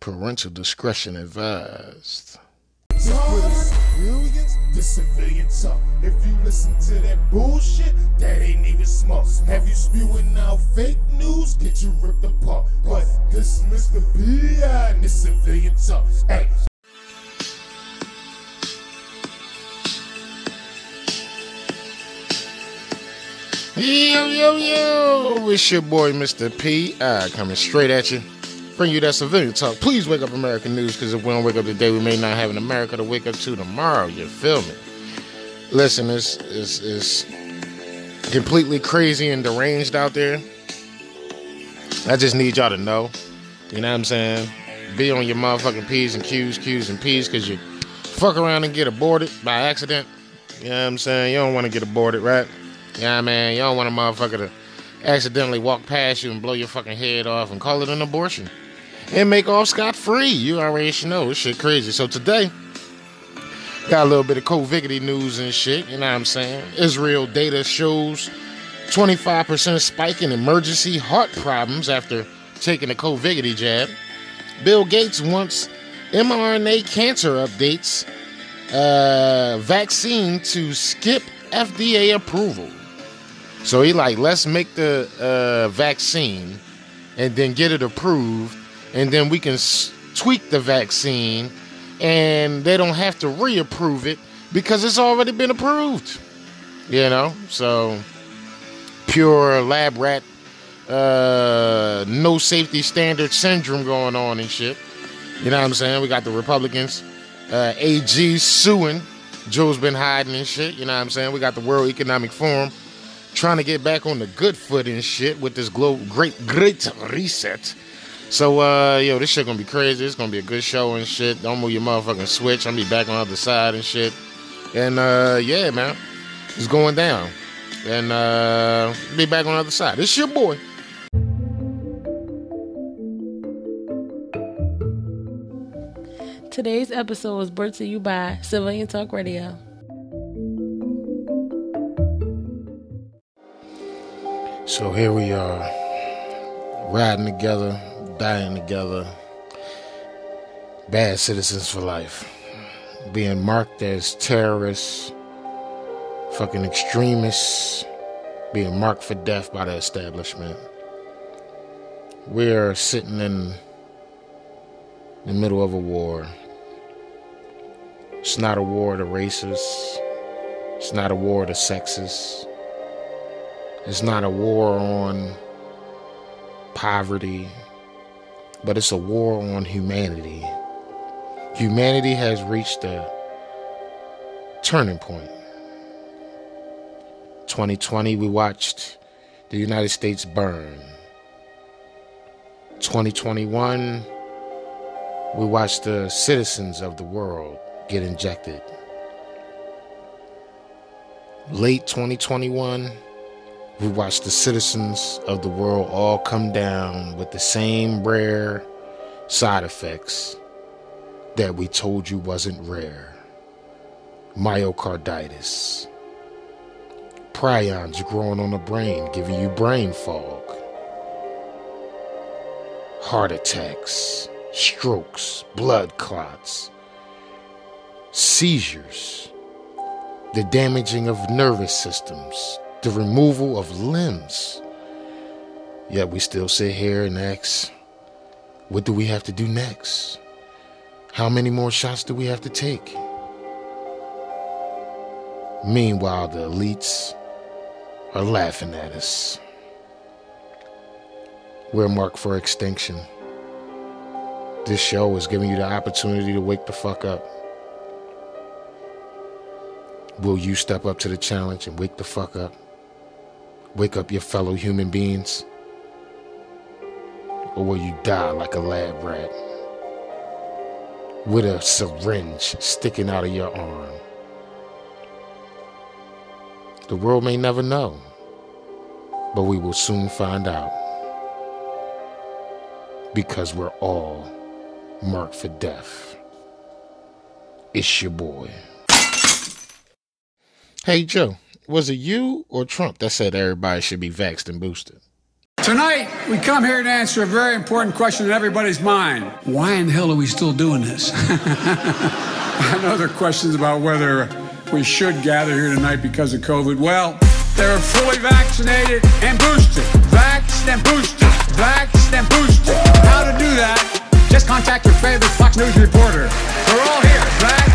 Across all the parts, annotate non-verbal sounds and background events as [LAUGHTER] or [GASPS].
Parental discretion advised. Civilians, the civilian talk. If you listen to that bullshit, that ain't even smart. Have you spewing out fake news? Get you ripped apart. But this Mr. B.I. and the civilian talk. Hey, Yo, yo, yo! It's your boy, Mr. P. I coming straight at you. Bring you that civilian talk. Please wake up American news, because if we don't wake up today, we may not have an America to wake up to tomorrow. You feel me? Listen, it's, it's, it's completely crazy and deranged out there. I just need y'all to know. You know what I'm saying? Be on your motherfucking P's and Q's, Q's and P's, because you fuck around and get aborted by accident. You know what I'm saying? You don't want to get aborted, right? Yeah, man, you don't want a motherfucker to accidentally walk past you and blow your fucking head off and call it an abortion. And make off scot free. You already know. This shit crazy. So today, got a little bit of COVID news and shit. You know what I'm saying? Israel data shows 25% spike in emergency heart problems after taking a COVID jab. Bill Gates wants mRNA cancer updates, uh, vaccine to skip FDA approval. So he like, let's make the uh, vaccine and then get it approved, and then we can tweak the vaccine, and they don't have to reapprove it because it's already been approved. You know, so pure lab rat, uh, no safety standard syndrome going on and shit. You know what I'm saying? We got the Republicans, uh, AG suing. Joe's been hiding and shit. You know what I'm saying? We got the World Economic Forum trying to get back on the good foot and shit with this great, great reset. So, uh, yo, this shit gonna be crazy. It's gonna be a good show and shit. Don't move your motherfucking switch. I'm gonna be back on the other side and shit. And, uh, yeah, man, it's going down. And, uh, be back on the other side. It's your boy. Today's episode was brought to you by Civilian Talk Radio. So here we are, riding together, dying together, bad citizens for life, being marked as terrorists, fucking extremists, being marked for death by the establishment. We're sitting in the middle of a war. It's not a war the races. It's not a war the sexes. It's not a war on poverty, but it's a war on humanity. Humanity has reached a turning point. 2020, we watched the United States burn. 2021, we watched the citizens of the world get injected. Late 2021, we watched the citizens of the world all come down with the same rare side effects that we told you wasn't rare. Myocarditis, prions growing on the brain, giving you brain fog, heart attacks, strokes, blood clots, seizures, the damaging of nervous systems, the removal of limbs. Yet we still sit here and ask, what do we have to do next? How many more shots do we have to take? Meanwhile, the elites are laughing at us. We're marked for extinction. This show is giving you the opportunity to wake the fuck up. Will you step up to the challenge and wake the fuck up? Wake up your fellow human beings? Or will you die like a lab rat with a syringe sticking out of your arm? The world may never know, but we will soon find out because we're all marked for death. It's your boy. Hey Joe, was it you or Trump that said everybody should be vaxxed and boosted? Tonight, we come here to answer a very important question in everybody's mind. Why in the hell are we still doing this? [LAUGHS] I know there are questions about whether we should gather here tonight because of COVID. Well, they're fully vaccinated and boosted. Vaxxed and boosted. Vaxxed and boosted. How to do that? Just contact your favorite Fox News reporter. We're all here. Vaxxed.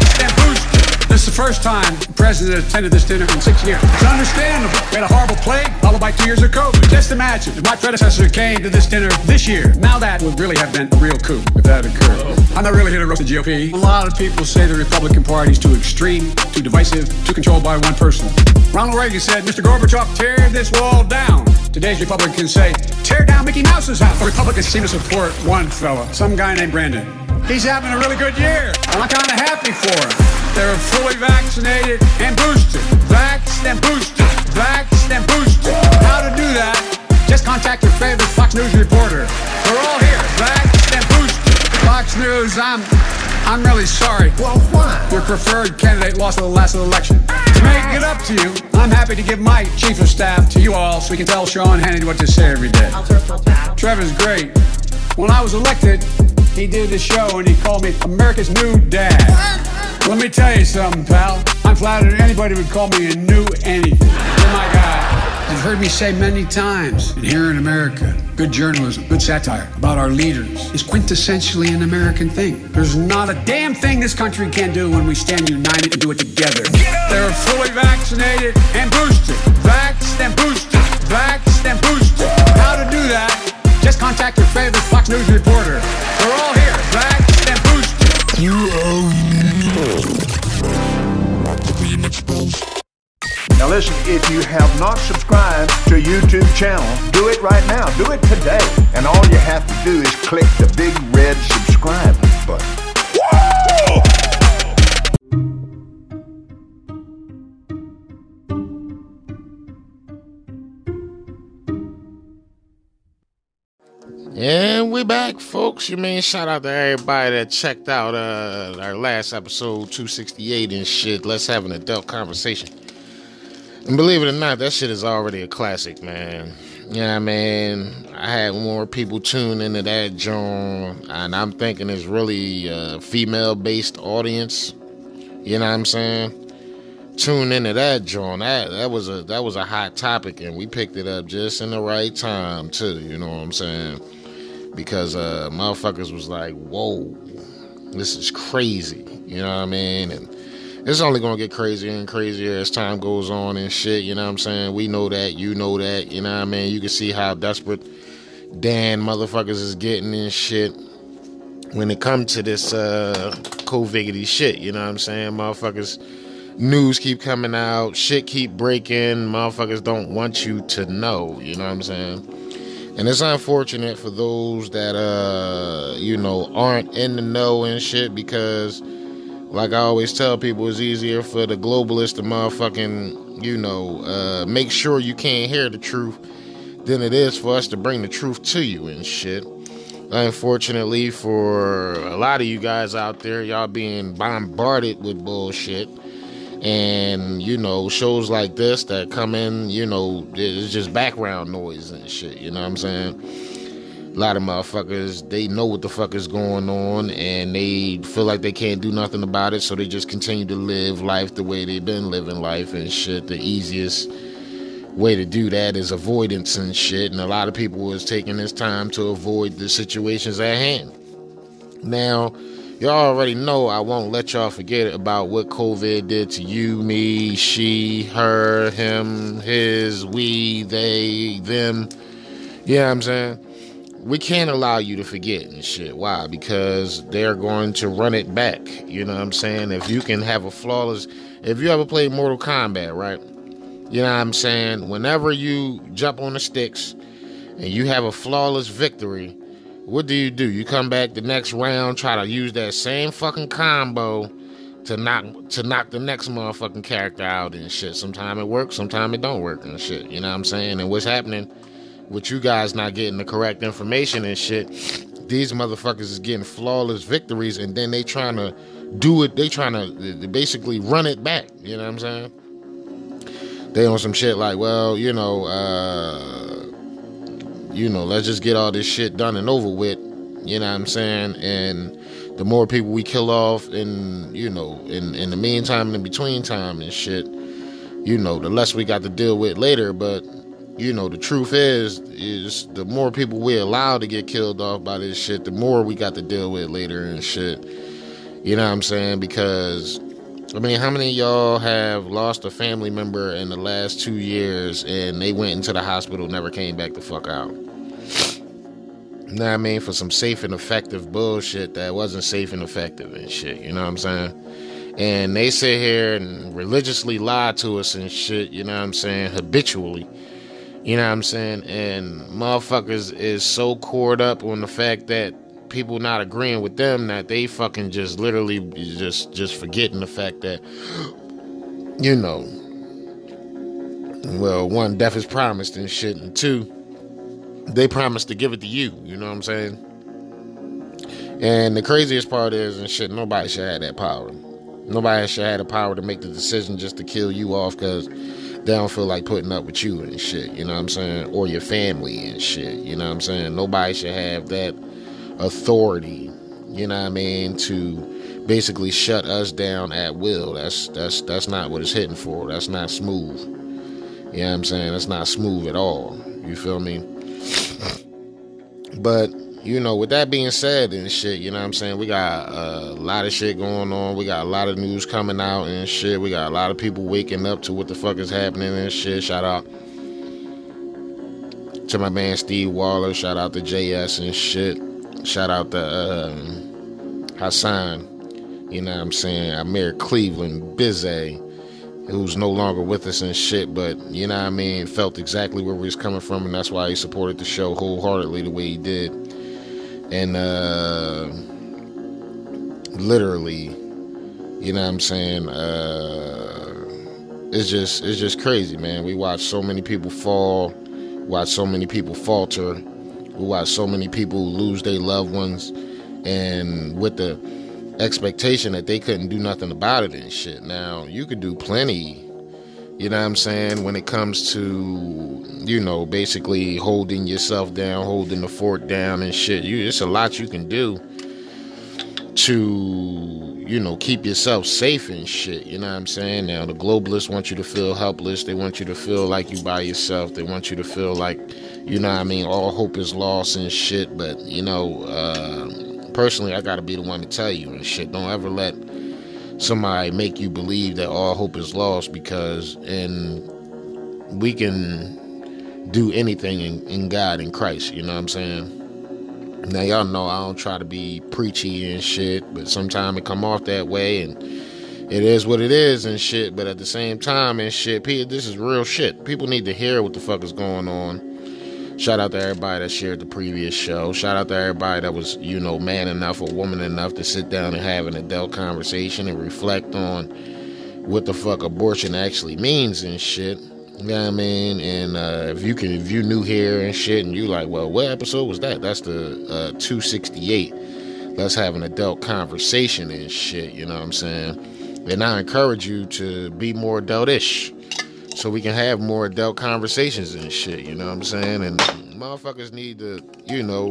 This is the first time the president attended this dinner in six years. It's understandable. We had a horrible plague, followed by two years of COVID. Just imagine if my predecessor came to this dinner this year. Now that would really have been a real coup if that occurred. I'm not really here to roast the GOP. A lot of people say the Republican Party is too extreme, too divisive, too controlled by one person. Ronald Reagan said, Mr. Gorbachev, tear this wall down. Today's Republicans say, tear down Mickey Mouse's house. The Republicans seem to support one fella, some guy named Brandon. He's having a really good year. and I'm kind of happy for him. They're fully vaccinated and boosted. Vaxxed and boosted. Vaxxed and boosted. How to do that? Just contact your favorite Fox News reporter. We're all here. Vaxxed and boosted. Fox News, I'm I'm really sorry. Well, why? Your preferred candidate lost the last election. To make it up to you, I'm happy to give my chief of staff to you all so we can tell Sean Hannity what to say every day. Trevor's great. When I was elected, he did the show and he called me America's new dad. Let me tell you something, pal. I'm flattered anybody would call me a new anything. You're my guy. You've heard me say many times, and here in America, good journalism, good satire about our leaders is quintessentially an American thing. There's not a damn thing this country can do when we stand united and do it together. They're fully vaccinated and boosted. Vaxxed and boosted. Vaxxed and boosted. How to do that? Just contact your favorite Fox News reporter. We're all here. Vaxxed and boosted. Now listen, if you have not subscribed to YouTube channel, do it right now. Do it today. And all you have to do is click the big red subscribe button. And we're back, folks. You mean shout out to everybody that checked out uh our last episode 268 and shit. Let's have an adult conversation. And believe it or not, that shit is already a classic, man. You know what I mean? I had more people tune into that joint, and I'm thinking it's really a female based audience. You know what I'm saying? Tune into that joint. That that was a that was a hot topic and we picked it up just in the right time too, you know what I'm saying? Because uh motherfuckers was like, whoa, this is crazy. You know what I mean? And it's only gonna get crazier and crazier as time goes on and shit, you know what I'm saying? We know that, you know that, you know what I mean? You can see how desperate Dan motherfuckers is getting and shit when it comes to this uh COVIDity shit, you know what I'm saying? Motherfuckers news keep coming out, shit keep breaking, motherfuckers don't want you to know, you know what I'm saying? And it's unfortunate for those that uh you know aren't in the know and shit because like I always tell people it's easier for the globalists to motherfucking, you know, uh make sure you can't hear the truth than it is for us to bring the truth to you and shit. Unfortunately for a lot of you guys out there, y'all being bombarded with bullshit and you know shows like this that come in you know it's just background noise and shit you know what i'm saying? A lot of motherfuckers they know what the fuck is going on and they feel like they can't do nothing about it so they just continue to live life the way they've been living life and shit. The easiest way to do that is avoidance and shit and a lot of people is taking this time to avoid the situations at hand. Now y'all already know I won't let y'all forget about what COVID did to you, me, she, her, him, his, we, they, them. You know what I'm saying? We can't allow you to forget and shit. Why? Because they're going to run it back. You know what I'm saying? If you can have a flawless, if you ever played Mortal Kombat, right? You know what I'm saying? Whenever you jump on the sticks and you have a flawless victory, what do you do? You come back the next round, try to use that same fucking combo to knock to knock the next motherfucking character out and shit. Sometimes it works, sometimes it don't work and shit. You know what I'm saying? And what's happening with you guys not getting the correct information and shit, these motherfuckers is getting flawless victories and then they trying to do it, they trying to basically run it back. You know what I'm saying? They on some shit like, well, you know, uh you know, let's just get all this shit done and over with. You know what I'm saying? And the more people we kill off, and you know, in in the meantime, and in between time and shit, you know, the less we got to deal with later. But you know, the truth is, is the more people we allow to get killed off by this shit, the more we got to deal with later and shit. You know what I'm saying? Because I mean, how many y'all have lost a family member in the last two years and they went into the hospital, never came back the fuck out? You know what I mean? For some safe and effective bullshit that wasn't safe and effective and shit. You know what I'm saying? And they sit here and religiously lie to us and shit, you know what I'm saying? Habitually. You know what I'm saying? And motherfuckers is so cored up on the fact that people not agreeing with them that they fucking just literally just just forgetting the fact that you know well one death is promised and shit and two they promised to give it to you you know what i'm saying? And the craziest part is and shit nobody should have that power. Nobody should have the power to make the decision just to kill you off because they don't feel like putting up with you and shit you know what i'm saying? Or your family and shit you know what i'm saying? Nobody should have that authority, you know what I mean, to basically shut us down at will. That's that's that's not what it's hitting for. That's not smooth. You know what I'm saying? That's not smooth at all. You feel me? But you know, with that being said and shit, you know what I'm saying? We got a lot of shit going on. We got a lot of news coming out and shit. We got a lot of people waking up to what the fuck is happening and shit. Shout out to my man Steve Waller. Shout out to JS and shit. Shout out to uh, Hassan, you know what I'm saying? I Amir Cleveland, Bizay, who's no longer with us and shit, but you know what I mean? Felt exactly where we was coming from, and that's why he supported the show wholeheartedly the way he did. And uh, literally, you know what I'm saying? Uh, it's just it's just crazy, man. We watch so many people fall, watch so many people falter we watch so many people lose their loved ones and with the expectation that they couldn't do nothing about it and shit. Now, you could do plenty, you know what I'm saying, when it comes to, you know, basically holding yourself down, holding the fort down and shit. You it's a lot you can do to, you know, keep yourself safe and shit. You know what I'm saying? Now the globalists want you to feel helpless. They want you to feel like you by yourself. They want you to feel like you know I mean, all hope is lost and shit. But, you know, uh, personally, I got to be the one to tell you and shit. Don't ever let somebody make you believe that all hope is lost because and we can do anything in, in God and Christ, you know what I'm saying? Now y'all know I don't try to be preachy and shit, but sometimes it come off that way and it is what it is and shit, but at the same time and shit, this is real shit. People need to hear what the fuck is going on Shout out to everybody that shared the previous show. Shout out to everybody that was, you know, man enough or woman enough to sit down and have an adult conversation and reflect on what the fuck abortion actually means and shit. You know what I mean? And uh, if you can, if you new here and shit, and you like, well, what episode was that? That's the uh, 268. Let's have an adult conversation and shit. You know what I'm saying? And I encourage you to be more adultish so we can have more adult conversations and shit. You know what I'm saying? And motherfuckers need to, you know,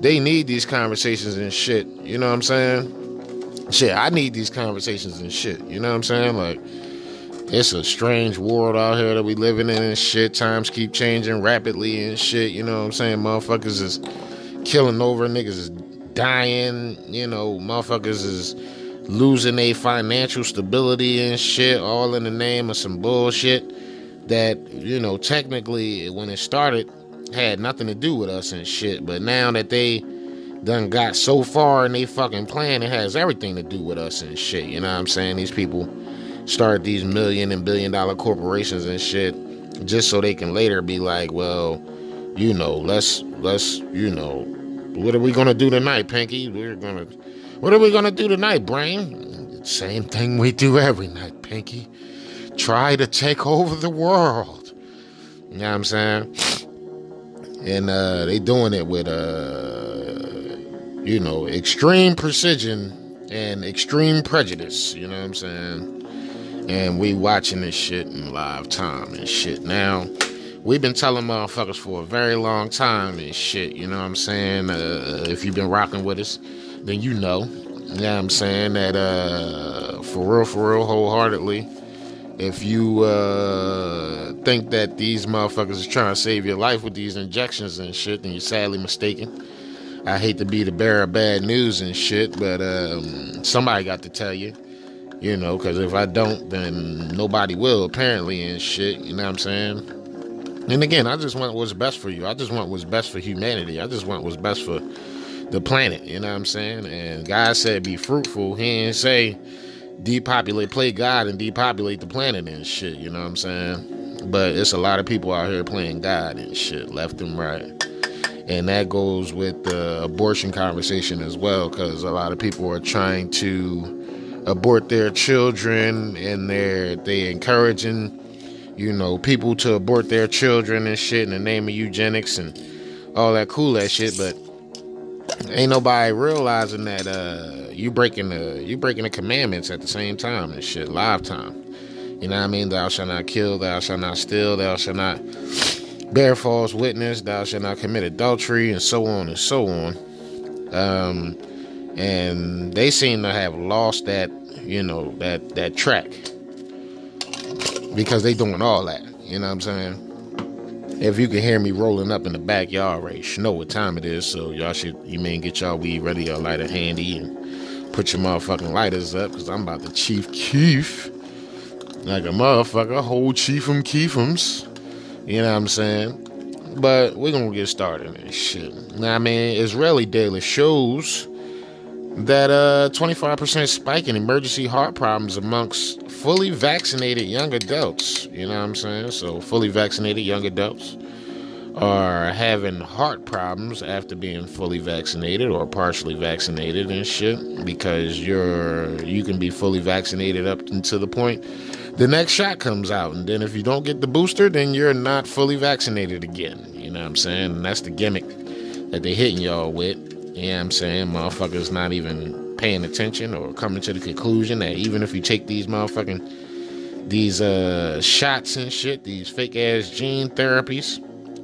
they need these conversations and shit. You know what I'm saying? Shit, I need these conversations and shit. You know what I'm saying? Like, it's a strange world out here that we living in and shit. Times keep changing rapidly and shit. You know what I'm saying? Motherfuckers is killing over, niggas is dying. You know, motherfuckers is losing a financial stability and shit, all in the name of some bullshit that, you know, technically when it started had nothing to do with us and shit. But now that they done got so far in they fucking plan, it has everything to do with us and shit. You know what I'm saying? These people start these million and billion dollar corporations and shit just so they can later be like, well, you know, let's let's, you know, what are we gonna do tonight, Pinky? We're gonna what are we gonna do tonight, Brain? Same thing we do every night, Pinky. Try to take over the world. You know what I'm saying? And uh, they doing it with uh, you know, extreme precision and extreme prejudice. You know what I'm saying? And we watching this shit in live time and shit. Now, we've been telling motherfuckers for a very long time and shit. You know what I'm saying? Uh, if you've been rocking with us, then you know. You know what I'm saying? That uh, for real, for real, wholeheartedly. If you uh, think that these motherfuckers are trying to save your life with these injections and shit, then you're sadly mistaken. I hate to be the bearer of bad news and shit, but um, somebody got to tell you, you know, because if I don't, then nobody will, apparently, and shit, you know what I'm saying? And again, I just want what's best for you. I just want what's best for humanity. I just want what's best for the planet, you know what I'm saying? And God said be fruitful. He didn't say depopulate, play God and depopulate the planet and shit, you know what I'm saying? But it's a lot of people out here playing God and shit, left and right. And that goes with the abortion conversation as well, because a lot of people are trying to abort their children and they're they encouraging, you know, people to abort their children and shit in the name of eugenics and all that cool ass shit, but ain't nobody realizing that uh you breaking the you breaking the commandments at the same time and shit live time. You know what i mean? Thou shalt not kill thou shalt not steal thou shalt not bear false witness thou shalt not commit adultery and so on and so on. Um and they seem to have lost that you know that that track because they doing all that you know what i'm saying if you can hear me rolling up in the backyard, right, you know what time it is. So y'all should, you may get y'all weed ready, your lighter handy, and put your motherfucking lighters up, cause I'm about to chief Keef like a motherfucker, whole chief from Keefums. You know what I'm saying? But we're gonna get started and shit. Now, I mean, Israeli Daily shows that uh, a 25% spike in emergency heart problems amongst fully vaccinated young adults. You know what I'm saying? So, fully vaccinated young adults are having heart problems after being fully vaccinated or partially vaccinated and shit because you're you can be fully vaccinated up until the point the next shot comes out and then if you don't get the booster then you're not fully vaccinated again you know what i'm saying and that's the gimmick that they're hitting y'all with you know what I'm saying? Motherfuckers not even paying attention or coming to the conclusion that even if you take these motherfucking these uh shots and shit, these fake ass gene therapies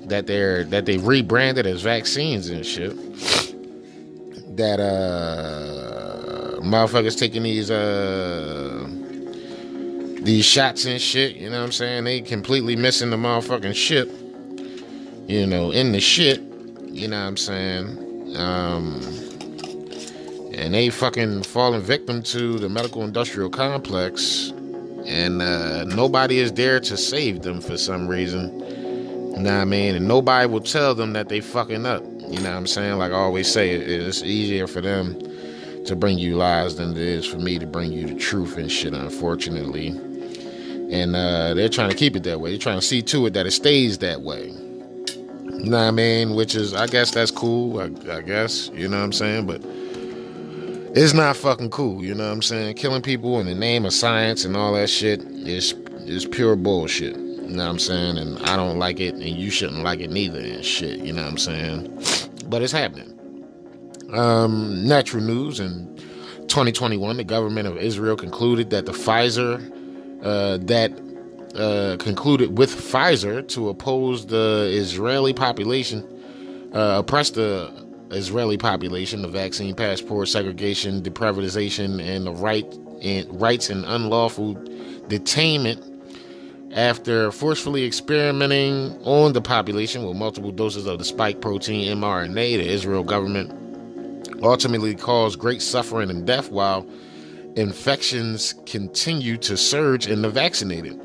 that they're that they rebranded as vaccines and shit. That uh motherfuckers taking these uh these shots and shit, you know what I'm saying? They completely missing the motherfucking ship. You know, in the shit, you know what I'm saying? Um, and they fucking falling victim to the medical industrial complex, and uh, nobody is there to save them for some reason. You know what I mean? And nobody will tell them that they fucking up. You know what I'm saying? Like I always say, it's easier for them to bring you lies than it is for me to bring you the truth and shit, unfortunately. And uh, they're trying to keep it that way. They're trying to see to it that it stays that way. You know what I mean? Which is, I guess that's cool. I, I, guess, you know what I'm saying? But it's not fucking cool. You know what I'm saying? Killing people in the name of science and all that shit is is pure bullshit. You know what I'm saying? And I don't like it, and you shouldn't like it neither, and shit. You know what I'm saying? But it's happening. Um, natural news in 2021, the government of Israel concluded that the Pfizer uh, that uh, concluded with Pfizer to oppose the Israeli population, uh, oppress the Israeli population, the vaccine passport, segregation, deprivatization, and the right and rights and unlawful detainment. After forcefully experimenting on the population with multiple doses of the spike protein mRNA, the Israel government ultimately caused great suffering and death while infections continue to surge in the vaccinated.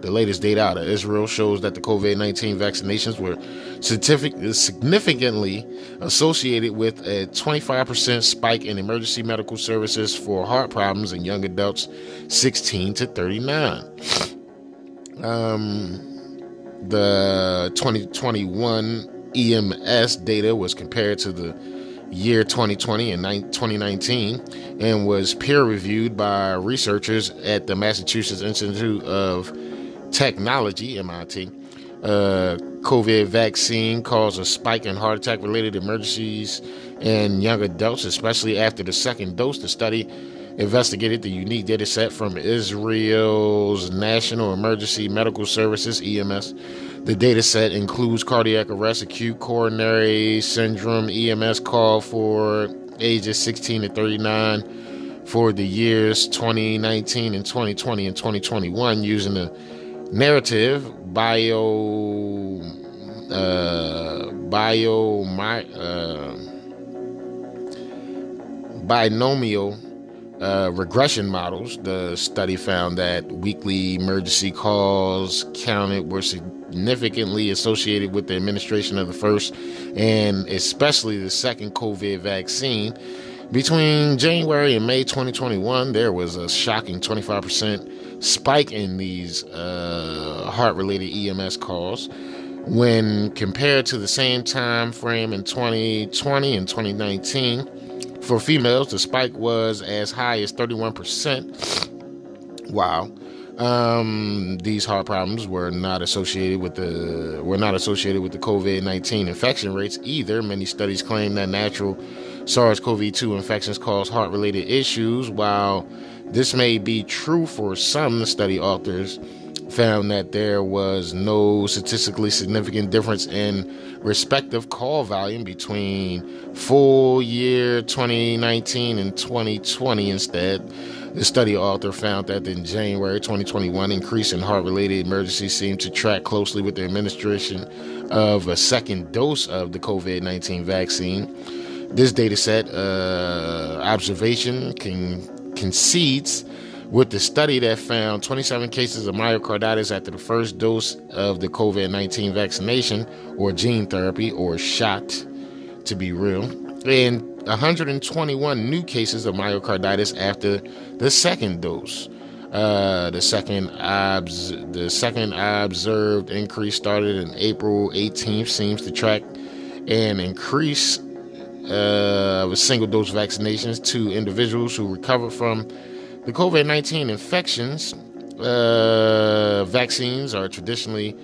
The latest data out of Israel shows that the COVID 19 vaccinations were significantly associated with a 25% spike in emergency medical services for heart problems in young adults 16 to 39. Um, the 2021 EMS data was compared to the year 2020 and 2019 and was peer reviewed by researchers at the Massachusetts Institute of technology, MIT, uh, COVID vaccine caused a spike in heart attack related emergencies in young adults, especially after the second dose. The study investigated the unique data set from Israel's National Emergency Medical Services, EMS. The data set includes cardiac arrest, acute coronary syndrome, EMS call for ages 16 to 39 for the years 2019 and 2020 and 2021 using the narrative bio uh, bio my, uh, binomial uh, regression models, the study found that weekly emergency calls counted were significantly associated with the administration of the first and especially the second COVID vaccine. Between January and May 2021, there was a shocking 25% spike in these uh, heart related EMS calls. When compared to the same time frame in 2020 and 2019, for females, the spike was as high as 31%. Wow. Um, these heart problems were not associated with the were not associated with the COVID-19 infection rates either. Many studies claim that natural SARS-CoV-2 infections cause heart-related issues. While this may be true for some, study authors found that there was no statistically significant difference in respective call volume between full year 2019 and 2020 instead. The study author found that in January 2021, increase in heart related emergencies seemed to track closely with the administration of a second dose of the COVID 19 vaccine. This data set uh, observation can, concedes with the study that found 27 cases of myocarditis after the first dose of the COVID 19 vaccination or gene therapy or shot, to be real, and 121 new cases of myocarditis after the second dose. Uh, the second obs- the second observed increase started in April 18th seems to track an increase uh, of single dose vaccinations to individuals who recovered from the COVID 19 infections, uh, vaccines are traditionally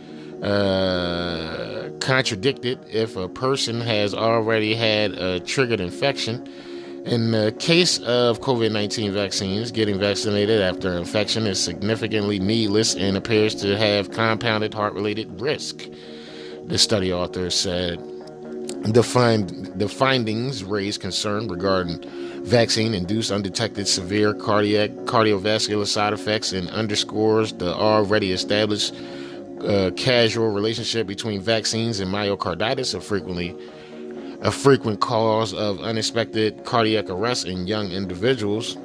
uh, contradicted if a person has already had a triggered infection. In the case of COVID 19 vaccines, getting vaccinated after infection is significantly needless and appears to have compounded heart related risk. The study author said the, find, the findings raise concern regarding vaccine induced undetected severe cardiac cardiovascular side effects and underscores the already established uh, casual relationship between vaccines and myocarditis, a frequently a frequent cause of unexpected cardiac arrest in young individuals.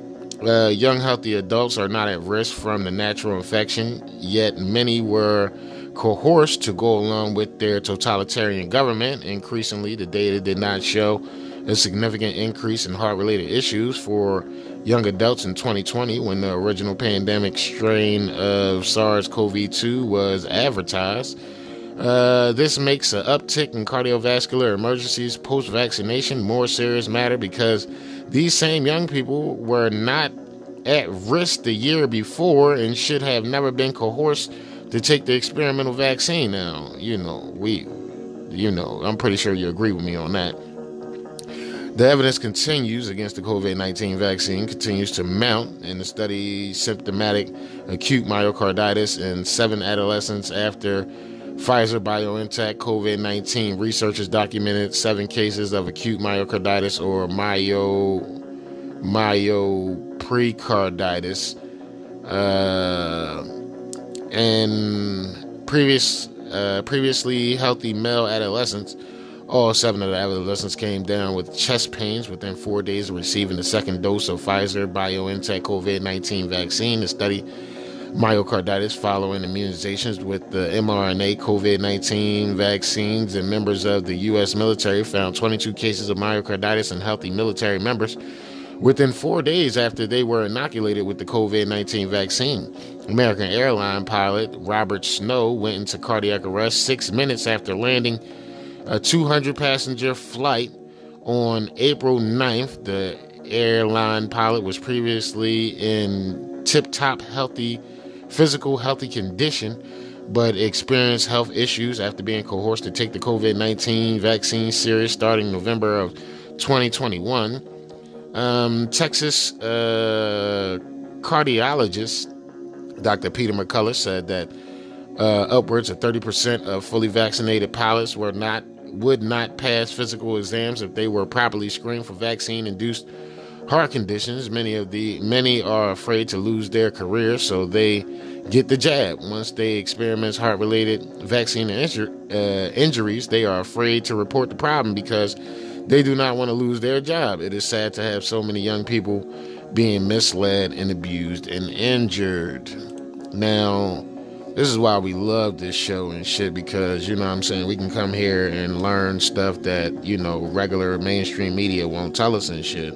Uh, young healthy adults are not at risk from the natural infection, yet many were coerced to go along with their totalitarian government. Increasingly, the data did not show a significant increase in heart related issues for young adults in 2020 when the original pandemic strain of SARS CoV 2 was advertised. Uh, this makes an uptick in cardiovascular emergencies post vaccination more serious matter because these same young people were not at risk the year before and should have never been coerced to take the experimental vaccine. Now, you know, we, you know, I'm pretty sure you agree with me on that. The evidence continues against the COVID 19 vaccine, continues to mount in the study symptomatic acute myocarditis in seven adolescents after Pfizer BioNTech COVID 19. Researchers documented seven cases of acute myocarditis or myo, myoprecarditis. Uh, and previous, uh, previously healthy male adolescents all seven of the adolescents came down with chest pains within four days of receiving the second dose of Pfizer BioNTech COVID 19 vaccine. The study myocarditis following immunizations with the mRNA COVID 19 vaccines and members of the U.S. military found 22 cases of myocarditis in healthy military members within four days after they were inoculated with the COVID 19 vaccine. American airline pilot Robert Snow went into cardiac arrest six minutes after landing a 200 passenger flight on April 9th. The airline pilot was previously in tip top healthy, physical healthy condition, but experienced health issues after being coerced to take the COVID 19 vaccine series starting November of 2021. Um, Texas uh, cardiologist Dr. Peter McCullough said that uh, upwards of 30% of fully vaccinated pilots were not would not pass physical exams if they were properly screened for vaccine-induced heart conditions. Many of the many are afraid to lose their career, so they get the jab. Once they experience heart-related vaccine injur- uh, injuries, they are afraid to report the problem because they do not want to lose their job. It is sad to have so many young people being misled and abused and injured. Now, this is why we love this show and shit because you know what I'm saying we can come here and learn stuff that you know regular mainstream media won't tell us and shit.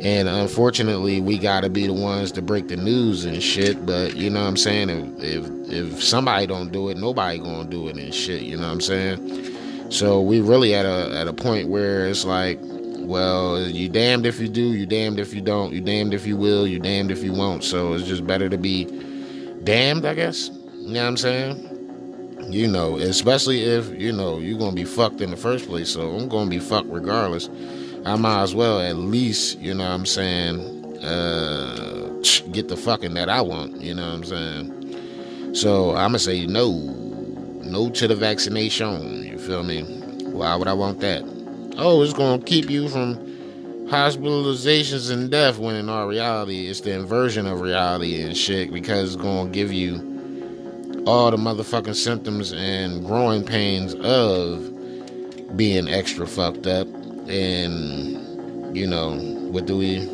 And unfortunately, we got to be the ones to break the news and shit. But you know what I'm saying? If if, if somebody don't do it, nobody gonna do it and shit. You know what I'm saying? So we really at a at a point where it's like, well, you damned if you do, you damned if you don't, you damned if you will, you damned if you won't. So it's just better to be damned, I guess. You know what I'm saying? You know, especially if, you know, you're going to be fucked in the first place. So I'm going to be fucked regardless. I might as well at least, you know what I'm saying, uh, get the fucking that I want. You know what I'm saying? So I'm going to say no. No to the vaccination. You feel me? Why would I want that? Oh, it's going to keep you from hospitalizations and death when in our reality it's the inversion of reality and shit because it's to give you all the motherfucking symptoms and growing pains of being extra fucked up. And you know what do we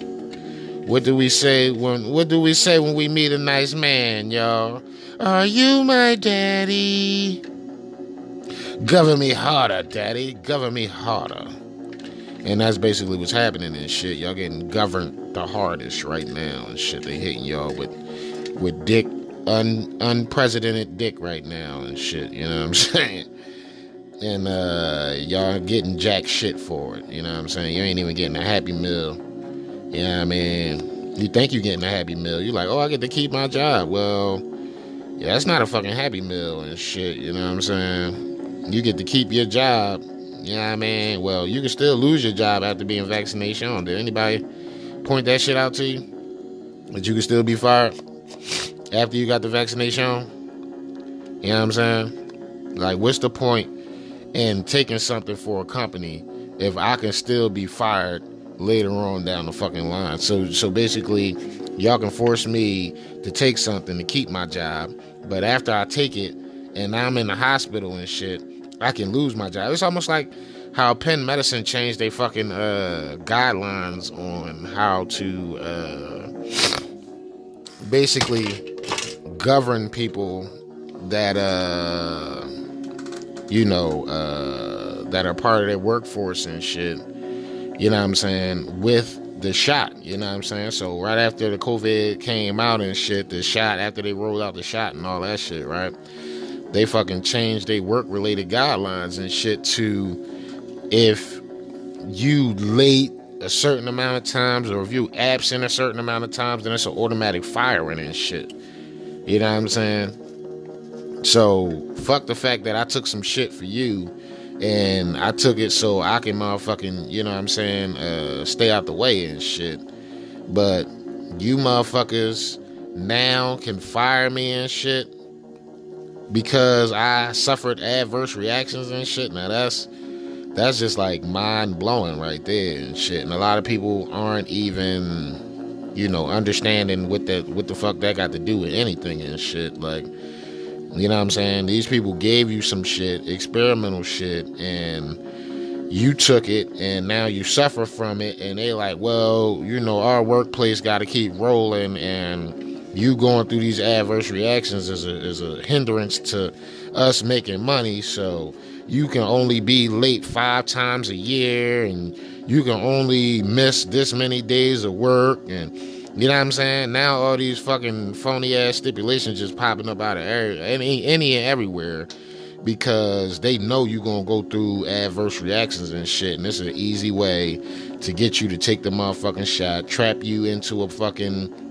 what do we say when what do we say when we meet a nice man y'all? Are you my daddy? Govern me harder daddy. Govern me harder and that's basically what's happening and shit y'all getting governed the hardest right now and shit they hitting y'all with with dick un, unprecedented dick right now and shit. You know what I'm [LAUGHS] saying? And uh, y'all getting jack shit for it. You know what I'm saying? You ain't even getting a happy meal. You know what I mean? You think you're getting a happy meal. You're like, oh, I get to keep my job. Well, yeah, that's not a fucking happy meal and shit. You know what I'm saying? You get to keep your job. You know what I mean? Well, you can still lose your job after being vaccinated. Did anybody point that shit out to you? That you can still be fired? after you got the vaccination. You know what I'm saying? Like, what's the point in taking something for a company if I can still be fired later on down the fucking line? So, so basically, y'all can force me to take something to keep my job, but after I take it and I'm in the hospital and shit, I can lose my job. It's almost like how Penn Medicine changed their fucking uh, guidelines on how to uh, basically govern people that uh you know uh that are part of their workforce and shit. You know what i'm saying? With the shot. You know what i'm saying? So right after the covid came out and shit the shot after they rolled out the shot and all that shit right they fucking changed their work related guidelines and shit to if you late a certain amount of times or if you absent a certain amount of times then it's an automatic firing and shit you know what I'm saying? So fuck the fact that I took some shit for you and I took it so I can motherfucking, you know what I'm saying, uh, stay out the way and shit. But you motherfuckers now can fire me and shit because I suffered adverse reactions and shit. Now that's that's just like mind blowing right there and shit. And a lot of people aren't even you know, understanding what that what the fuck that got to do with anything and shit. Like, you know what I'm saying? These people gave you some shit, experimental shit, and you took it and now you suffer from it and they like, well, you know, our workplace gotta keep rolling and you going through these adverse reactions is a is a hindrance to us making money, so you can only be late five times a year and you can only miss this many days of work. And you know what I'm saying? Now all these fucking phony ass stipulations just popping up out of any any and everywhere because they know you're gonna go through adverse reactions and shit, and this is an easy way to get you to take the motherfucking shot, trap you into a fucking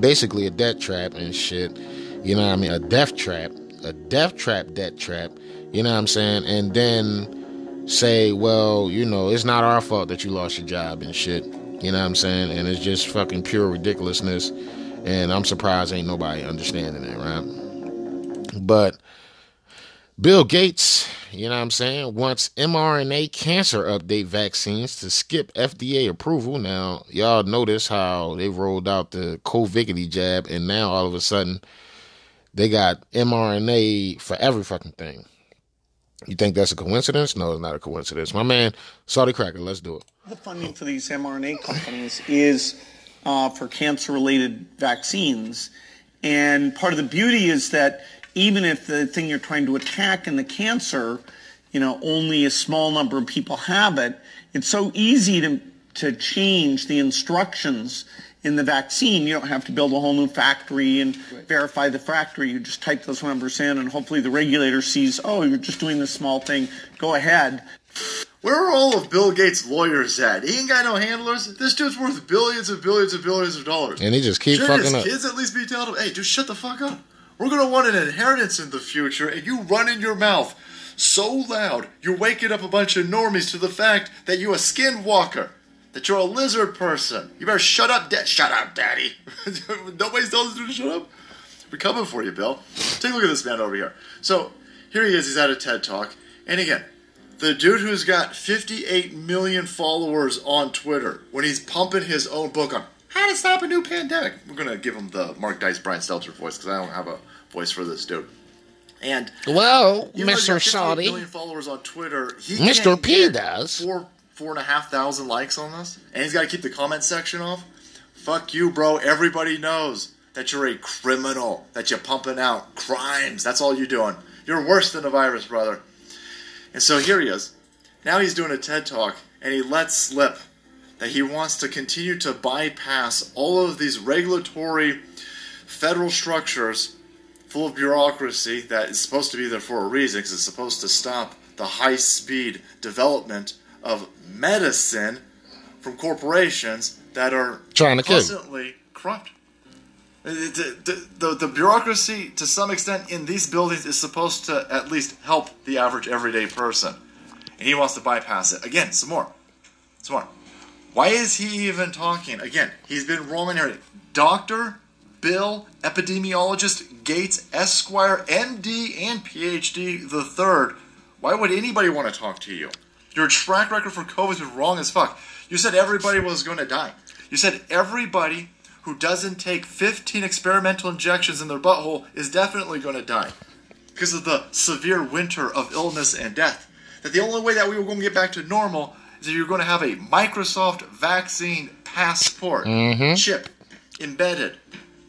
basically a death trap and shit. You know what I mean? A death trap, a death trap, death trap. You know what I'm saying? And then say, well, you know, it's not our fault that you lost your job and shit. You know what I'm saying? And it's just fucking pure ridiculousness. And I'm surprised ain't nobody understanding that, right? But Bill Gates, you know what I'm saying, wants mRNA cancer update vaccines to skip FDA approval. Now, y'all notice how they rolled out the COVIDity jab, and now all of a sudden they got mRNA for every fucking thing. You think that's a coincidence? No, it's not a coincidence. My man, Saudi Cracker, let's do it. The funding for these mRNA companies is uh, for cancer related vaccines. And part of the beauty is that even if the thing you're trying to attack in the cancer, you know, only a small number of people have it, it's so easy to, to change the instructions in the vaccine. You don't have to build a whole new factory and verify the factory. You just type those numbers in and hopefully the regulator sees, oh, you're just doing this small thing. Go ahead. Where are all of Bill Gates' lawyers at? He ain't got no handlers. This dude's worth billions and billions and billions of dollars. And he just keep Shouldn't fucking his up. kids at least be telling him, hey, dude, shut the fuck up. We're gonna want an inheritance in the future, and you run in your mouth so loud you're waking up a bunch of normies to the fact that you're a skinwalker, that you're a lizard person. You better shut up, Dad. Shut up, Daddy. [LAUGHS] Nobody's telling us to shut up. We're coming for you, Bill. Take a look at this man over here. So here he is. He's at a TED talk, and again, the dude who's got 58 million followers on Twitter when he's pumping his own book on how to stop a new pandemic. We're gonna give him the Mark Dice, Brian Stelter voice because I don't have a voice for this dude. And Well, even though he's Mr. got 58 Saudi, million followers on Twitter, Mr. can't P does. four four and a half thousand likes on this, and he's got to keep the comment section off. Fuck you, bro. Everybody knows that you're a criminal. That you're pumping out crimes. That's all you're doing. You're worse than a virus, brother. And so here he is. Now he's doing a TED talk, and he lets slip that he wants to continue to bypass all of these regulatory federal structures full of bureaucracy that is supposed to be there for a reason because it's supposed to stop the high speed development of medicine from corporations that are Trying to kill constantly corrupt. Uh, the, the, the, the bureaucracy, to some extent, in these buildings is supposed to at least help the average everyday person. And he wants to bypass it. Again, some more. Some more. Why is he even talking? Again, he's been rolling here. Doctor Bill, epidemiologist Gates, Esquire, MD, and PhD the third. Why would anybody want to talk to you? Your track record for COVID is wrong as fuck. You said everybody was going to die. You said everybody who doesn't take 15 experimental injections in their butthole is definitely going to die because of the severe winter of illness and death. That the only way that we were going to get back to normal that you're going to have a Microsoft vaccine passport chip embedded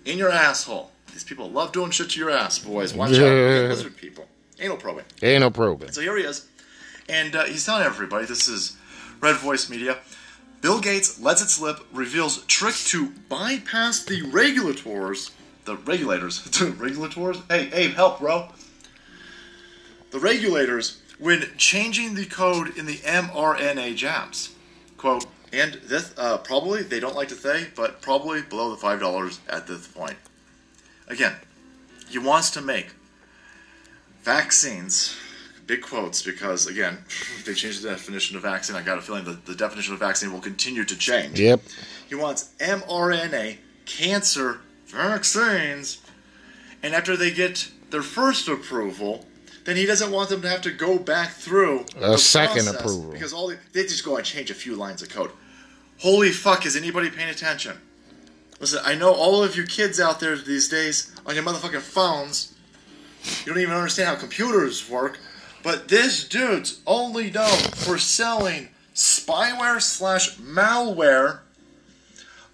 in your asshole. These people love doing shit to your ass, boys. Watch out. Yeah. Lizard people. Anal probing. ain't no probing. So here he is. And uh, he's telling everybody this is Red Voice Media. Bill Gates lets it slip, reveals trick to bypass the regulators. The regulators. [LAUGHS] The regulators? Hey, hey, help, bro. The regulators when changing the code in the mRNA jabs. Quote, and this, uh, probably, they don't like to say, but probably below the $5 at this point. Again, he wants to make vaccines, big quotes, because again, [LAUGHS] they change the definition of vaccine, I got a feeling that the definition of vaccine will continue to change. Yep. He wants mRNA cancer vaccines, and after they get their first approval, then he doesn't want them to have to go back through A second approval. because all they, they just go and change a few lines of code. Holy fuck! Is anybody paying attention? Listen, I know all of you kids out there these days on your motherfucking phones. You don't even understand how computers work. But this dude's only known for selling spyware slash malware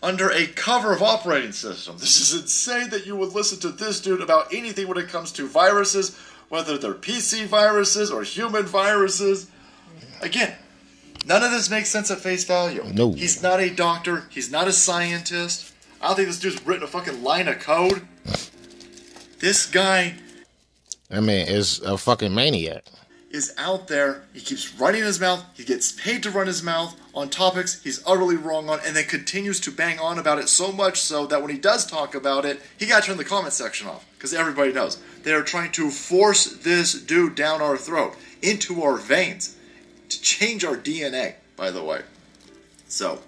under a cover of operating system. This is insane that you would listen to this dude about anything when it comes to viruses, whether they're PC viruses or human viruses. Again, none of this makes sense at face value. No. He's not a doctor, he's not a scientist. I don't think this dude's written a fucking line of code. [LAUGHS] This guy I mean, is a fucking maniac. Is out there. He keeps running his mouth. He gets paid to run his mouth on topics he's utterly wrong on, and then continues to bang on about it so much so that when he does talk about it, he got to turn the comment section off because everybody knows they are trying to force this dude down our throat into our veins. to change our DNA. By the way, so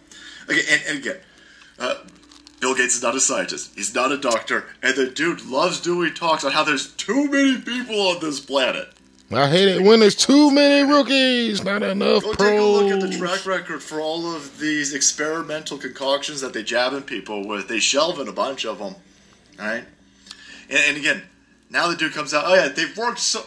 okay, and, and again, uh, Bill Gates is not a scientist. He's not a doctor, and the dude loves doing talks on how there's too many people on this planet. I hate it when there's too many rookies, not enough Go pros. take a look at the track record for all of these experimental concoctions that they jabbing people with. They shelving a bunch of them, all right? And, and again, now the dude comes out. Oh yeah, they've worked so.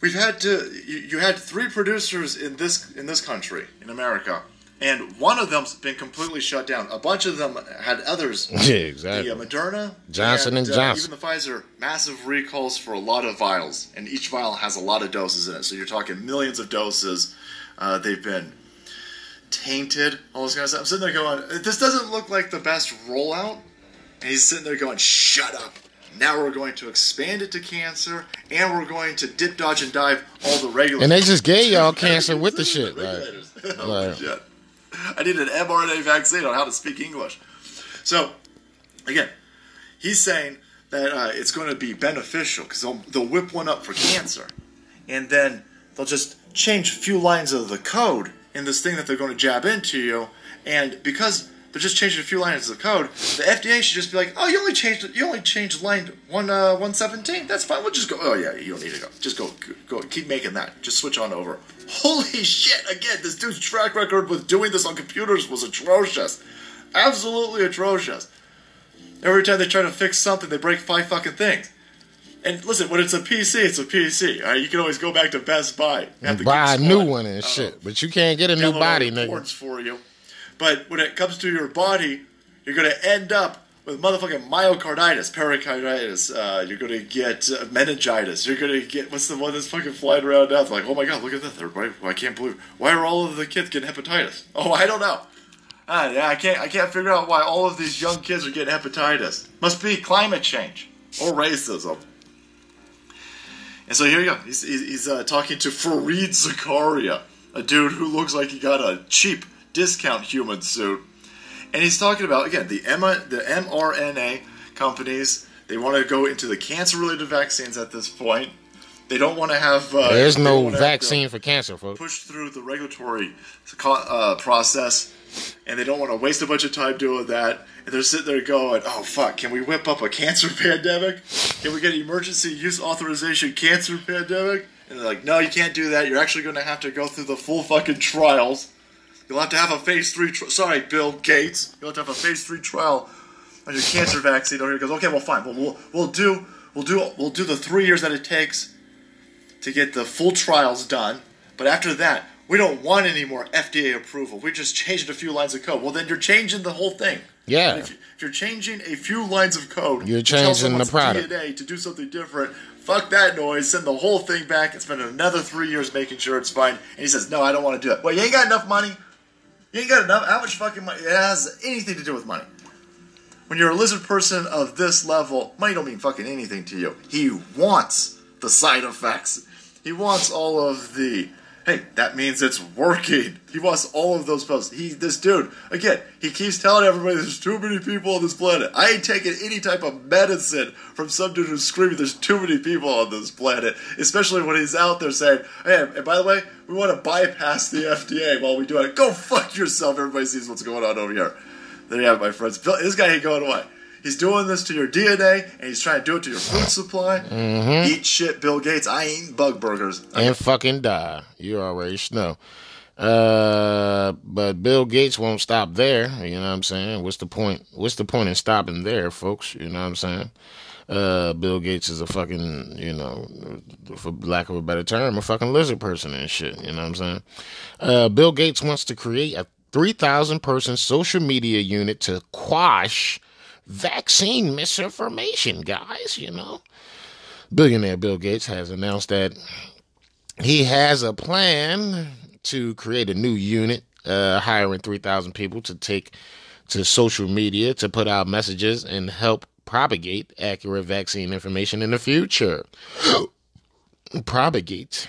We've had to. You, you had three producers in this in this country in America, and one of them's been completely shut down. A bunch of them had others. Yeah, [LAUGHS] exactly. The uh, Moderna, Johnson and uh, Johnson. even the Pfizer, massive recalls for a lot of vials, and each vial has a lot of doses in it. So you're talking millions of doses. Uh, they've been tainted, all this kind of stuff. I'm sitting there going, this doesn't look like the best rollout. And he's sitting there going, shut up. Now we're going to expand it to cancer, and we're going to dip, dodge, and dive all the regular. And they just gave [LAUGHS] y'all cancer with the shit. Like, [LAUGHS] oh, Like- shit. I need an mRNA vaccine on how to speak English. So, again, he's saying that uh, it's going to be beneficial because they'll, they'll whip one up for cancer, and then they'll just change a few lines of the code in this thing that they're going to jab into you, and because they're just changing a few lines of code, the FDA should just be like, "Oh, you only changed you only changed line one uh, one seventeen. That's fine. We'll just go. Oh yeah, you don't need to go. Just go go keep making that. Just switch on over." Holy shit! Again, this dude's track record with doing this on computers was atrocious, absolutely atrocious. Every time they try to fix something, they break five fucking things. And listen, when it's a PC, it's a PC. Right? You can always go back to Best Buy and buy a new one and Uh, shit. But you can't get a new body, nigga. for you. But when it comes to your body, you're going to end up with motherfucking myocarditis, pericarditis. Uh, you're going to get meningitis. You're going to get what's the one that's fucking flying around now? It's like, oh my god, look at this! Everybody, I can't believe. Why are all of the kids getting hepatitis? Oh, I don't know. Ah, yeah, I can't. I can't figure out why all of these young kids are getting hepatitis. Must be climate change or racism. And so here you go. He's, he's, he's uh, talking to Fareed Zakaria, a dude who looks like he got a cheap discount human suit. And he's talking about, again, the, M- the mRNA companies. They want to go into the cancer related vaccines at this point. They don't want to have. Uh, There's no don't wanna have to vaccine for cancer, folks. Push through the regulatory uh, process, and they don't want to waste a bunch of time doing that. And they're sitting there going, "Oh fuck, can we whip up a cancer [LAUGHS] pandemic? Can we get emergency use authorization cancer pandemic?" And they're like, "No, you can't do that. You're actually going to have to go through the full fucking trials. You'll have to have a phase three. Tri- Sorry, Bill Gates. You'll have to have a phase three trial on your cancer vaccine." Or he goes, "Okay, well, fine. Well, we'll we'll do we'll do we'll do the three years that it takes." to get the full trials done. But after that, we don't want any more FDA approval. We just changed a few lines of code. Well, then you're changing the whole thing. Yeah. If, you- you're changing a few lines of code, You're changing the product. DNA to do something different. Fuck that noise. Send the whole thing back and spend another three years making sure it's fine. And he says, "No, I don't want to do it." Well, you ain't got enough money. You ain't got enough. How much fucking money? It has anything to do with money. When you're a lizard person of this level, money don't mean fucking anything to you. He wants the side effects. He wants all of the hey, that means it's working. He wants all of those posts. He this dude, again, he keeps telling everybody there's too many people on this planet. I ain't taking any type of medicine from some dude who's screaming there's too many people on this planet. Especially when he's out there saying, Hey, and by the way, we want to bypass the FDA while we do it. Go fuck yourself. Everybody sees what's going on over here. There you have it, my friends. This guy ain't going away. He's doing this to your DNA, and he's trying to do it to your food supply. Eat shit, Bill Gates. I ain't bug burgers. and fucking die. You already know. Uh, but Bill Gates won't stop there. You know what I'm saying? What's the point? What's the point in stopping there, folks? You know what I'm saying? Uh, Bill Gates is a fucking, you know, for lack of a better term, a fucking lizard person and shit. You know what I'm saying? Uh, Bill Gates wants to create a 3,000 person social media unit to quash vaccine misinformation, guys. You know, billionaire Bill Gates has announced that he has a plan to create a new unit, uh, hiring 3,000 people to take to social media to put out messages and help propagate accurate vaccine information in the future. propagate.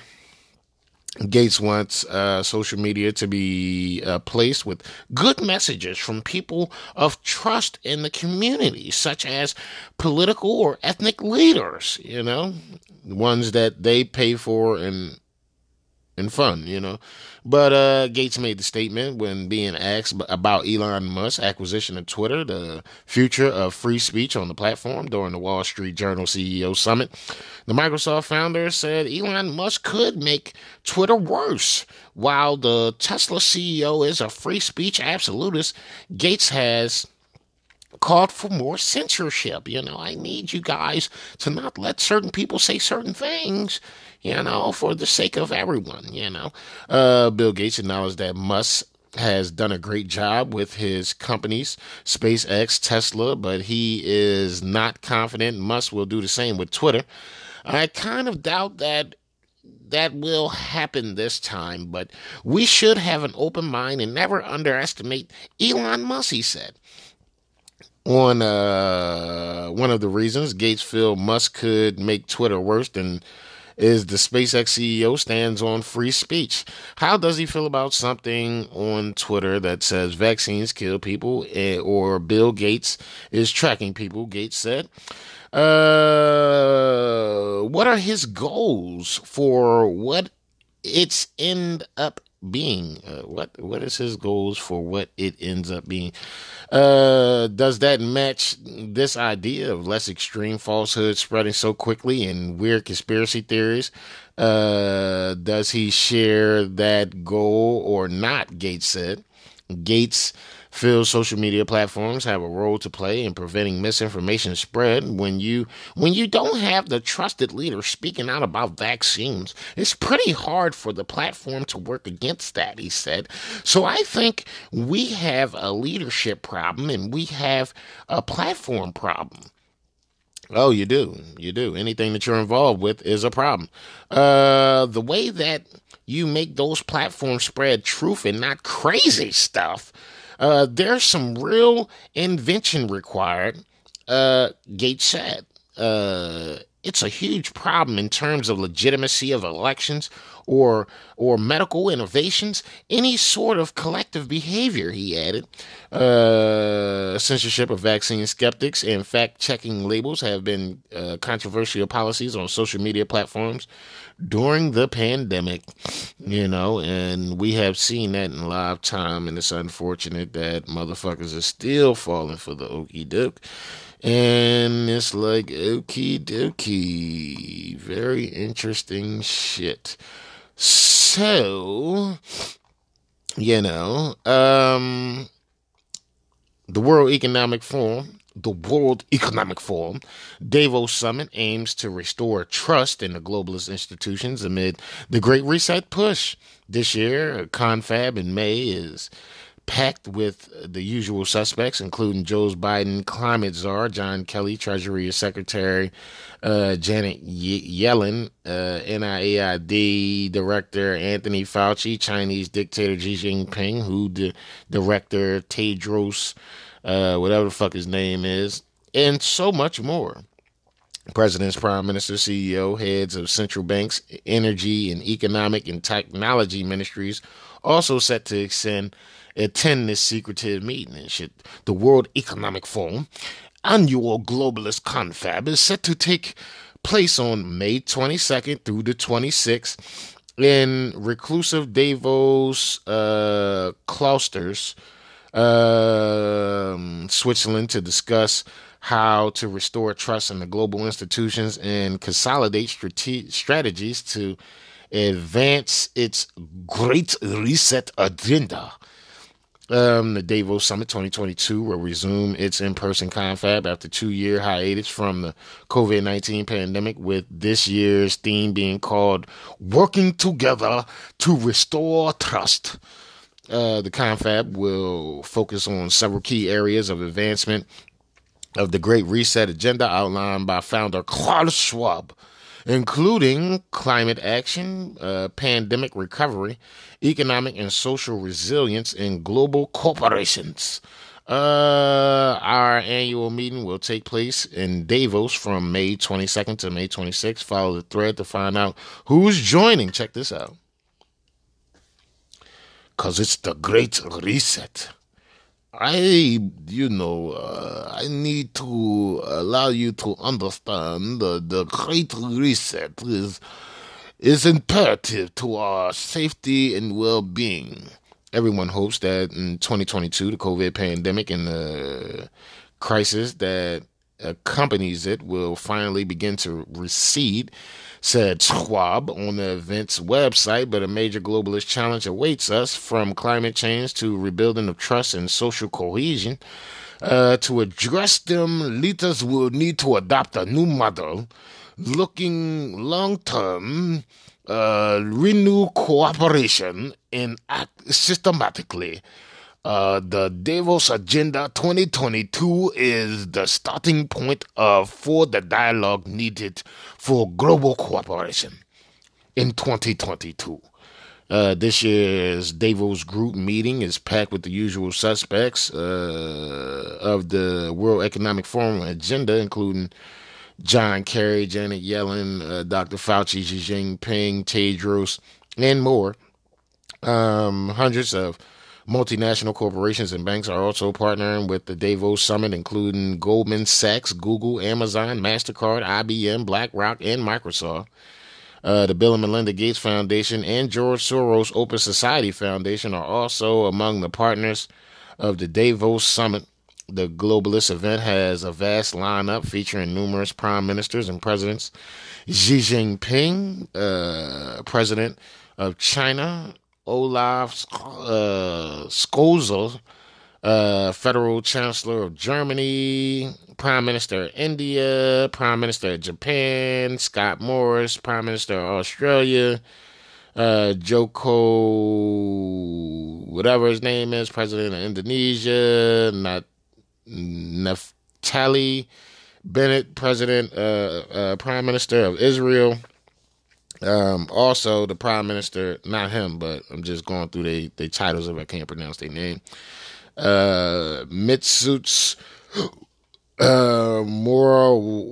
Gates wants uh, social media to be a place with good messages from people of trust in the community, such as political or ethnic leaders, you know, ones that they pay for and and fun, you know. But uh, Gates made the statement when being asked about Elon Musk's acquisition of Twitter, the future of free speech on the platform during the Wall Street Journal CEO Summit. The Microsoft founder said Elon Musk could make Twitter worse. While the Tesla CEO is a free speech absolutist, Gates has called for more censorship. You know, I need you guys to not let certain people say certain things you know, for the sake of everyone, you know. Uh, Bill Gates acknowledged that Musk has done a great job with his companies, SpaceX, Tesla, but he is not confident Musk will do the same with Twitter. I kind of doubt that that will happen this time, but we should have an open mind and never underestimate Elon Musk, he said. On uh, one of the reasons Gates feel Musk could make Twitter worse than is the SpaceX CEO stands on free speech. How does he feel about something on Twitter that says vaccines kill people eh, or Bill Gates is tracking people? Gates said. Uh, what are his goals for what it's end up being? Uh, what what is his goals for what it ends up being? Uh, does that match this idea of less extreme falsehood spreading so quickly and weird conspiracy theories? Uh, does he share that goal or not? Gates said. Gates feels social media platforms have a role to play in preventing misinformation spread when you when you don't have the trusted leader speaking out about vaccines it's pretty hard for the platform to work against that he said so i think we have a leadership problem and we have a platform problem Oh, you do. You do. Anything that you're involved with is a problem. Uh, the way that you make those platforms spread truth and not crazy stuff uh, there's some real invention required, uh, Gates said. Uh, it's a huge problem in terms of legitimacy of elections or or medical innovations, any sort of collective behavior, he added. Uh, censorship of vaccine skeptics and fact checking labels have been uh, controversial policies on social media platforms during the pandemic, you know, and we have seen that in live time, and it's unfortunate that motherfuckers are still falling for the okey doke. And it's like okie dokie. Very interesting shit. So, you know, um, the World Economic Forum the World Economic Forum, Davos Summit aims to restore trust in the globalist institutions amid the Great Reset push. This year, Confab in May is packed with the usual suspects, including Joe Biden, climate czar John Kerry, Treasury Secretary uh, Janet Yellen, uh, NIAID Director Anthony Fauci, Chinese dictator Xi Jinping, WHO di- Director Tedros uh, whatever the fuck his name is, and so much more. Presidents, Prime ministers, CEO, heads of central banks, energy and economic and technology ministries also set to extend, attend this secretive meeting and shit. The World Economic Forum annual globalist confab is set to take place on May 22nd through the 26th in reclusive Davos uh, Klosters um, Switzerland to discuss how to restore trust in the global institutions and consolidate strate- strategies to advance its Great Reset agenda. Um, the Davos Summit 2022 will resume its in person confab after two year hiatus from the COVID 19 pandemic, with this year's theme being called Working Together to Restore Trust. Uh, the confab will focus on several key areas of advancement of the Great Reset agenda outlined by founder Klaus Schwab, including climate action, uh, pandemic recovery, economic and social resilience, and global corporations. Uh, our annual meeting will take place in Davos from May 22nd to May 26th. Follow the thread to find out who's joining. Check this out because it's the great reset. I, you know, uh, I need to allow you to understand the, the great reset is is imperative to our safety and well being. Everyone hopes that in 2022, the COVID pandemic and the crisis that accompanies it will finally begin to recede, said Schwab on the event's website. But a major globalist challenge awaits us from climate change to rebuilding of trust and social cohesion. Uh, to address them, leaders will need to adopt a new model looking long term, uh, renew cooperation, and act systematically. Uh, the Davos Agenda 2022 is the starting point of for the dialogue needed for global cooperation in 2022. Uh, this year's Davos group meeting is packed with the usual suspects uh, of the World Economic Forum agenda, including John Kerry, Janet Yellen, uh, Dr. Fauci, Xi Jinping, Tedros, and more. Um, hundreds of multinational corporations and banks are also partnering with the Davos Summit, including Goldman Sachs, Google, Amazon, MasterCard, IBM, BlackRock, and Microsoft. Uh, the Bill and Melinda Gates Foundation and George Soros Open Society Foundation are also among the partners of the Davos Summit. The globalist event has a vast lineup featuring numerous prime ministers and presidents. Xi Jinping, uh, president of China, Olaf uh, Scholz, uh, federal chancellor of Germany, prime minister of India, prime minister of Japan, Scott Morris, prime minister of Australia, uh, Joko, whatever his name is, president of Indonesia, not Naftali Bennett, president, uh, uh, prime minister of Israel. Um, also, the prime minister, not him, but I'm just going through the they titles if I can't pronounce their name. Uh, Mitsuts [GASPS] uh, Morawiecki,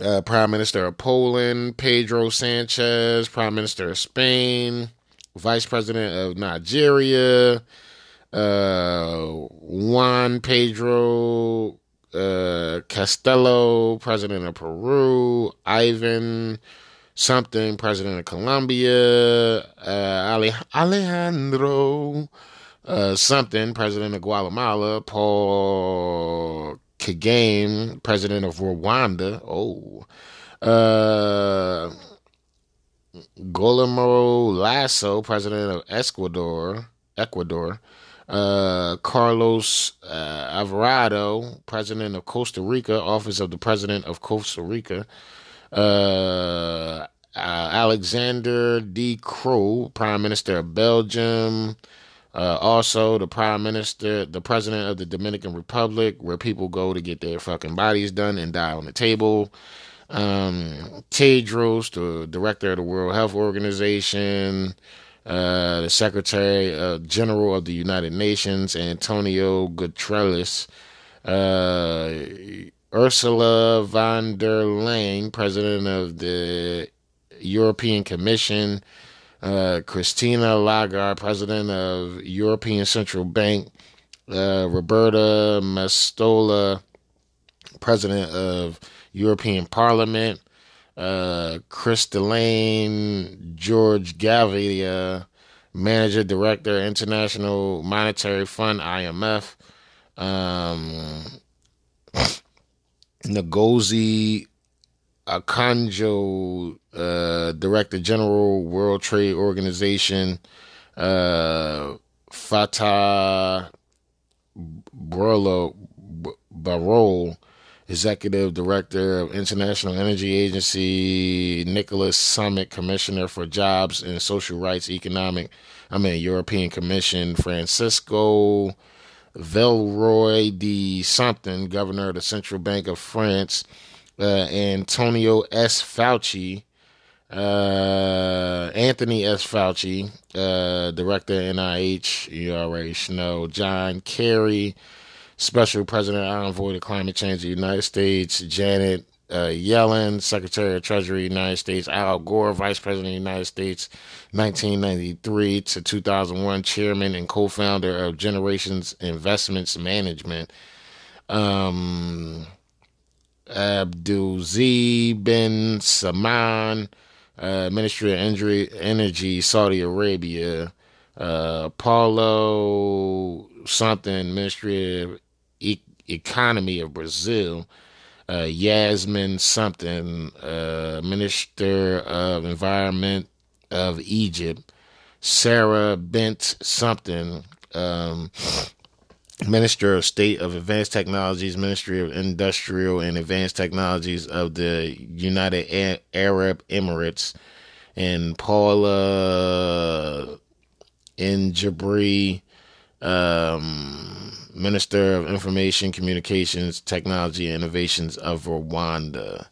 uh, Prime Minister of Poland, Pedro Sanchez, Prime Minister of Spain, Vice President of Nigeria, uh, Juan Pedro uh, Castillo, President of Peru, Ivan something, President of Colombia, uh, Alejandro uh, something, President of Guatemala, Paul Kagame, President of Rwanda. Oh, uh, Lasso, President of Ecuador. Ecuador. Uh, Carlos uh, Alvarado, President of Costa Rica, Office of the President of Costa Rica. Uh, Alexander De Croo, Prime Minister of Belgium. Uh, also, the prime minister, the president of the Dominican Republic, where people go to get their fucking bodies done and die on the table. Um, Tedros, the director of the World Health Organization, uh, the Secretary uh, General of the United Nations, Antonio Guterres, uh, Ursula von der Leyen, President of the European Commission, uh, Christina Lagarde, president of European Central Bank, uh, Roberta Metsola, president of European Parliament, uh, Christine George Gavia, manager director, International Monetary Fund, IMF, um, [LAUGHS] Ngozi Akanjo, uh, Director General, World Trade Organization, uh, Fatah Barolo, Barol, Executive Director of International Energy Agency, Nicholas Summit, Commissioner for Jobs and Social Rights, Economic, I mean, European Commission, Francisco Velroy de something, Governor of the Central Bank of France, uh, Antonio S. Fauci, uh, Anthony S. Fauci, uh, Director NIH, you already know, John Kerry, Special President Envoy to Climate Change of the United States, Janet uh, Yellen, Secretary of Treasury, United States, Al Gore, Vice President of the United States, 1993 to 2001, Chairman and co-founder of Generations Investments Management. Um, Abdulaziz bin Salman, uh, Ministry of Energy, Energy, Saudi Arabia, uh, Paulo something, Ministry of Economy of Brazil, uh, Yasmin something, uh, Minister of Environment of Egypt, Sarah Bent something, um, Minister of State of Advanced Technologies, Ministry of Industrial and Advanced Technologies of the United Arab Emirates, and Paula Njabri, um, Minister of Information, Communications, Technology, and Innovations of Rwanda.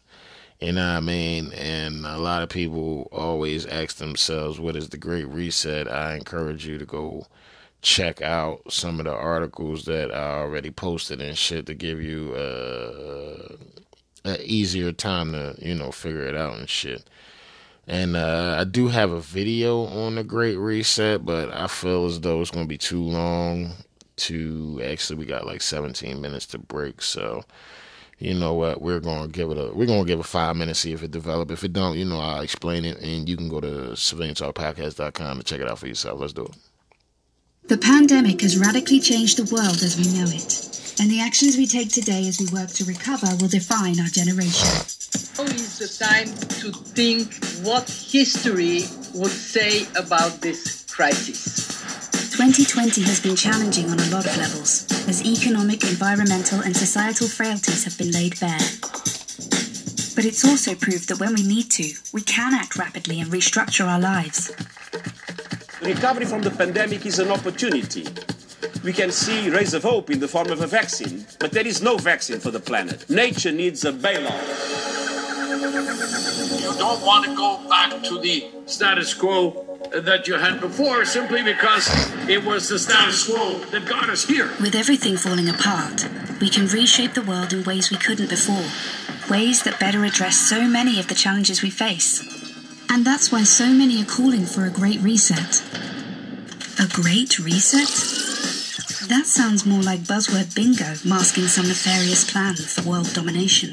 You know I mean? And a lot of people always ask themselves, what is the Great Reset? I encourage you to go check out some of the articles that I already posted and shit to give you uh, an easier time to, you know, figure it out and shit. And uh, I do have a video on the Great Reset, but I feel as though it's going to be too long to actually, we got like 17 minutes to break. So, you know what, we're going to give it a, we're going to give it five minutes, see if it develop. If it don't, you know, I'll explain it and you can go to civiliantalkpodcast.com to check it out for yourself. Let's do it. The pandemic has radically changed the world as we know it, and the actions we take today as we work to recover will define our generation. Now is the time to think what history would say about this crisis. 2020 has been challenging on a lot of levels, as economic, environmental, and societal frailties have been laid bare. But it's also proved that when we need to, we can act rapidly and restructure our lives. Recovery from the pandemic is an opportunity. We can see rays of hope in the form of a vaccine, but there is no vaccine for the planet. Nature needs a bailout. You don't want to go back to the status quo that you had before simply because it was the status quo that got us here. With everything falling apart, we can reshape the world in ways we couldn't before, ways that better address so many of the challenges we face. And that's why so many are calling for a great reset. A great reset? That sounds more like buzzword bingo masking some nefarious plan for world domination.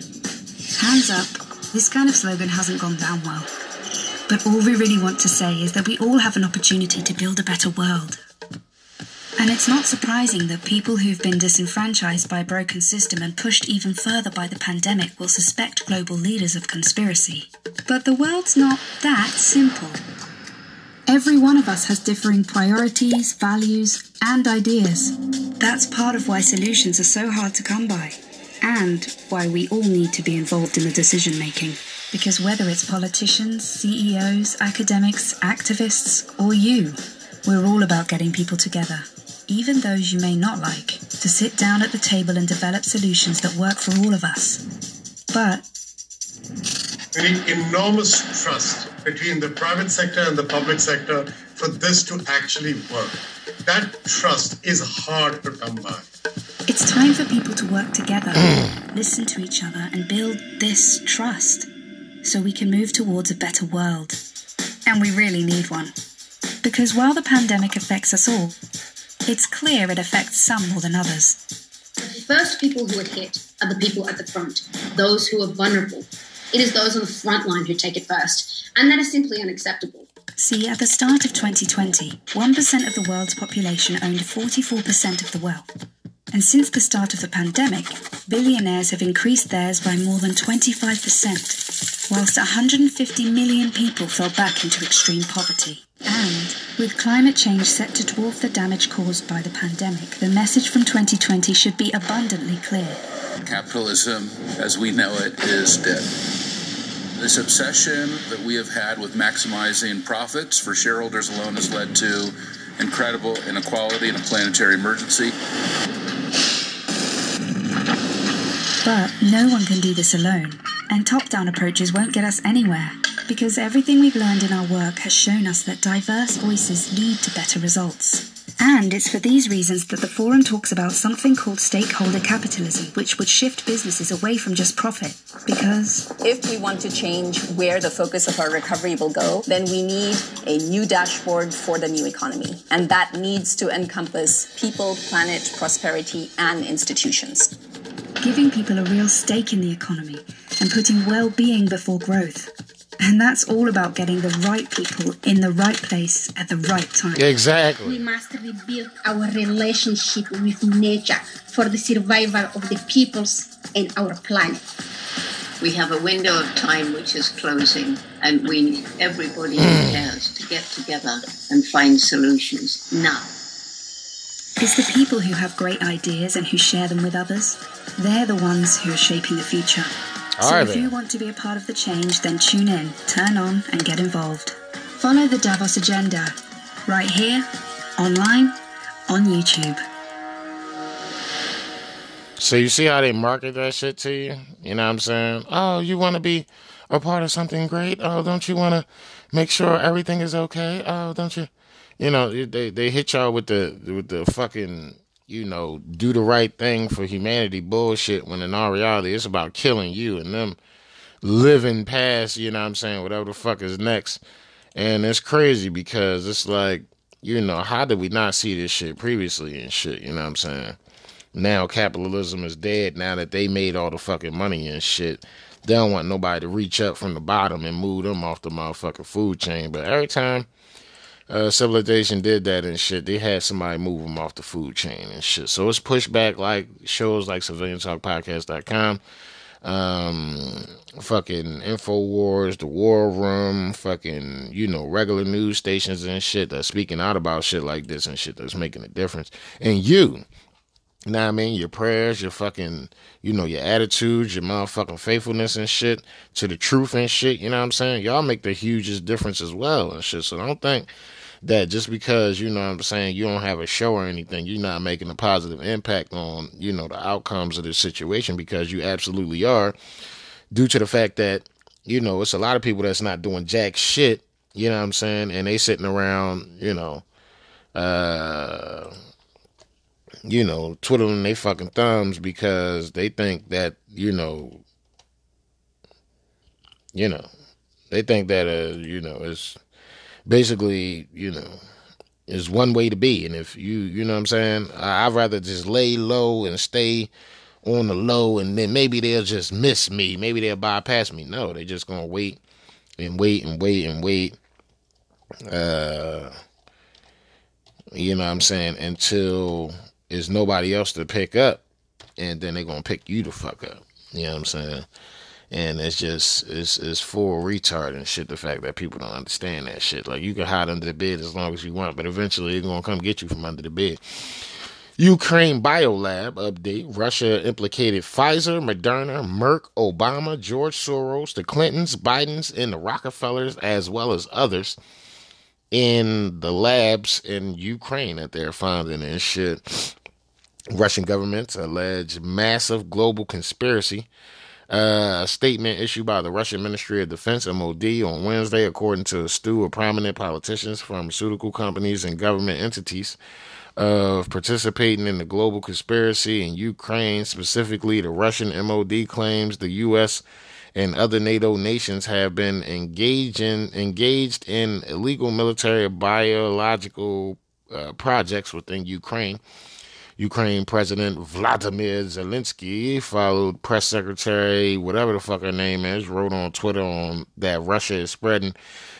Hands up, this kind of slogan hasn't gone down well. But all we really want to say is that we all have an opportunity to build a better world. And it's not surprising that people who've been disenfranchised by a broken system and pushed even further by the pandemic will suspect global leaders of conspiracy. But the world's not that simple. Every one of us has differing priorities, values, and ideas. That's part of why solutions are so hard to come by, and why we all need to be involved in the decision making. Because whether it's politicians, CEOs, academics, activists, or you, we're all about getting people together, even those you may not like, to sit down at the table and develop solutions that work for all of us. But we need enormous trust between the private sector and the public sector for this to actually work. That trust is hard to come by. It's time for people to work together, [CLEARS THROAT] listen to each other, and build this trust so we can move towards a better world. And we really need one. Because while the pandemic affects us all, it's clear it affects some more than others. The first people who are hit are the people at the front, those who are vulnerable. It is those on the front line who take it first, and that is simply unacceptable. See, at the start of 2020, 1% of the world's population owned 44% of the wealth. And since the start of the pandemic, billionaires have increased theirs by more than 25%, whilst 150 million people fell back into extreme poverty. And with climate change set to dwarf the damage caused by the pandemic, the message from 2020 should be abundantly clear. Capitalism, as we know it, is dead. This obsession that we have had with maximizing profits for shareholders alone has led to incredible inequality and a planetary emergency. But no one can do this alone, and top down approaches won't get us anywhere, because everything we've learned in our work has shown us that diverse voices lead to better results. And it's for these reasons that the forum talks about something called stakeholder capitalism, which would shift businesses away from just profit. Because If we want to change where the focus of our recovery will go, then we need a new dashboard for the new economy. And that needs to encompass people, planet, prosperity, and institutions. giving people a real stake in the economy and putting well being before growth. And that's all about getting the right people in the right place at the right time. Exactly. We must rebuild our relationship with nature for the survival of the peoples and our planet. We have a window of time which is closing, and we need everybody who cares to get together and find solutions now. It's the people who have great ideas and who share them with others. They're the ones who are shaping the future. So if they? you want to be a part of the change, then tune in, turn on, and get involved. Follow the Davos Agenda right here, online, on YouTube. So you see how they market that shit to you? You know what I'm saying? Oh, you want to be a part of something great? Oh, don't you want to make sure everything is okay? Oh, don't you? You know, they they hit y'all with the with the fucking you know do the right thing for humanity bullshit. When in all reality, it's about killing you and them living past. You know what I'm saying? Whatever the fuck is next. And it's crazy because it's like, you know, how did we not see this shit previously and shit? You know what I'm saying? Now capitalism is dead now that they made all the fucking money and shit. They don't want nobody to reach up from the bottom and move them off the motherfucking food chain. But every time uh, civilization did that and shit, they had somebody move them off the food chain and shit. So it's pushed back like shows like civiliantalkpodcast.com, um, fucking InfoWars, The War Room, fucking, you know, regular news stations and shit that's speaking out about shit like this and shit that's making a difference. And you, you know what I mean? Your prayers, your fucking, you know, your attitudes, your motherfucking faithfulness and shit to the truth and shit. You know what I'm saying? Y'all make the hugest difference as well and shit. So don't think that just because, you know what I'm saying, you don't have a show or anything, you're not making a positive impact on, you know, the outcomes of the situation because you absolutely are due to the fact that, you know, it's a lot of people that's not doing jack shit, you know what I'm saying? And they sitting around, you know, uh, you know, twiddling their fucking thumbs because they think that, you know, you know, they think that, uh, you know, it's basically, you know, is one way to be. And if you, you know what I'm saying, I'd rather just lay low and stay on the low and then maybe they'll just miss me. Maybe they'll bypass me. No, they're just gonna wait and wait and wait and wait. Uh, you know what I'm saying, until there's nobody else to pick up, and then they're gonna pick you the fuck up. You know what I'm saying? And it's just it's it's full retard and shit. The fact that people don't understand that shit. Like you can hide under the bed as long as you want, but eventually they're gonna come get you from under the bed. Ukraine Biolab update. Russia implicated Pfizer, Moderna, Merck, Obama, George Soros, the Clintons, Bidens, and the Rockefellers, as well as others in the labs in Ukraine that they're finding and shit. Russian governments allege massive global conspiracy. Uh, a statement issued by the Russian Ministry of Defense (MOD) on Wednesday, according to a stew of prominent politicians, pharmaceutical companies, and government entities, of participating in the global conspiracy in Ukraine. Specifically, the Russian MOD claims the U.S. and other NATO nations have been engaging engaged in illegal military biological uh, projects within Ukraine. Ukraine President Vladimir Zelensky followed press secretary, whatever the fuck her name is, wrote on Twitter on that Russia is spreading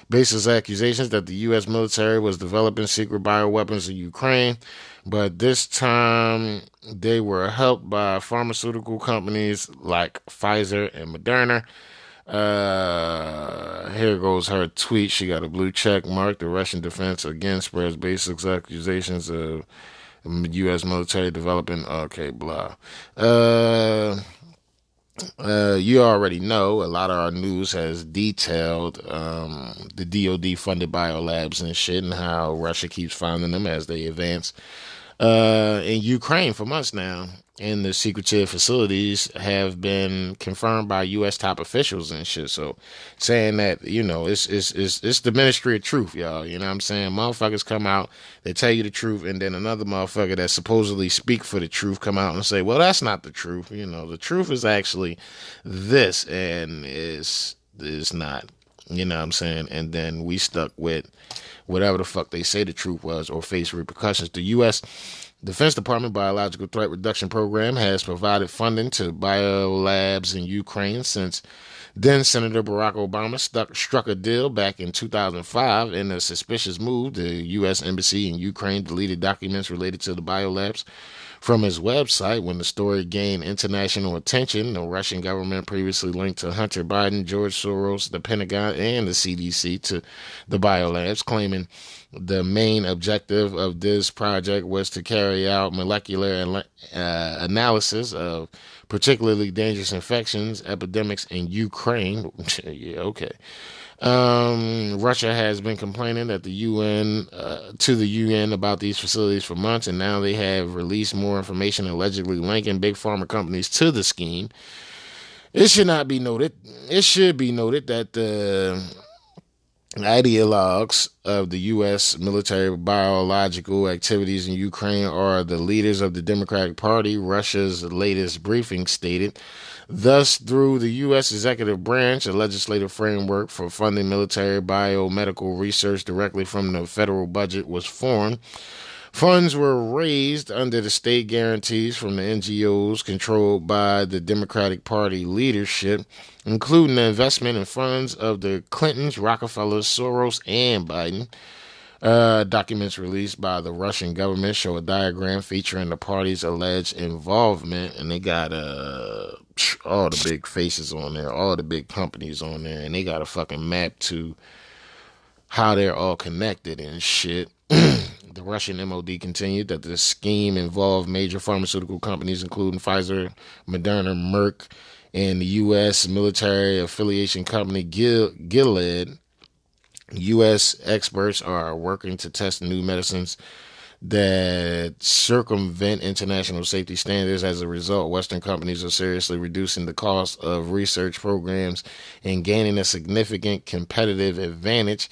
baseless accusations that the U.S. military was developing secret bioweapons in Ukraine. But this time they were helped by pharmaceutical companies like Pfizer and Moderna. Uh, here goes her tweet. She got a blue check mark. The Russian defense again spreads baseless accusations of U.S. military developing. Okay, blah. Uh, uh, you already know a lot of our news has detailed um, the DoD funded biolabs and shit, and how Russia keeps finding them as they advance uh, in Ukraine for months now. And the secretive facilities have been confirmed by U.S. top officials and shit. So, saying that you know it's it's it's it's the ministry of truth, y'all. You know what I'm saying? Motherfuckers come out, they tell you the truth, and then another motherfucker that supposedly speak for the truth come out and say, "Well, that's not the truth." You know, the truth is actually this, and is is not. You know what I'm saying? And then we stuck with whatever the fuck they say the truth was or face repercussions. The U.S. Defense Department Biological Threat Reduction Program has provided funding to biolabs in Ukraine since then Senator Barack Obama stuck, struck a deal back in 2005 in a suspicious move. The U.S. Embassy in Ukraine deleted documents related to the biolabs from his website when the story gained international attention. The Russian government previously linked to Hunter Biden, George Soros, the Pentagon, and the CDC to the biolabs, claiming the main objective of this project was to carry out molecular uh, analysis of particularly dangerous infections, epidemics in Ukraine. [LAUGHS] yeah, okay. Um, Russia has been complaining that the UN uh, to the UN about these facilities for months, and now they have released more information allegedly linking big pharma companies to the scheme. It should not be noted. It should be noted that the ideologues of the U.S. military biological activities in Ukraine are the leaders of the Democratic Party. Russia's latest briefing stated Thus, through the U.S. executive branch, a legislative framework for funding military biomedical research directly from the federal budget was formed. Funds were raised under the state guarantees from the NGOs controlled by the Democratic Party leadership, including the investment in funds of the Clintons, Rockefellers, Soros, and Biden. Uh, documents released by the Russian government show a diagram featuring the party's alleged involvement, and they got uh, all the big faces on there, all the big companies on there, and they got a fucking map to how they're all connected and shit. [CLEARS THROAT] the Russian MOD continued that the scheme involved major pharmaceutical companies, including Pfizer, Moderna, Merck, and the U.S. military affiliation company Gil- Gilead U.S. experts are working to test new medicines that circumvent international safety standards. As a result, Western companies are seriously reducing the cost of research programs and gaining a significant competitive advantage.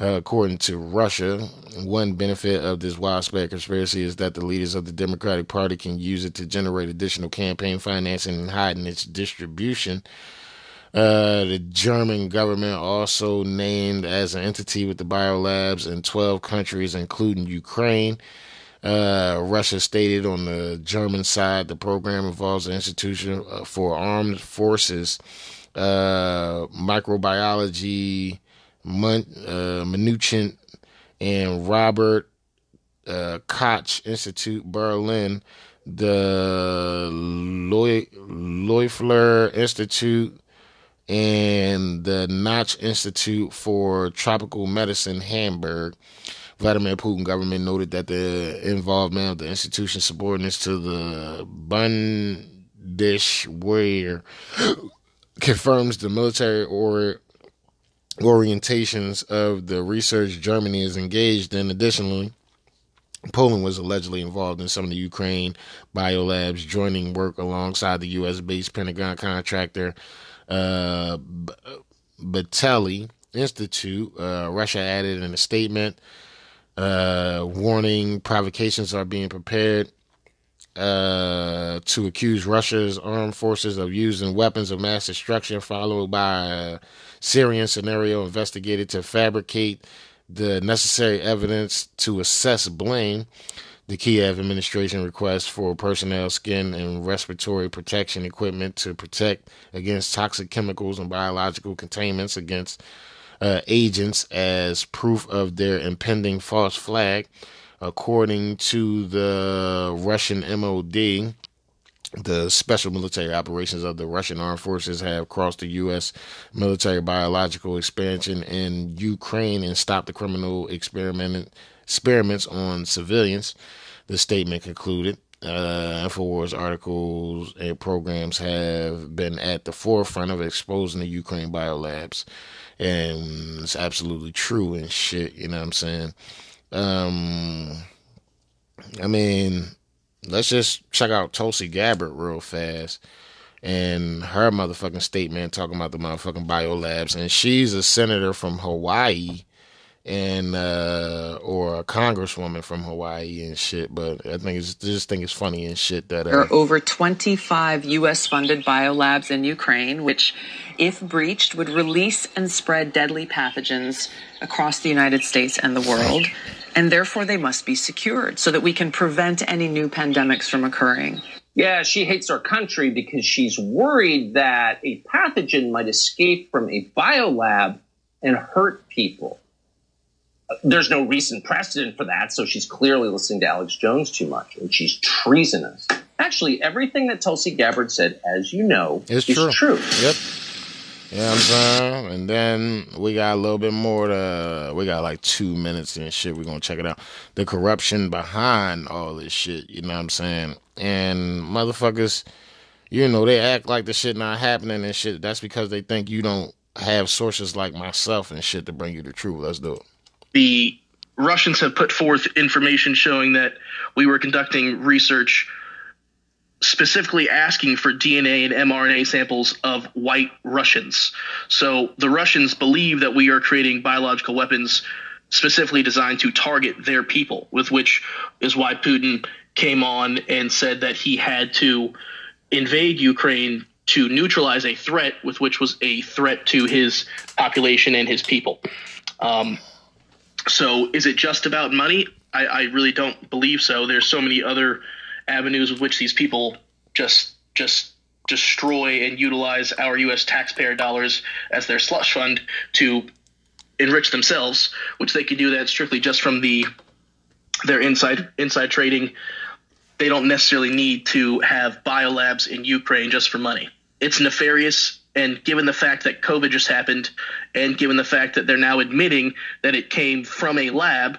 Uh, according to Russia, one benefit of this widespread conspiracy is that the leaders of the Democratic Party can use it to generate additional campaign financing and hide in its distribution. Uh, the German government also named as an entity with the biolabs in 12 countries, including Ukraine. Uh, Russia stated on the German side the program involves an institution uh, for armed forces, uh, microbiology, Mun- uh, Minuchin, and Robert uh, Koch Institute, Berlin, the Loeffler Institute, and the Nocht Institute for Tropical Medicine, Hamburg. Vladimir Putin government noted that the involvement of the institution subordinates to the Bundeswehr confirms the military or orientations of the research Germany is engaged in. Additionally, Poland was allegedly involved in some of the Ukraine biolabs, joining work alongside the U.S. based Pentagon contractor uh, Battelle Institute. Uh, Russia added in a statement uh, warning provocations are being prepared uh, to accuse Russia's armed forces of using weapons of mass destruction, followed by Syrian scenario investigated to fabricate the necessary evidence to assess blame. The Kiev administration requests for personnel, skin, and respiratory protection equipment to protect against toxic chemicals and biological contaminants against uh, agents as proof of their impending false flag. According to the Russian MOD, the special military operations of the Russian armed forces have crossed the U.S. military biological expansion in Ukraine and stopped the criminal experiment experiments on civilians. The statement concluded. Uh, InfoWars articles and programs have been at the forefront of exposing the Ukraine biolabs. And it's absolutely true and shit, you know what I'm saying? Um, I mean, let's just check out Tulsi Gabbard real fast and her motherfucking statement talking about the motherfucking biolabs. And she's a senator from Hawaii and uh, or a congresswoman from Hawaii and shit. But I think it's just think it's funny and shit that uh, there are over 25 U.S. funded biolabs in Ukraine, which, if breached, would release and spread deadly pathogens across the United States and the world. And therefore they must be secured so that we can prevent any new pandemics from occurring. Yeah, she hates our country because she's worried that a pathogen might escape from a biolab and hurt people. There's no recent precedent for that, so she's clearly listening to Alex Jones too much, and she's treasonous. Actually, everything that Tulsi Gabbard said, as you know, It's is true. true. Yep. You know what I'm saying? And then we got a little bit more to we got like two minutes and shit. We're gonna check it out. The corruption behind all this shit, you know what I'm saying? And motherfuckers, you know, they act like the shit not happening and shit. That's because they think you don't have sources like myself and shit to bring you the truth. Let's do it. the Russians have put forth information showing that we were conducting research specifically asking for DNA and mRNA samples of white Russians. So the Russians believe that we are creating biological weapons specifically designed to target their people, with which is why Putin came on and said that he had to invade Ukraine to neutralize a threat, with which was a threat to his population and his people. Um, so is it just about money? I, I really don't believe so. There's so many other avenues with which these people just just destroy and utilize our U.S. taxpayer dollars as their slush fund to enrich themselves, which they can do that strictly just from the their inside inside trading. They don't necessarily need to have biolabs in Ukraine just for money. It's nefarious, and given the fact that COVID just happened, and given the fact that they're now admitting that it came from a lab,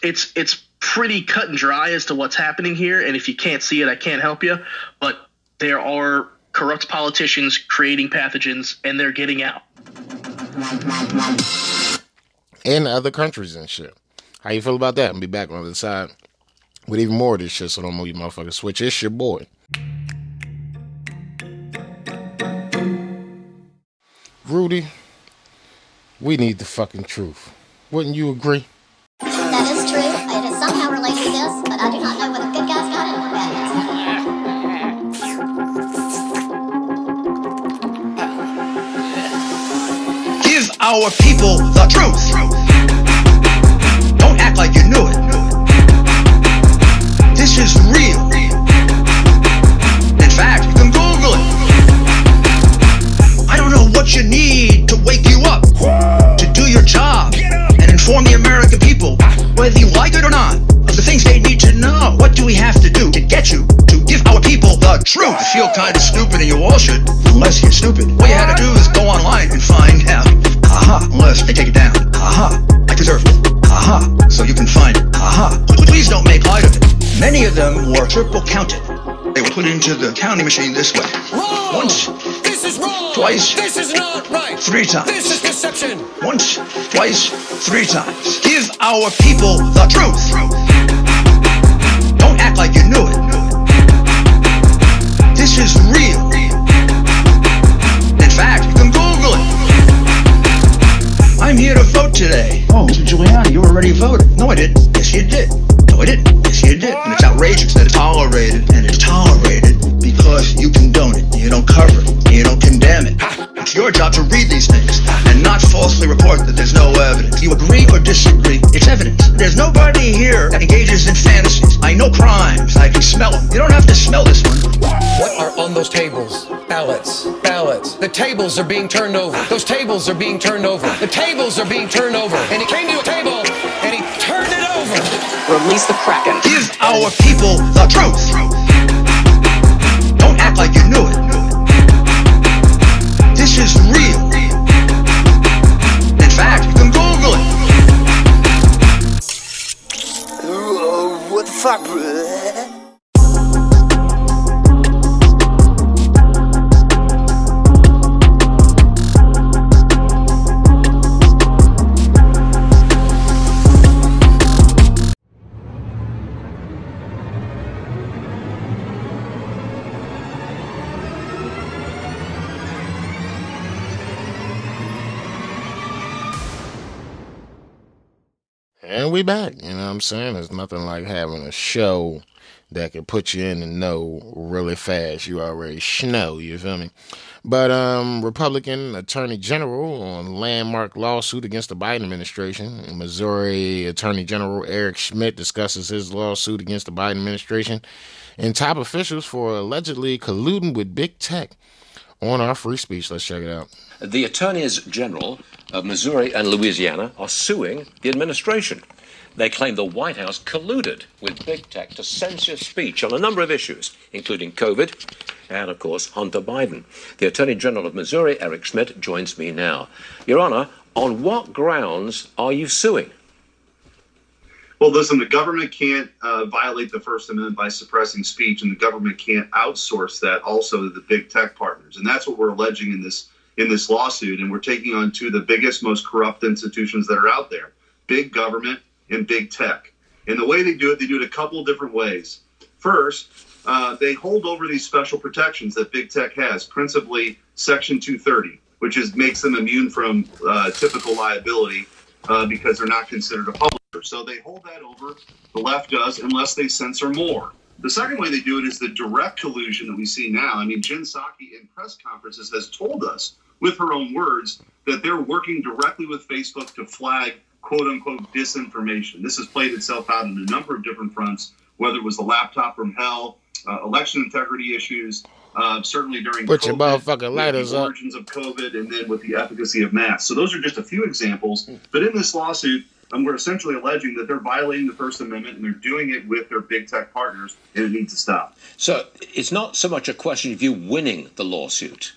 it's it's pretty cut and dry as to what's happening here. And if you can't see it, I can't help you. But there are corrupt politicians creating pathogens, and they're getting out. In other countries and shit. How you feel about that? And be back on the other side with even more of this shit. So don't move your motherfucking switch. It's your boy. Rudy, we need the fucking truth. Wouldn't you agree? Somehow this, but I do not know what the good guys got it the bad guys Give our people the truth. Don't act like you knew it. This is real. In fact, you can Google it. I don't know what you need to wake you up, to do your job, and inform the American people, whether you like it or not, of the things they need to know. What do we have to do to get you to give our people the truth? I feel kind of stupid, and you all should, unless you're stupid. What you had to do is go online and find out. Aha, unless they take it down. Aha, I deserve it. Aha, so you can find it. Aha, please don't make light of it. Many of them were triple counted. They were put into the counting machine this way. Once, This is wrong. Twice. This is not right. Three times. This is deception. once, twice, three times. Give our people the truth. Don't act like you knew it. This is real. In fact, you can Google it. I'm here to vote today. Oh, Mr. Giuliani, you already voted. No, I didn't. Yes, you did. No, I didn't. And it's outrageous that it's tolerated. And it's tolerated because you condone it. You don't cover it. You don't condemn it. It's your job to read these things and not falsely report that there's no evidence. You agree or disagree, it's evidence. There's nobody here that engages in fantasies. I know crimes. I can smell them. You don't have to smell this one. What are on those tables? Ballots. Ballots. The tables are being turned over. Those tables are being turned over. The tables are being turned over. And he came to a table and he turned it. Release the Kraken. Give our people the truth. Don't act like you knew it. This is real. We back. You know what I'm saying? There's nothing like having a show that can put you in the know really fast. You already know, you feel me? But um, Republican Attorney General on landmark lawsuit against the Biden administration. Missouri Attorney General Eric Schmitt discusses his lawsuit against the Biden administration and top officials for allegedly colluding with big tech on our free speech. Let's check it out. The attorneys general of Missouri and Louisiana are suing the administration. They claim the White House colluded with big tech to censor speech on a number of issues, including COVID and, of course, Hunter Biden. The Attorney General of Missouri, Eric Schmitt, joins me now. Your Honor, on what grounds are you suing? Well, listen, the government can't uh, violate the First Amendment by suppressing speech, and the government can't outsource that also to the big tech partners. And that's what we're alleging in this in this lawsuit. And we're taking on two of the biggest, most corrupt institutions that are out there: big government and big tech. And the way they do it, they do it a couple of different ways. First, uh, they hold over these special protections that big tech has, principally Section 230, which is makes them immune from uh, typical liability uh, because they're not considered a publisher. So they hold that over. The left does, unless they censor more. The second way they do it is the direct collusion that we see now. I mean, Jen Psaki in press conferences has told us, with her own words, that they're working directly with Facebook to flag quote unquote disinformation. This has played itself out on a number of different fronts, whether it was the laptop from hell, uh, election integrity issues, uh, certainly during Put your motherfucking with lighters the up. origins of COVID, and then with the efficacy of masks. So those are just a few examples. But in this lawsuit, um, we're essentially alleging that they're violating the First Amendment and they're doing it with their big tech partners, and it needs to stop. So it's not so much a question of you winning the lawsuit.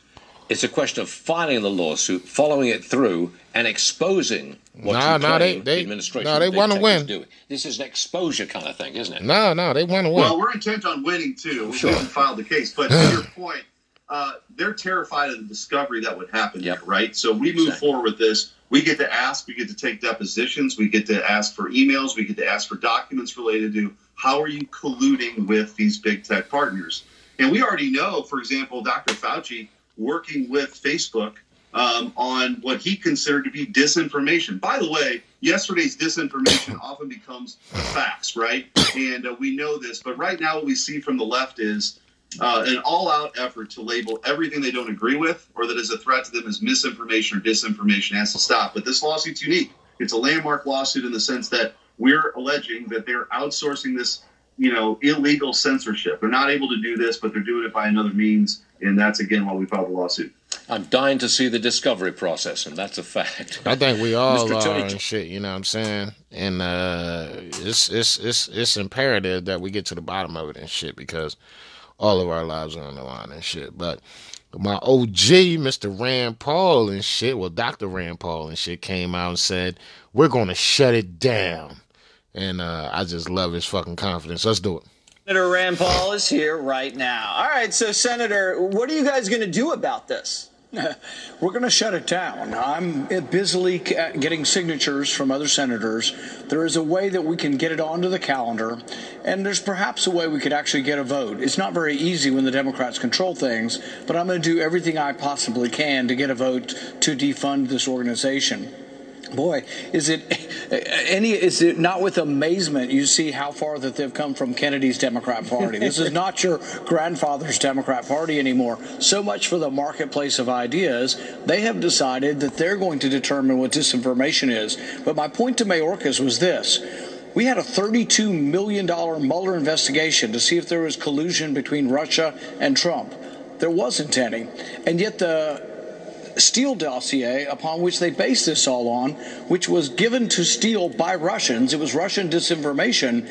It's a question of filing the lawsuit, following it through, and exposing what Nah, you nah, they- claim they- the administration nah, they of wanna win. is doing. This is an exposure kind of thing, isn't it? No, no, they want to win. Well, we're intent on winning too. We Sure. haven't filed the case, but to your [SIGHS] point, uh, they're terrified of the discovery that would happen here, right? So we move forward with this. We get to ask, we get to take depositions, we get to ask for emails, we get to ask for documents related to how are you colluding with these big tech partners. And we already know, for example, Dr. Fauci working with Facebook um, on what he considered to be disinformation. By the way, yesterday's disinformation [COUGHS] often becomes facts, right? And uh, we know this, but right now what we see from the left is uh, an all-out effort to label everything they don't agree with or that is a threat to them as misinformation or disinformation has to stop. But this lawsuit's unique. It's a landmark lawsuit in the sense that we're alleging that they're outsourcing this, you know, illegal censorship. They're not able to do this, but they're doing it by another means, and that's again why we filed the lawsuit. I'm dying to see the discovery process, and that's a fact. I think we all Mr. are Attorney and shit. You know what I'm saying? And uh, it's it's it's it's imperative that we get to the bottom of it and shit because all of our lives are on the line and shit. But my OG, Mr. Rand Paul and shit, well, Dr. Rand Paul and shit came out and said we're gonna shut it down. And uh, I just love his fucking confidence. Let's do it. Senator Rand Paul is here right now. All right, so Senator, what are you guys going to do about this? [LAUGHS] We're going to shut it down. I'm busily getting signatures from other senators. There is a way that we can get it onto the calendar, and there's perhaps a way we could actually get a vote. It's not very easy when the Democrats control things, but I'm going to do everything I possibly can to get a vote to defund this organization. Boy, is it [LAUGHS] any? Is it not with amazement you see how far that they've come from Kennedy's Democrat Party? This is not your grandfather's Democrat Party anymore. So much for the marketplace of ideas. They have decided that they're going to determine what disinformation is. But my point to Mayorkas was this. We had a $32 million Mueller investigation to see if there was collusion between Russia and Trump. There wasn't any. And yet the Steele dossier upon which they based this all on, which was given to Steele by Russians. It was Russian disinformation.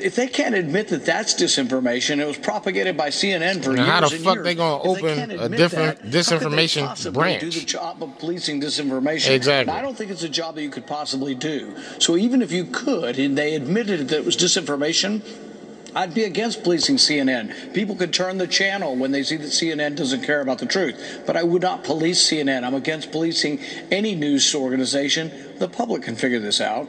If they can't admit that that's disinformation, it was propagated by CNN for Now, years how the and fuck years. they gonna If they open a different that, how could they disinformation branch? Do the job of policing disinformation. Exactly. I don't think it's a job that you could possibly do. So even if you could, and they admitted that it was disinformation, I'd be against policing CNN. People could turn the channel when they see that CNN doesn't care about the truth. But I would not police CNN. I'm against policing any news organization. The public can figure this out.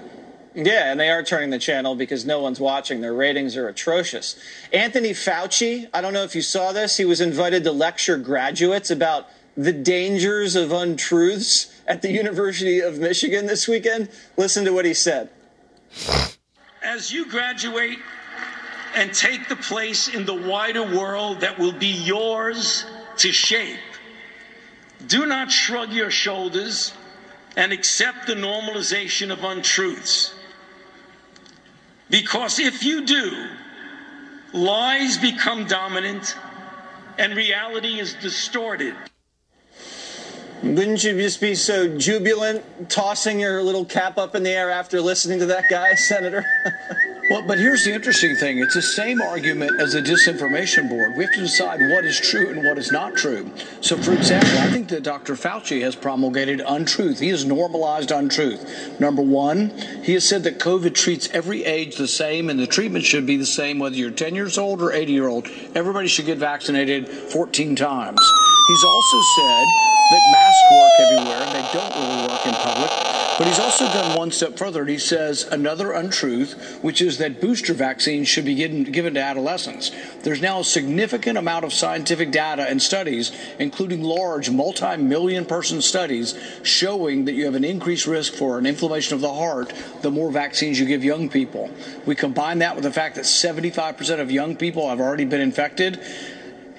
Yeah, and they are turning the channel because no one's watching. Their ratings are atrocious. Anthony Fauci, I don't know if you saw this, he was invited to lecture graduates about the dangers of untruths at the University of Michigan this weekend. Listen to what he said. As you graduate and take the place in the wider world that will be yours to shape. Do not shrug your shoulders and accept the normalization of untruths. Because if you do, lies become dominant and reality is distorted. Wouldn't you just be so jubilant tossing your little cap up in the air after listening to that guy, [LAUGHS] Senator? Well, but here's the interesting thing. It's the same argument as the disinformation board. We have to decide what is true and what is not true. So, for example, I think that Dr. Fauci has promulgated untruth. He has normalized untruth. Number one, he has said that COVID treats every age the same and the treatment should be the same whether you're 10 years old or 80 year old. Everybody should get vaccinated 14 times. He's also said that masks work everywhere and they don't really work in public. But he's also gone one step further and he says another untruth, which is that booster vaccines should be given, given to adolescents. There's now a significant amount of scientific data and studies, including large multi million person studies, showing that you have an increased risk for an inflammation of the heart the more vaccines you give young people. We combine that with the fact that 75% of young people have already been infected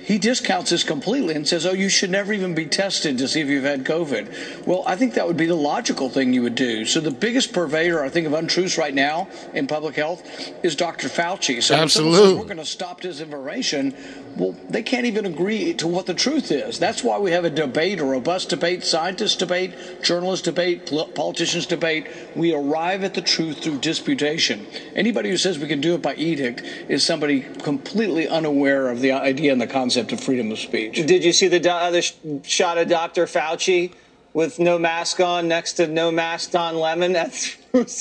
he discounts this completely and says, oh, you should never even be tested to see if you've had COVID. Well, I think that would be the logical thing you would do. So the biggest purveyor, I think, of untruths right now in public health is Dr. Fauci. So Absolutely. we're going to stop disinformation. Well, they can't even agree to what the truth is. That's why we have a debate, a robust debate, scientists debate, journalists debate, politicians debate. We arrive at the truth through disputation. Anybody who says we can do it by edict is somebody completely unaware of the idea and the concept of freedom of speech. Did you see the other sh- shot of Dr. Fauci with no mask on next to no mask Don Lemon? [LAUGHS] That's,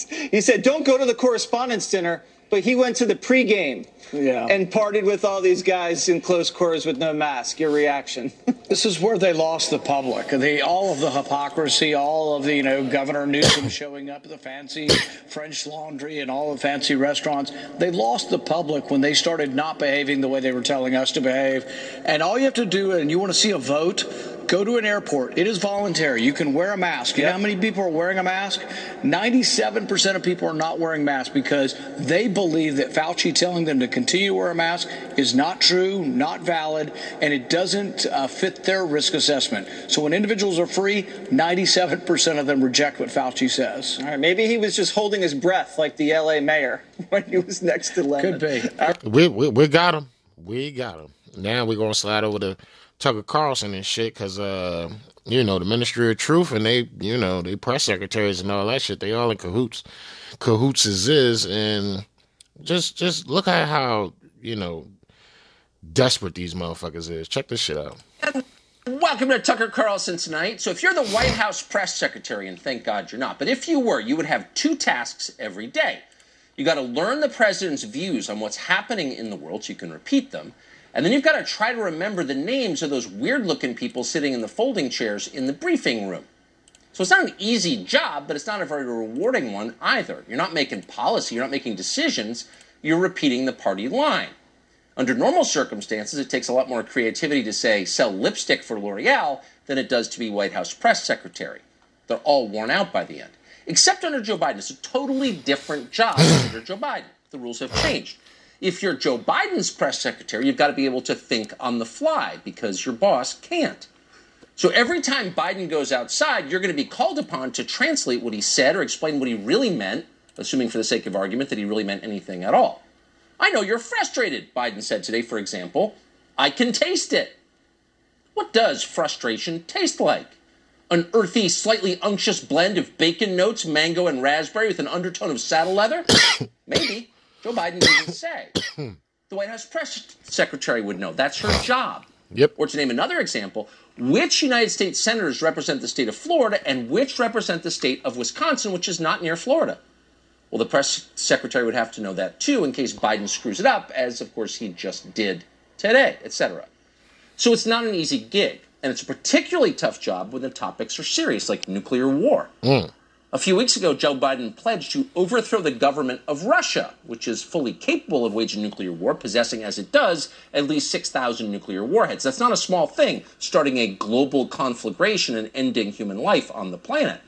he said, don't go to the correspondence dinner, but he went to the pregame yeah. and partied with all these guys in close quarters with no mask. Your reaction? [LAUGHS] this is where they lost the public. The all of the hypocrisy, all of the you know Governor Newsom [COUGHS] showing up at the fancy French Laundry and all the fancy restaurants. They lost the public when they started not behaving the way they were telling us to behave. And all you have to do, and you want to see a vote Go to an airport. It is voluntary. You can wear a mask. You yep. know how many people are wearing a mask? 97% of people are not wearing masks because they believe that Fauci telling them to continue to wear a mask is not true, not valid, and it doesn't uh, fit their risk assessment. So when individuals are free, 97% of them reject what Fauci says. All right, maybe he was just holding his breath like the LA mayor [LAUGHS] when he was next to Lemon. Could be. We, we, we got him. We got him. Now we're going to slide over to Tucker Carlson and shit, because uh, you know the Ministry of Truth and they, you know, they press secretaries and all that shit. They all in cahoots, cahoots is is, and just just look at how you know desperate these motherfuckers is. Check this shit out. Welcome to Tucker Carlson tonight. So, if you're the White House press secretary, and thank God you're not, but if you were, you would have two tasks every day. You got to learn the president's views on what's happening in the world so you can repeat them. And then you've got to try to remember the names of those weird looking people sitting in the folding chairs in the briefing room. So it's not an easy job, but it's not a very rewarding one either. You're not making policy, you're not making decisions, you're repeating the party line. Under normal circumstances, it takes a lot more creativity to say sell lipstick for L'Oreal than it does to be White House press secretary. They're all worn out by the end. Except under Joe Biden. It's a totally different job under Joe Biden. The rules have changed. If you're Joe Biden's press secretary, you've got to be able to think on the fly because your boss can't. So every time Biden goes outside, you're going to be called upon to translate what he said or explain what he really meant, assuming for the sake of argument that he really meant anything at all. I know you're frustrated, Biden said today, for example. I can taste it. What does frustration taste like? An earthy, slightly unctuous blend of bacon notes, mango, and raspberry with an undertone of saddle leather? [COUGHS] Maybe. Joe Biden didn't say. [COUGHS] the White House press secretary would know. That's her [COUGHS] job. Yep. Or to name another example, which United States senators represent the state of Florida and which represent the state of Wisconsin, which is not near Florida? Well, the press secretary would have to know that too in case Biden screws it up, as of course he just did today, etc. So it's not an easy gig, and it's a particularly tough job when the topics are serious, like nuclear war. Mm. A few weeks ago, Joe Biden pledged to overthrow the government of Russia, which is fully capable of waging nuclear war, possessing, as it does, at least 6,000 nuclear warheads. That's not a small thing, starting a global conflagration and ending human life on the planet.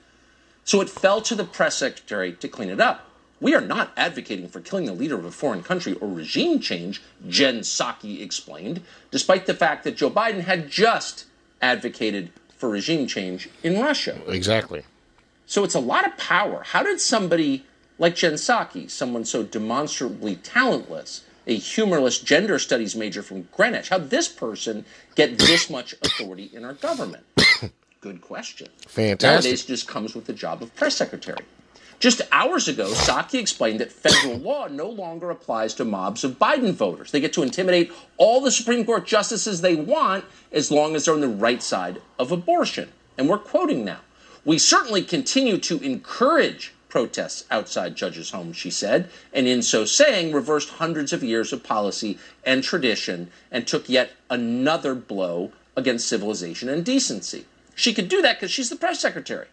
So it fell to the press secretary to clean it up. We are not advocating for killing the leader of a foreign country or regime change, Jen Psaki explained, despite the fact that Joe Biden had just advocated for regime change in Russia. Exactly. So it's a lot of power. How did somebody like Jen Psaki, someone so demonstrably talentless, a humorless gender studies major from Greenwich, how did this person get this much authority in our government? [COUGHS] Good question. Fantastic. Nowadays, it just comes with the job of press secretary. Just hours ago, Psaki explained that federal law no longer applies to mobs of Biden voters. They get to intimidate all the Supreme Court justices they want as long as they're on the right side of abortion. And we're quoting now. We certainly continue to encourage protests outside judges' homes, she said, and in so saying, reversed hundreds of years of policy and tradition and took yet another blow against civilization and decency. She could do that because she's the press secretary.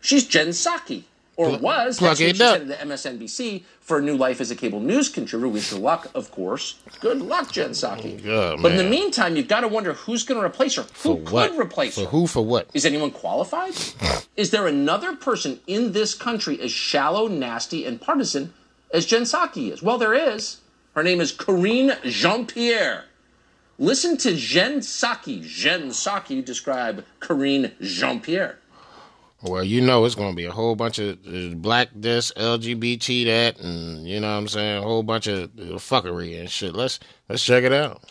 She's Jen Psaki, or Plug- was. plug That's what she said to MSNBC for a new life as a cable news contributor. Wish her luck, of course. Good luck, Jen Psaki. Oh, but in the meantime, you've got to wonder who's going to replace her. For Who what? could replace For her? who? For what? Is anyone qualified? [LAUGHS] Is there another person in this country as shallow, nasty, and partisan as Jen Psaki is? Well, there is. Her name is Karine Jean Pierre. Listen to Jen Psaki, Jen Psaki describe Karine Jean Pierre. Well, you know it's going to be a whole bunch of uh, black this, LGBT that, and you know what I'm saying, a whole bunch of uh, fuckery and shit. Let's let's check it out.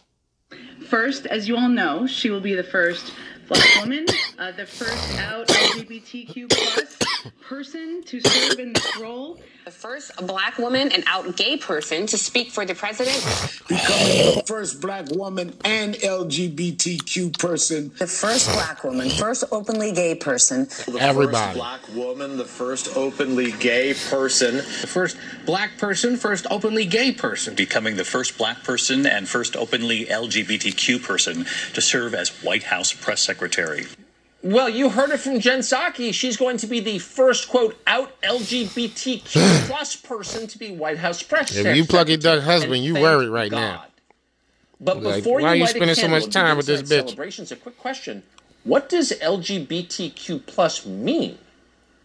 First, as you all know, she will be the first black woman, uh, the first out LGBTQ plus person to serve in this role. The first black woman and out gay person to speak for the president. Becoming the first black woman and LGBTQ person. The first black woman, first openly gay person. Everybody. black woman, the first openly gay person. The first black person, first openly gay person. becoming the first black person and first openly LGBTQ person to serve as White House press secretary. Well, you heard it from Jen Psaki. She's going to be the first, quote, out LGBTQ [LAUGHS] plus person to be White House press If you plug your duck husband, you worried right now. But Like, before why are you you light a spending so much time with this bitch? Celebrations. A quick question: What does LGBTQ plus mean?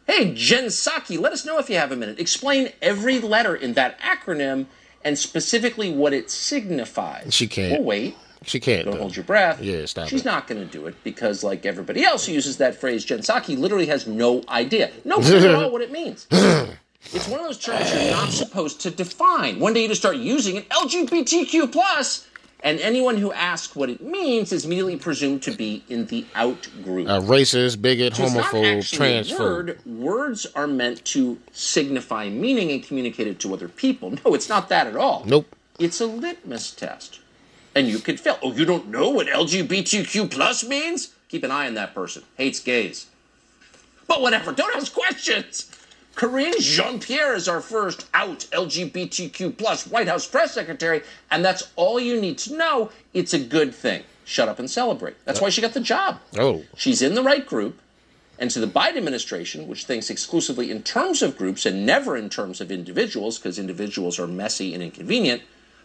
Hey, Jen Psaki, let us know if you have a minute. Explain every letter in that acronym and specifically what it signifies. She can't. We'll wait. She can't. Don't hold your breath. Yeah, stop She's it. not going to do it because, like everybody else who uses that phrase, Jen Psaki literally has no idea. No clue at all what it means. [LAUGHS] It's one of those terms you're not supposed to define. One day you just start using it, LGBTQ plus, and anyone who asks what it means is immediately presumed to be in the out group. A racist, bigot, So it's not homophobe, transphobe. word. Words are meant to signify meaning and communicate it to other people. No, it's not that at all. Nope. It's a litmus test. And you could fail. Oh, you don't know what LGBTQ plus means? Keep an eye on that person. Hates gays. But whatever, don't ask questions. Karine Jean Pierre is our first out LGBTQ plus White House press secretary, and that's all you need to know. It's a good thing. Shut up and celebrate. That's why she got the job. Oh. She's in the right group. And to the Biden administration, which thinks exclusively in terms of groups and never in terms of individuals, because individuals are messy and inconvenient,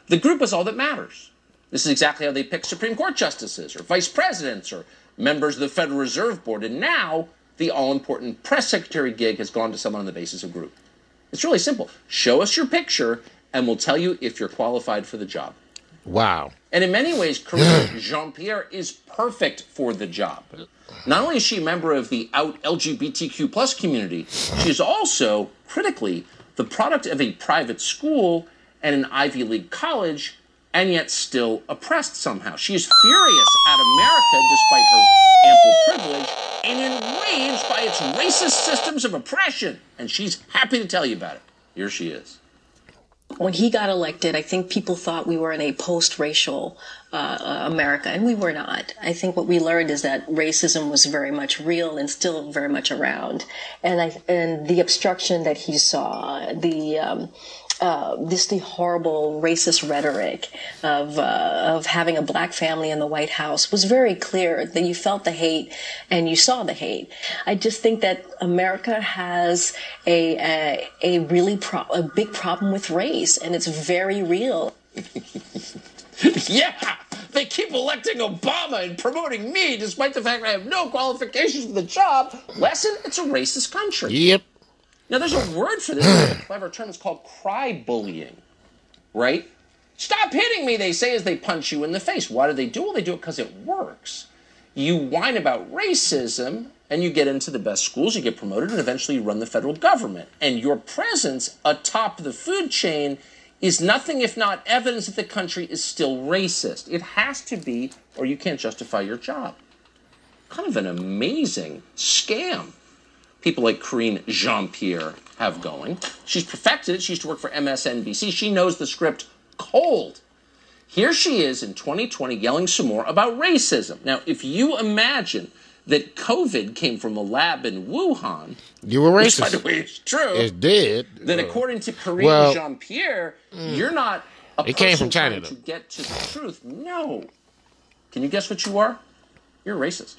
the group is all that matters. This is exactly how they pick Supreme Court justices or vice presidents or members of the Federal Reserve Board. And now the all important press secretary gig has gone to someone on the basis of group. It's really simple. Show us your picture, and we'll tell you if you're qualified for the job. Wow. And in many ways, [CLEARS THROAT] Karine Jean Pierre is perfect for the job. Not only is she a member of the out LGBTQ plus community, she is also, critically, the product of a private school and an Ivy League college, and yet still oppressed somehow. She is furious at America despite her ample privilege and enraged by its racist systems of oppression. And she's happy to tell you about it. Here she is. When he got elected, I think people thought we were in a post-racial uh, uh, America, and we were not. I think what we learned is that racism was very much real and still very much around, and I and the obstruction that he saw, the um, uh, this the horrible racist rhetoric of uh, of having a black family in the White House was very clear that you felt the hate and you saw the hate. I just think that America has a a, a really pro- a big problem with race, and it's very real. [LAUGHS] yeah, they keep electing Obama and promoting me despite the fact that I have no qualifications for the job. Lesson, it's a racist country. Yep. Now, there's a word for this, [CLEARS THROAT] a clever term. It's called cry bullying, right? Stop hitting me, they say as they punch you in the face. Why do they do it? Well, they do it because it works. You whine about racism and you get into the best schools, you get promoted, and eventually you run the federal government. And your presence atop the food chain is nothing if not evidence that the country is still racist. It has to be, or you can't justify your job. Kind of an amazing scam people like Karine Jean Pierre have going. She's perfected it. She used to work for MSNBC. She knows the script cold. Here she is in 2020 yelling some more about racism. Now, if you imagine that COVID came from a lab in Wuhan, You were which, racist. by the way, it's true, It did. then Uh, according to Karine well, Jean Pierre, you're not a It came from person China, to get to the truth. No. Can you guess what you are? You're a racist.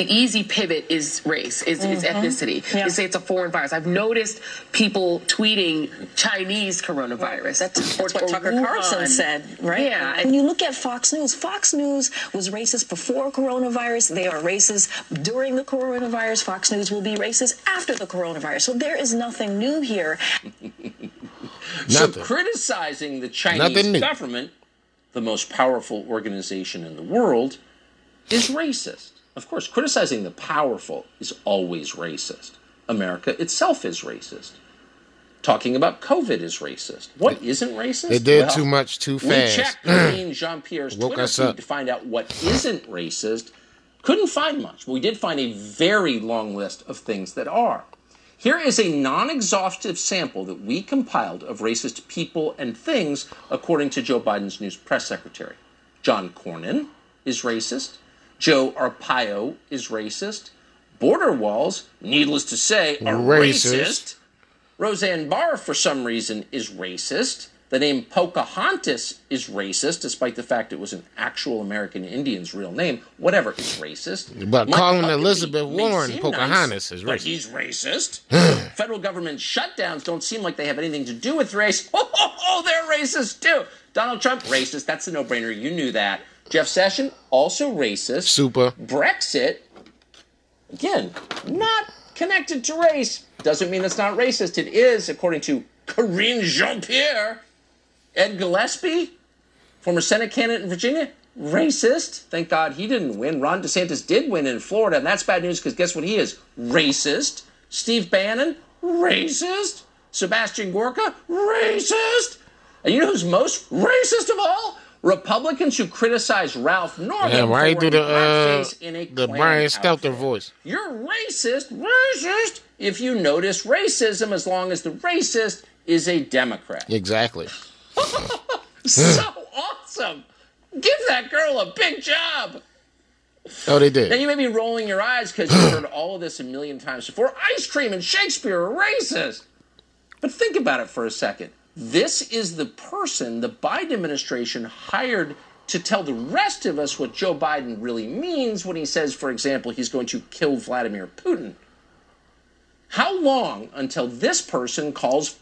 The easy pivot is race, is, is mm-hmm. ethnicity. You say it's a foreign virus. I've noticed people tweeting Chinese coronavirus. That's, or- what Tucker Wuhan. Carlson said, right? Yeah. When you look at Fox News, Fox News was racist before coronavirus. They are racist during the coronavirus. Fox News will be racist after the coronavirus. So there is nothing new here. [LAUGHS] So criticizing the Chinese government, the most powerful organization in the world, is racist. Of course, criticizing the powerful is always racist. America itself is racist. Talking about COVID is racist. What isn't racist? They did Well, too much too fast. We checked [CLEARS THROAT] Jean Pierre's Twitter feed to find out what isn't racist. Couldn't find much. We did find a very long list of things that are. Here is a non exhaustive sample that we compiled of racist people and things according to Joe Biden's news press secretary. John Cornyn is racist. Joe Arpaio is racist. Border walls, needless to say, are Racist. racist. Roseanne Barr, for some reason, is racist. The name Pocahontas is racist, despite the fact it was an actual American Indian's real name. Whatever, it's racist. But Mike calling Huckabee Elizabeth Warren Pocahontas is racist. but he's racist. [SIGHS] Federal government shutdowns don't seem like they have anything to do with race. [LAUGHS] Oh, oh, oh, they're racist too. Donald Trump, racist. That's a no-brainer. You knew that. Jeff Sessions, also racist. Super. Brexit, again, not connected to race. Doesn't mean it's not racist. It is, according to Karine Jean Pierre. Ed Gillespie, former Senate candidate in Virginia, racist. Thank God he didn't win. Ron DeSantis did win in Florida, and that's bad news because guess what he is? Racist. Steve Bannon, racist. Sebastian Gorka, racist. And you know who's most racist of all? Republicans who criticize Ralph Northam Damn, why for do the uh, in a the Brian. Stelter voice? You're racist, racist, if you notice racism as long as the racist is a Democrat. Exactly. [LAUGHS] so awesome. Give that girl a big job. Oh, they did. Now you may be rolling your eyes because you've heard all of this a million times before. Ice cream and Shakespeare are racist. But think about it for a second. This is the person the Biden administration hired to tell the rest of us what Joe Biden really means when he says, for example, he's going to kill Vladimir Putin. How long until this person calls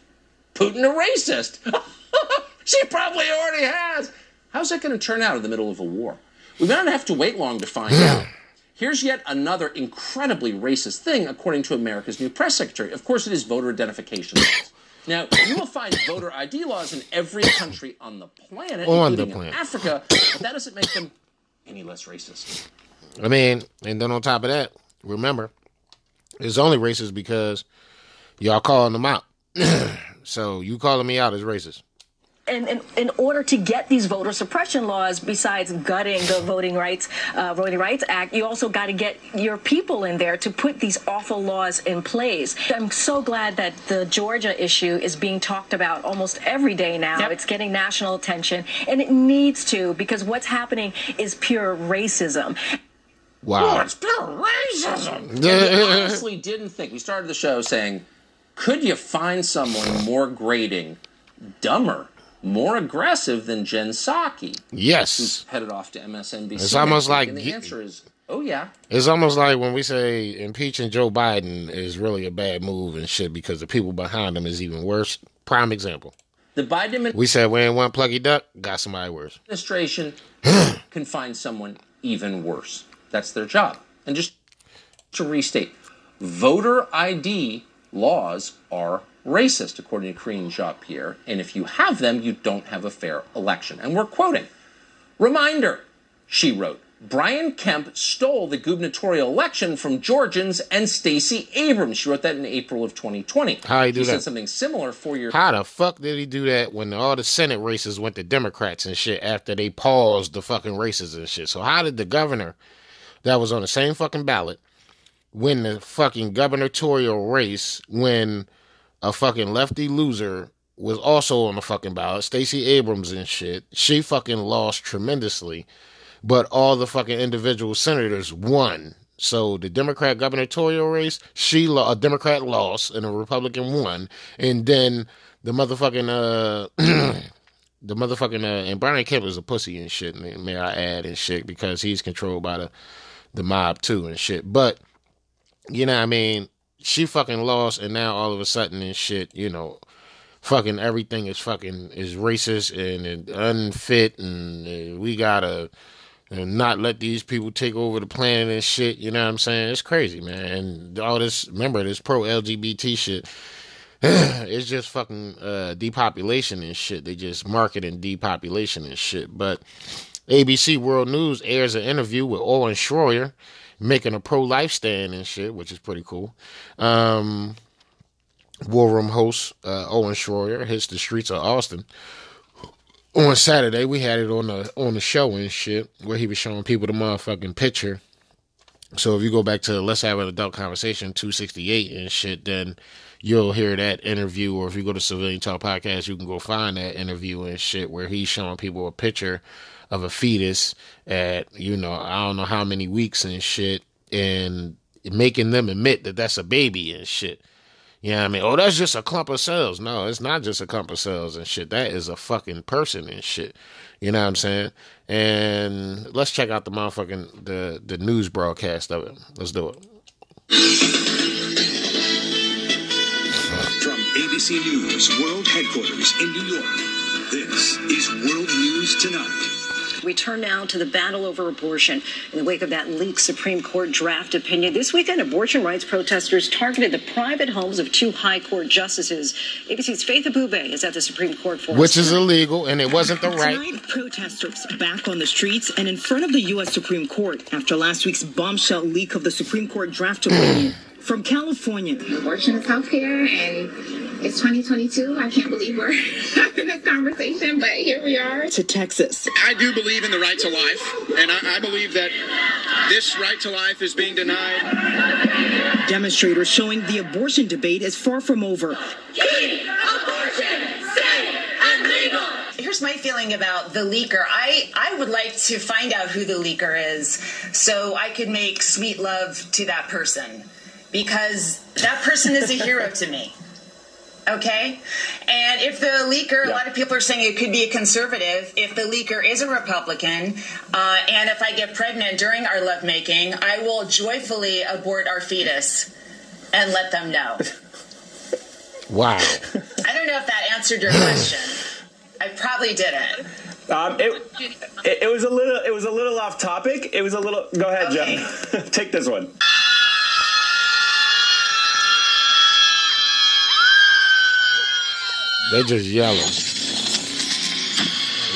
Putin a racist? [LAUGHS] she probably already has. How's that going to turn out in the middle of a war? We may not have to wait long to find hmm. out. Here's yet another incredibly racist thing, according to America's new press secretary. Of course, it is voter identification laws. Now, you will find voter ID laws in every country on the planet, On the including in. Africa, but that doesn't make them any less racist. I mean, and then on top of that, remember, it's only racist because y'all calling them out. [CLEARS THROAT] so you calling me out is racist. And in, in order to get these voter suppression laws, besides gutting the Voting Rights uh, Voting Rights Act, you also got to get your people in there to put these awful laws in place. I'm so glad that the Georgia issue is being talked about almost every day now. It's getting national attention, and it needs to because what's happening is pure racism. Wow. Oh, it's pure racism. [LAUGHS] And we honestly didn't think. We started the show saying, could you find someone more grating, dumber, more aggressive than Jen Psaki? Yes. Who's headed off to MSNBC. It's almost like And the answer is, oh, yeah. It's almost like when we say impeaching Joe Biden is really a bad move and shit because the people behind him is even worse. Prime example. The Biden We said we ain't one pluggy duck, got somebody worse. administration [SIGHS] can find someone even worse. That's their job. And just to restate, voter ID laws are racist, according to Karine Jean Pierre, and if you have them, you don't have a fair election. And we're quoting Reminder, she wrote. Brian Kemp stole the gubernatorial election from Georgians and Stacey Abrams. She wrote that in April of 2020. How he do she that? said something similar four years How the fuck did he do that when all the Senate races went to Democrats and shit after they paused the fucking races and shit? So how did the governor that was on the same fucking ballot win the fucking gubernatorial race when a fucking lefty loser was also on the fucking ballot, Stacey Abrams and shit. She fucking lost tremendously, but all the fucking individual senators won. So the Democrat gubernatorial race, she lo- a Democrat lost and a Republican won, and then the motherfucking uh [CLEARS THROAT] the motherfucking uh and Brian Kemp is a pussy and shit, may, I add and shit because he's controlled by the the mob too and shit. But you know what I mean, she fucking lost and now all of a sudden and shit, you know, fucking everything is fucking is racist and, and unfit and uh, we gotta uh, not let these people take over the planet and shit. You know what I'm saying? It's crazy, man. And all this, remember this pro LGBT shit. [SIGHS] it's just fucking uh, depopulation and shit. They just marketing depopulation and shit. But ABC World News airs an interview with Owen Schroyer making a pro life stand and shit, which is pretty cool. Um, War Room host uh, Owen Schroyer hits the streets of Austin on Saturday. We had it on the on the show and shit where he was showing people the motherfucking picture. So if you go back to Let's Have an Adult Conversation 268 and shit, then you'll hear that interview. Or if you go to Civilian Talk Podcast, you can go find that interview and shit where he's showing people a picture of a fetus at, you know, I don't know how many weeks and shit, and making them admit that that's a baby and shit. You know what I mean? Oh, that's just a clump of cells. No, it's not just a clump of cells and shit. That is a fucking person and shit. You know what I'm saying? And let's check out the motherfucking the the news broadcast of it. Let's do it. From ABC News World Headquarters in New York, this is World News Tonight. We turn now to the battle over abortion. In the wake of that leaked Supreme Court draft opinion, this weekend abortion rights protesters targeted the private homes of two high court justices. ABC's Faith Abubey is at the Supreme Court for Which is illegal, and it wasn't the right. Tonight, protesters back on the streets and in front of the U.S. Supreme Court after last week's bombshell leak of the Supreme Court draft opinion. [CLEARS THROAT] From California, abortion is healthcare and it's 2022. I can't believe we're [LAUGHS] having this conversation, but here we are. To Texas. I do believe in the right to life, and I, I believe that this right to life is being denied. Demonstrators showing the abortion debate is far from over. Keep abortion safe and legal. Here's my feeling about the leaker. I, I would like to find out who the leaker is so I could make sweet love to that person because that person is a hero to me. Okay? And if the leaker, a lot of people are saying it could be a conservative. If the leaker is a Republican, uh, and if I get pregnant during our lovemaking, I will joyfully abort our fetus and let them know. Wow. I don't know if that answered your question. I probably didn't. Um, it, it, it was a little it was a little off topic. It was a little. Go ahead, Jeff. [LAUGHS] Take this one. They're just yelling.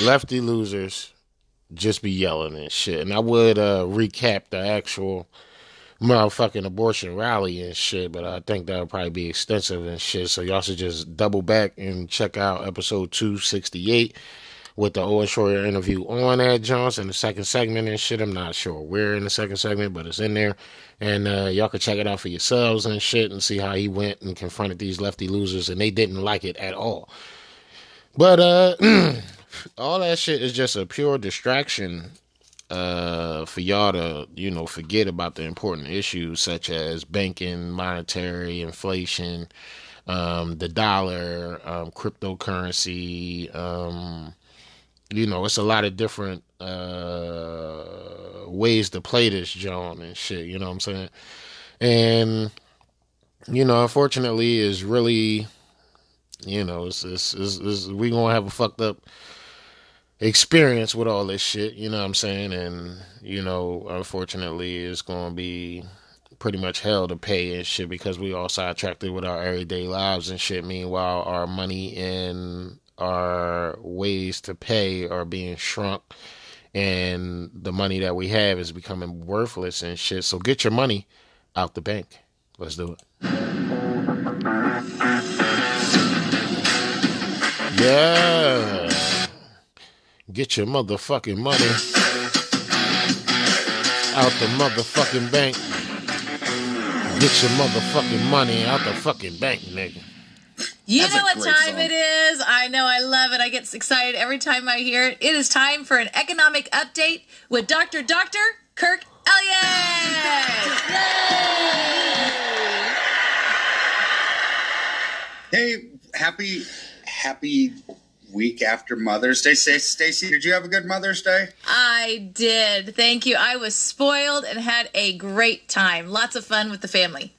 Lefty losers just be yelling and shit. And I would uh, recap the actual motherfucking abortion rally and shit, but I think that'll probably be extensive and shit. So y'all should just double back and check out episode 268 with the Owen Schroyer interview on that Jones in the second segment and shit. I'm not sure where in the second segment, but it's in there. And uh, y'all can check it out for yourselves and shit and see how he went and confronted these lefty losers, and they didn't like it at all. But uh, [CLEARS THROAT] all that shit is just a pure distraction uh, for y'all to, you know, forget about the important issues such as banking, monetary, inflation, um, the dollar, um, cryptocurrency. Um, you know, it's a lot of different uh, ways to play this John and shit. You know what I'm saying? And you know, unfortunately, is really, you know, it's, it's, it's, it's we gonna have a fucked up experience with all this shit. You know what I'm saying? And you know, unfortunately, it's gonna be pretty much hell to pay and shit because we all sidetracked with our everyday lives and shit. Meanwhile, our money and our ways to pay are being shrunk and the money that we have is becoming worthless and shit. So get your money out the bank. Let's do it. Yeah. Get your motherfucking money out the motherfucking bank. Get your motherfucking money out the fucking bank, nigga. You That's know what time song. it is. I know. I love it. I get excited every time I hear it. It is time for an economic update with Dr. Dr. Kirk Elliott. Hey, happy happy week after Mother's Day. Stacy, did you have a good Mother's Day? I did. Thank you. I was spoiled and had a great time. Lots of fun with the family.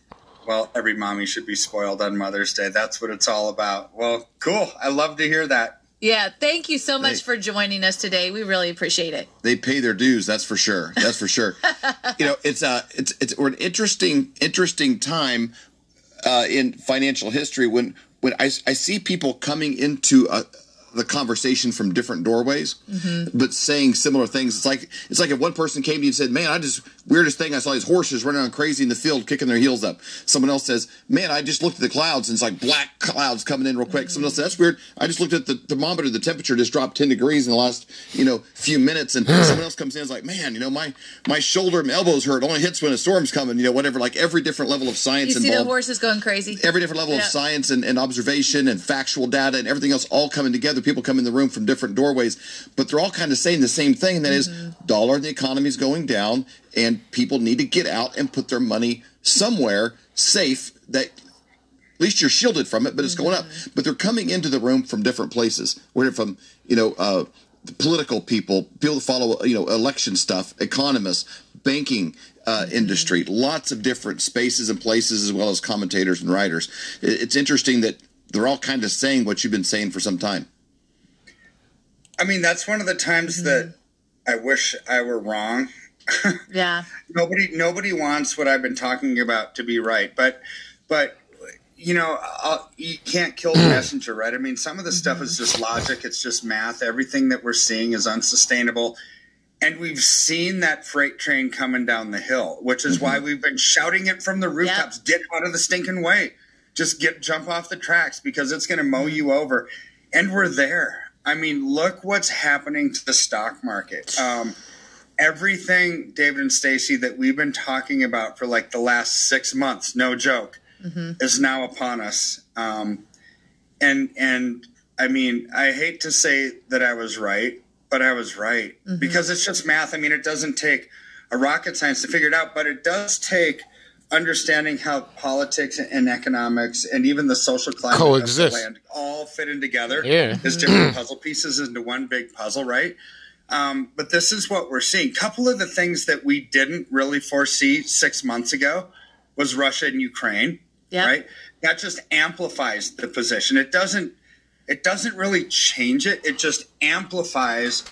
Well, every mommy should be spoiled on Mother's Day. That's what it's all about. Well, cool. I love to hear that. Yeah, thank you so much Hey. for joining us today. We really appreciate it. they pay their dues. That's for sure. That's for sure. [LAUGHS] you know, it's uh it's it's we're an interesting interesting time uh, in financial history when when I, I see people coming into uh the conversation from different doorways, mm-hmm. but saying similar things. It's like it's like if one person came to you and said, "Man, I just weirdest thing I saw these horses running around crazy in the field, kicking their heels up." Someone else says, "Man, I just looked at the clouds and it's like black clouds coming in real quick." Someone else says, "That's weird. I just looked at the thermometer. The temperature just dropped ten degrees in the last you know few minutes." And [SIGHS] someone else comes in and is like, "Man, you know my my shoulder, and my elbows hurt. It only hits when a storm's coming. You know, whatever. Like every different level of You science see the horses going crazy. every different level Yeah. of science and, and observation and factual data and everything else all coming together. People come in the room from different doorways, but they're all kind of saying the same thing, and that is dollar and the economy is going down, and people need to get out and put their money somewhere safe that at least you're shielded from it, but it's going up. But they're coming into the room from different places. We're from, you know, uh, political people, people that follow, you know, election stuff, economists, banking uh, industry, lots of different spaces and places, as well as commentators and writers. It's interesting that they're all kind of saying what you've been saying for some time. I mean, that's one of the times that mm-hmm. I wish I were wrong. [LAUGHS] Yeah. nobody nobody wants what I've been talking about to be right, but but you know I'll, you can't kill the [CLEARS THROAT] messenger, right? I mean, some of the stuff is mm-hmm. just logic; it's just math. Everything that we're seeing is unsustainable, and we've seen that freight train coming down the hill, which is why mm-hmm. we've been shouting it from the rooftops: "Get out of the stinking way! Just get jump off the tracks because it's going to mow you over." And we're there. I mean, look what's happening to the stock market. Um, everything, David and Stacy, that we've been talking about for like the last six months, no joke, is now upon us. Um, and and I mean, I hate to say that I was right, but I was right Mhm. because it's just math. I mean, it doesn't take a rocket science to figure it out, but it does take understanding how politics and economics and even the social climate Coexist. of the land all fit in together Yeah. as different [CLEARS THROAT] puzzle pieces into one big puzzle, right? Um, but this is what we're seeing. A couple of the things that we didn't really foresee six months ago was Russia and Ukraine, Yeah. right? That just amplifies the position. It doesn't. It doesn't really change it. It just amplifies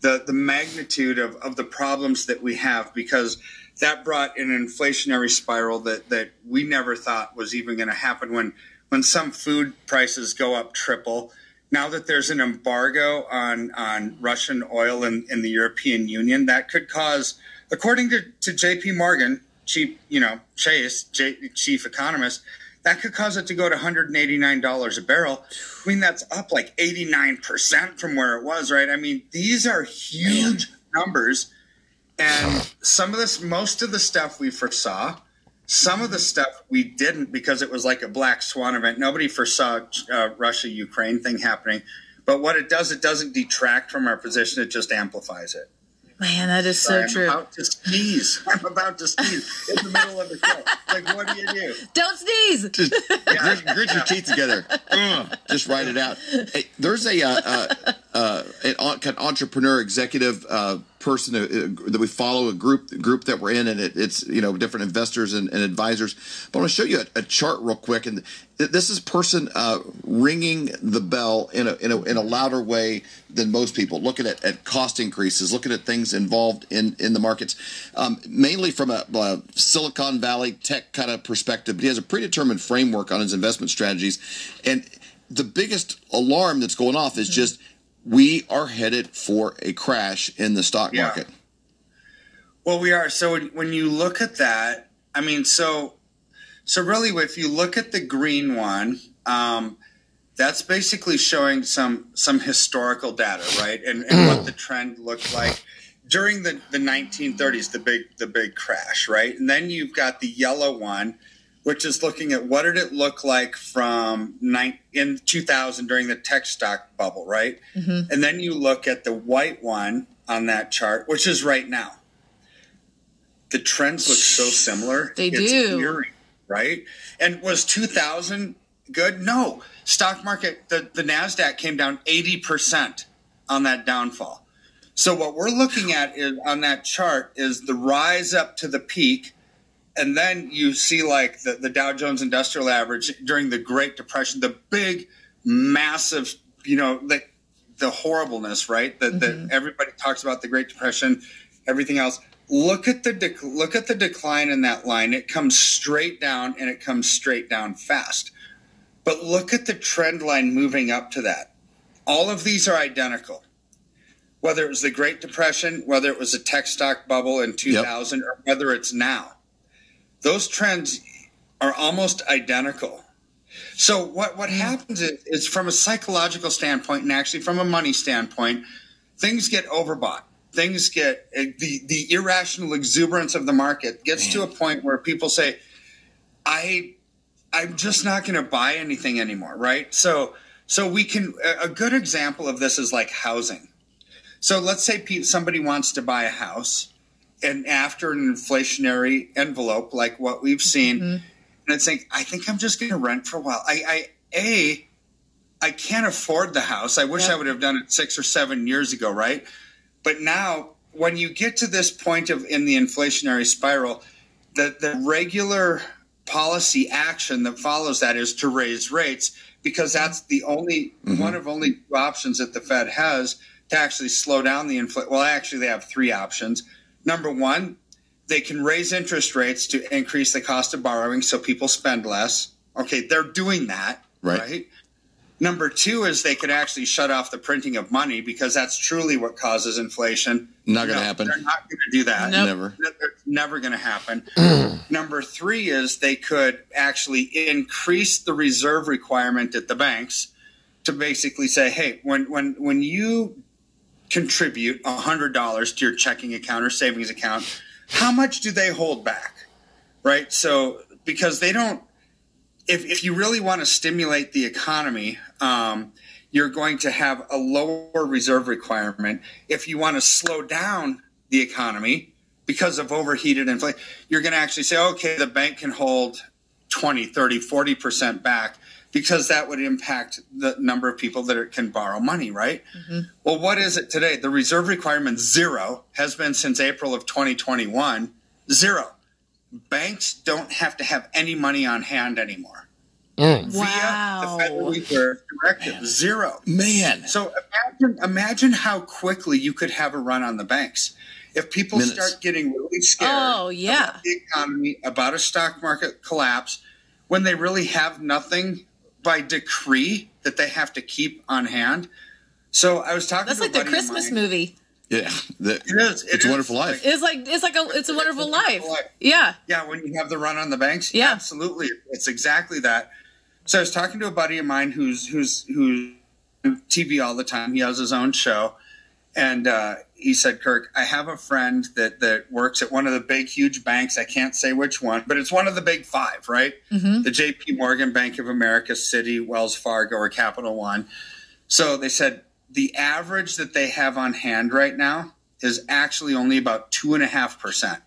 the the magnitude of, of the problems that we have because that brought an inflationary spiral that, that we never thought was even going to happen when when some food prices go up triple. Now that there's an embargo on, on Russian oil in, in the European Union, that could cause, according to, to JP Morgan, chief, you know, Chase, J, chief economist, that could cause it to go to $189 a barrel. I mean, that's up like 89% from where it was, right? I mean, these are huge numbers. And some of this, most of the stuff we foresaw, some of the stuff we didn't because it was like a black swan event. Nobody foresaw uh, Russia Ukraine thing happening. But what it does, it doesn't detract from our position, it just amplifies it. Man, that is so I'm true. about to sneeze. [LAUGHS] I'm about to sneeze in the middle of the show. Like, what do you do? Don't sneeze. Just grit, grit your teeth together. Ugh, just write it out. Hey, there's a uh, uh, uh, an, an entrepreneur, executive, uh, person uh, that we follow a group group that we're in, and it, it's you know different investors and, and advisors. But I want to show you a, a, chart real quick, and this is person uh, ringing the bell in a, in a in a louder way than most people. Looking at, at cost increases, looking at things involved in in the markets, um, mainly from a, a Silicon Valley tech kind of perspective. But he has a predetermined framework on his investment strategies, and the biggest alarm that's going off is just we are headed for a crash in the stock Yeah. market. Well, we are. So when, when you look at that, I mean, so so really, if you look at the green one, um, that's basically showing some some historical data, right? And, and what the trend looked like during the, the 1930s, the big the big crash, right? And then you've got the yellow one, which is looking at what did it look like from nine, in 2000 during the tech stock bubble, right? Mm-hmm. And then you look at the white one on that chart, which is right now. The trends look so similar. They It's do. eerie, right? And was 2000 good? No. Stock market, the, the NASDAQ came down 80% on that downfall. So what we're looking at is on that chart is the rise up to the peak. And then you see like the, the Dow Jones Industrial Average during the Great Depression, the big, massive, you know, the, the horribleness, right? That, that mm-hmm. everybody talks about the Great Depression, everything else. Look at the dec- look at the decline in that line. It comes straight down and it comes straight down fast. But look at the trend line moving up to that. All of these are identical. Whether it was the Great Depression, whether it was a tech stock bubble in 2000, or whether it's now, those trends are almost identical. So what what happens is, is from a psychological standpoint and actually from a money standpoint, things get overbought. Things get uh, the the irrational exuberance of the market gets to a point where people say, "I I'm just not going to buy anything anymore." Right? So so we can a good example of this is like housing. So let's say somebody wants to buy a house, and after an inflationary envelope like what we've seen, mm-hmm. and it's like I think I'm just going to rent for a while. I, I a I can't afford the house. I wish I would have done it six or seven years ago, right? But now, when you get to this point of in the inflationary spiral, the the regular policy action that follows that is to raise rates because mm-hmm. that's the only mm-hmm. one of only two options that the Fed has to actually slow down the inflation. Well, actually, they have three options. Number one, they can raise interest rates to increase the cost of borrowing so people spend less. Okay, they're doing that, Right. right? Number two is they could actually shut off the printing of money because that's truly what causes inflation. Not gonna No, happen. They're not going to do that. Nope. Never. It's never going to happen. [CLEARS THROAT] Number three is they could actually increase the reserve requirement at the banks to basically say, hey, when when when you contribute hundred dollars to your checking account or savings account, how much do they hold back? Right. So because they don't if, if you really want to stimulate the economy, um, you're going to have a lower reserve requirement. If you want to slow down the economy because of overheated inflation, you're going to actually say, okay, the bank can hold 20, 30, 40% back because that would impact the number of people that are, can borrow money, right? Mm-hmm. Well, what is it today? The reserve requirement zero has been since April of 2021, zero. Banks don't have to have any money on hand anymore. Mm. Via the Federal Reserve Directive, zero. Man. So imagine, imagine how quickly you could have a run on the banks. If people Minutes. start getting really scared Oh, yeah. about the economy, about a stock market collapse, when they really have nothing by decree that they have to keep on hand. So I was talking That's to like a the buddy of Christmas movie. Yeah, the, It is. It it's a is. wonderful life. It's like it's like a it's a wonderful life. Yeah. Yeah, when you have the run on the banks. Yeah. absolutely. It's exactly that. So I was talking to a buddy of mine who's who's who's on TV all the time. He has his own show, and uh, he said, "Kirk, I have a friend that that works at one of the big, huge banks. I can't say which one, but it's one of the big five, right? Mm-hmm. The J.P. Morgan, Bank of America, Citi, Wells Fargo, or Capital One. So they said the average that they have on hand right now is actually only about two and a half percent.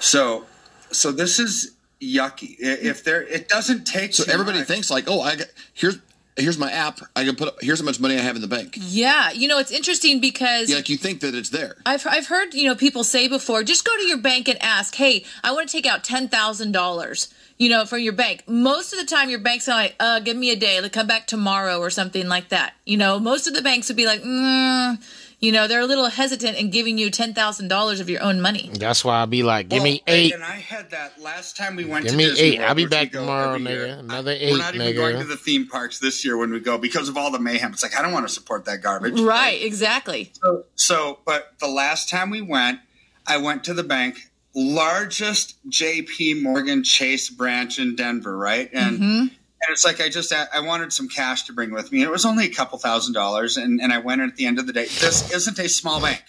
So, so this is yucky. If there, it doesn't take. So too everybody much. thinks like, oh, I got, here's here's my app. I can put. Here's how much money I have in the bank. Yeah, you know, it's interesting because Yeah, like you think that it's there. I've I've heard you know people say before, just go to your bank and ask, hey, I want to take out ten thousand dollars, you know, from your bank. Most of the time, your bank's like, uh, give me a day, like come back tomorrow or something like that. You know, most of the banks would be like, mm, you know, they're a little hesitant in giving you ten thousand dollars of your own money. That's why I be like, give Well, me eight. And I had that last time we went Give to me Disney eight. World, I'll be back tomorrow, every nigga. year. Another We're eight, not even going to the theme parks this year when we go because of all the mayhem. It's like I don't want to support that garbage. Right, exactly. So, so, but the last time we went, I went to the bank, largest J.P. Morgan Chase branch in Denver, right? And Mhm. And it's like I just I wanted some cash to bring with me. And it was only a couple thousand dollars, and and I went in at the end of the day. This isn't a small bank.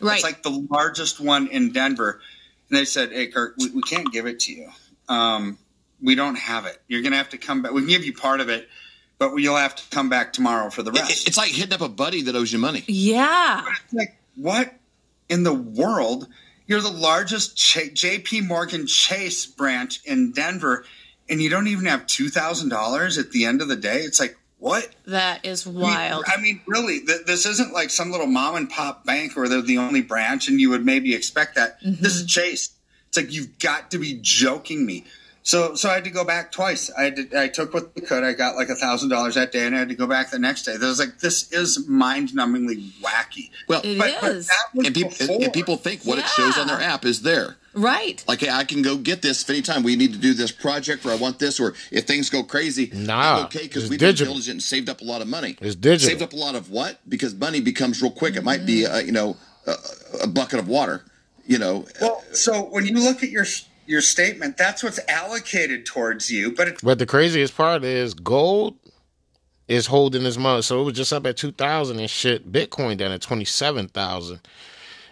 Right. It's like the largest one in Denver. And they said, "Hey, Kurt, we, we can't give it to you. Um, we don't have it. You're going to have to come back. We can give you part of it, but you'll have to come back tomorrow for the rest." It's like hitting up a buddy that owes you money. Yeah. like what in the world? You're the largest Ch- J.P. Morgan Chase branch in Denver, and you don't even have two thousand dollars at the end of the day. It's like what? That is I mean- wild. I mean, really, th- this isn't like some little mom and pop bank where they're the only branch, and you would maybe expect that. Mm-hmm. This is Chase. It's like you've got to be joking me. So, so I had to go back twice. I did, I took what I could. I got like a thousand dollars that day, and I had to go back the next day. I was like, this is mind-numbingly wacky. Well, It but, but is. that was and people before. and people think what it shows on their app is there. Right. Like, hey, I can go get this if anytime we need to do this project, or I want this, or if things go crazy, Nah, I'm okay because it's we did digital. diligent and saved up a lot of money. It's digital. Saved up a lot of what? Because money becomes real quick. It might be, uh, you know, a, a bucket of water. You know, Well, so when you look at your your statement, that's what's allocated towards you, but it, But the craziest part is gold is holding this month. So it was just up at 2,000 and shit. Bitcoin down at 27,000.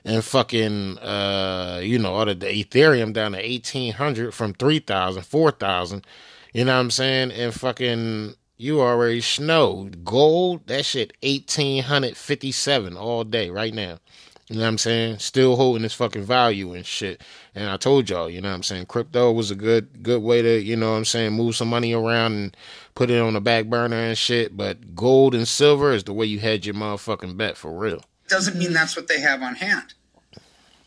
And fucking, uh, you know, all the, the Ethereum down to 1,800 from 3,000, 4,000. You know what I'm saying? And fucking, you already know gold, that shit 1,857 all day right now. You know what I'm saying? Still holding its fucking value and shit. And I told y'all, you know what I'm saying? Crypto was a good good way to, you know what I'm saying, move some money around and put it on the back burner and shit. But gold and silver is the way you hedge your motherfucking bet for real. doesn't mean that's what they have on hand.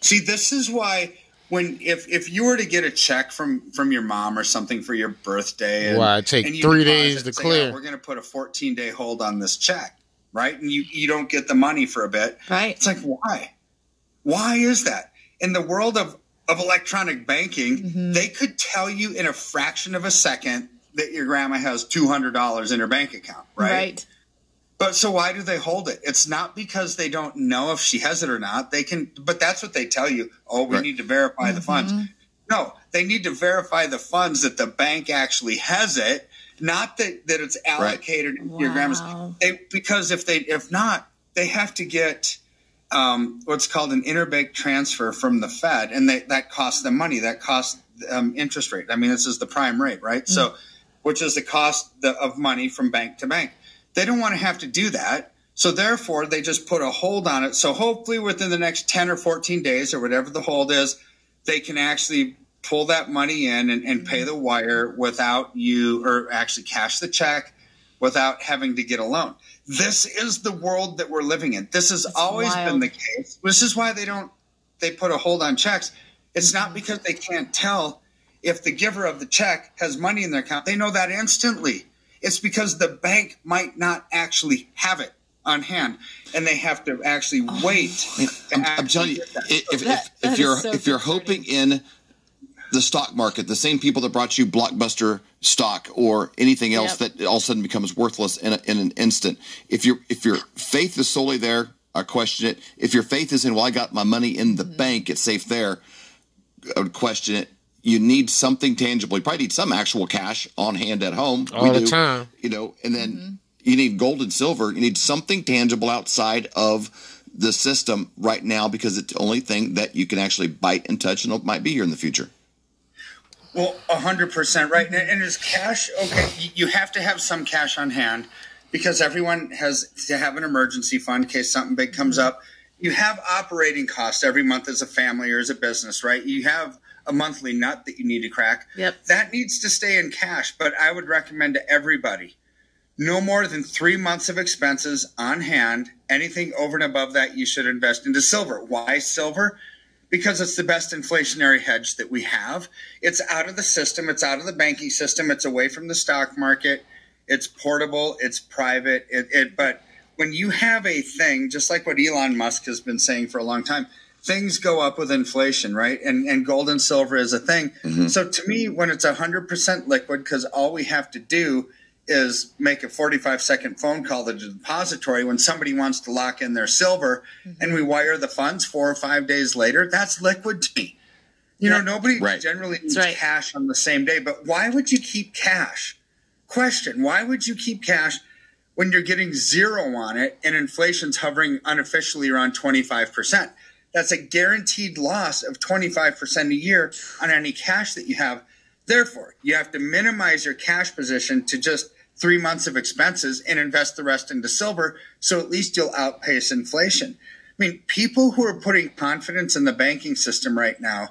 See, this is why when if if you were to get a check from from your mom or something for your birthday, and, Why, it take three days to say, oh, clear. "Oh, we're going to put a 14 day hold on this check, right? And you you don't get the money for a bit, right? It's like why? Why is that? In the world of of electronic banking, Mm-hmm. they could tell you in a fraction of a second that your grandma has two hundred dollars in her bank account, right? Right. But so why do they hold it? It's not because they don't know if she has it or not. They can, but that's what they tell you. Oh, we need to verify the funds. No, they need to verify the funds that the bank actually has it, not that that it's allocated to your grandma's. They, because if they if not, they have to get um, what's called an interbank transfer from the Fed, and they, that costs them money. That costs um, interest rate. I mean, this is the prime rate, right? So, which is the cost the, of money from bank to bank. They don't want to have to do that. So therefore, they just put a hold on it. So hopefully, within the next ten or fourteen days, or whatever the hold is, they can actually pull that money in and, and pay mm-hmm. the wire without you, or actually cash the check without having to get a loan. This is the world that we're living in. This has always wild. been the case. This is why they don't they put a hold on checks. It's not mm-hmm. because they can't tell if the giver of the check has money in their account. They know that instantly. It's because the bank might not actually have it on hand, and they have to actually oh, wait. to I'm, I'm telling you, get that. if, if, That- if, that if you're so if you're hoping in the stock market, the same people that brought you blockbuster stock or anything else Yep. that all of a sudden becomes worthless in, a, in an instant, if your if your faith is solely there, I question it. If your faith is in, well, I got my money in the mm-hmm. bank, it's safe there, I would question it. You need something tangible. You probably need some actual cash on hand at home. All the time. You know, and then mm-hmm. you need gold and silver. You need something tangible outside of the system right now because it's the only thing that you can actually bite and touch and it might be here in the future. Well, hundred percent right. And, and is cash okay? you- You have to have some cash on hand because everyone has to have an emergency fund in case something big comes mm-hmm. up. You have operating costs every month as a family or as a business, right? You have a monthly nut that you need to crack. Yep. That needs to stay in cash. But I would recommend to everybody no more than three months of expenses on hand. Anything over and above that, you should invest into silver. Why silver? Because it's the best inflationary hedge that we have. It's out of the system, it's out of the banking system, it's away from the stock market, it's portable, it's private. It, it, but when you have a thing, just like what Elon Musk has been saying for a long time, things go up with inflation, right? And and gold and silver is a thing. Mm-hmm. So to me, when it's hundred percent liquid, because all we have to do is make a 45 second phone call to the depository when somebody wants to lock in their silver mm-hmm. and we wire the funds four or five days later, that's liquid to me. You know, nobody generally needs cash on the same day, but why would you keep cash? Question Why would you keep cash when you're getting zero on it and inflation's hovering unofficially around 25%? That's a guaranteed loss of 25% a year on any cash that you have. Therefore, you have to minimize your cash position to just three months of expenses and invest the rest into silver so at least you'll outpace inflation. I mean, people who are putting confidence in the banking system right now,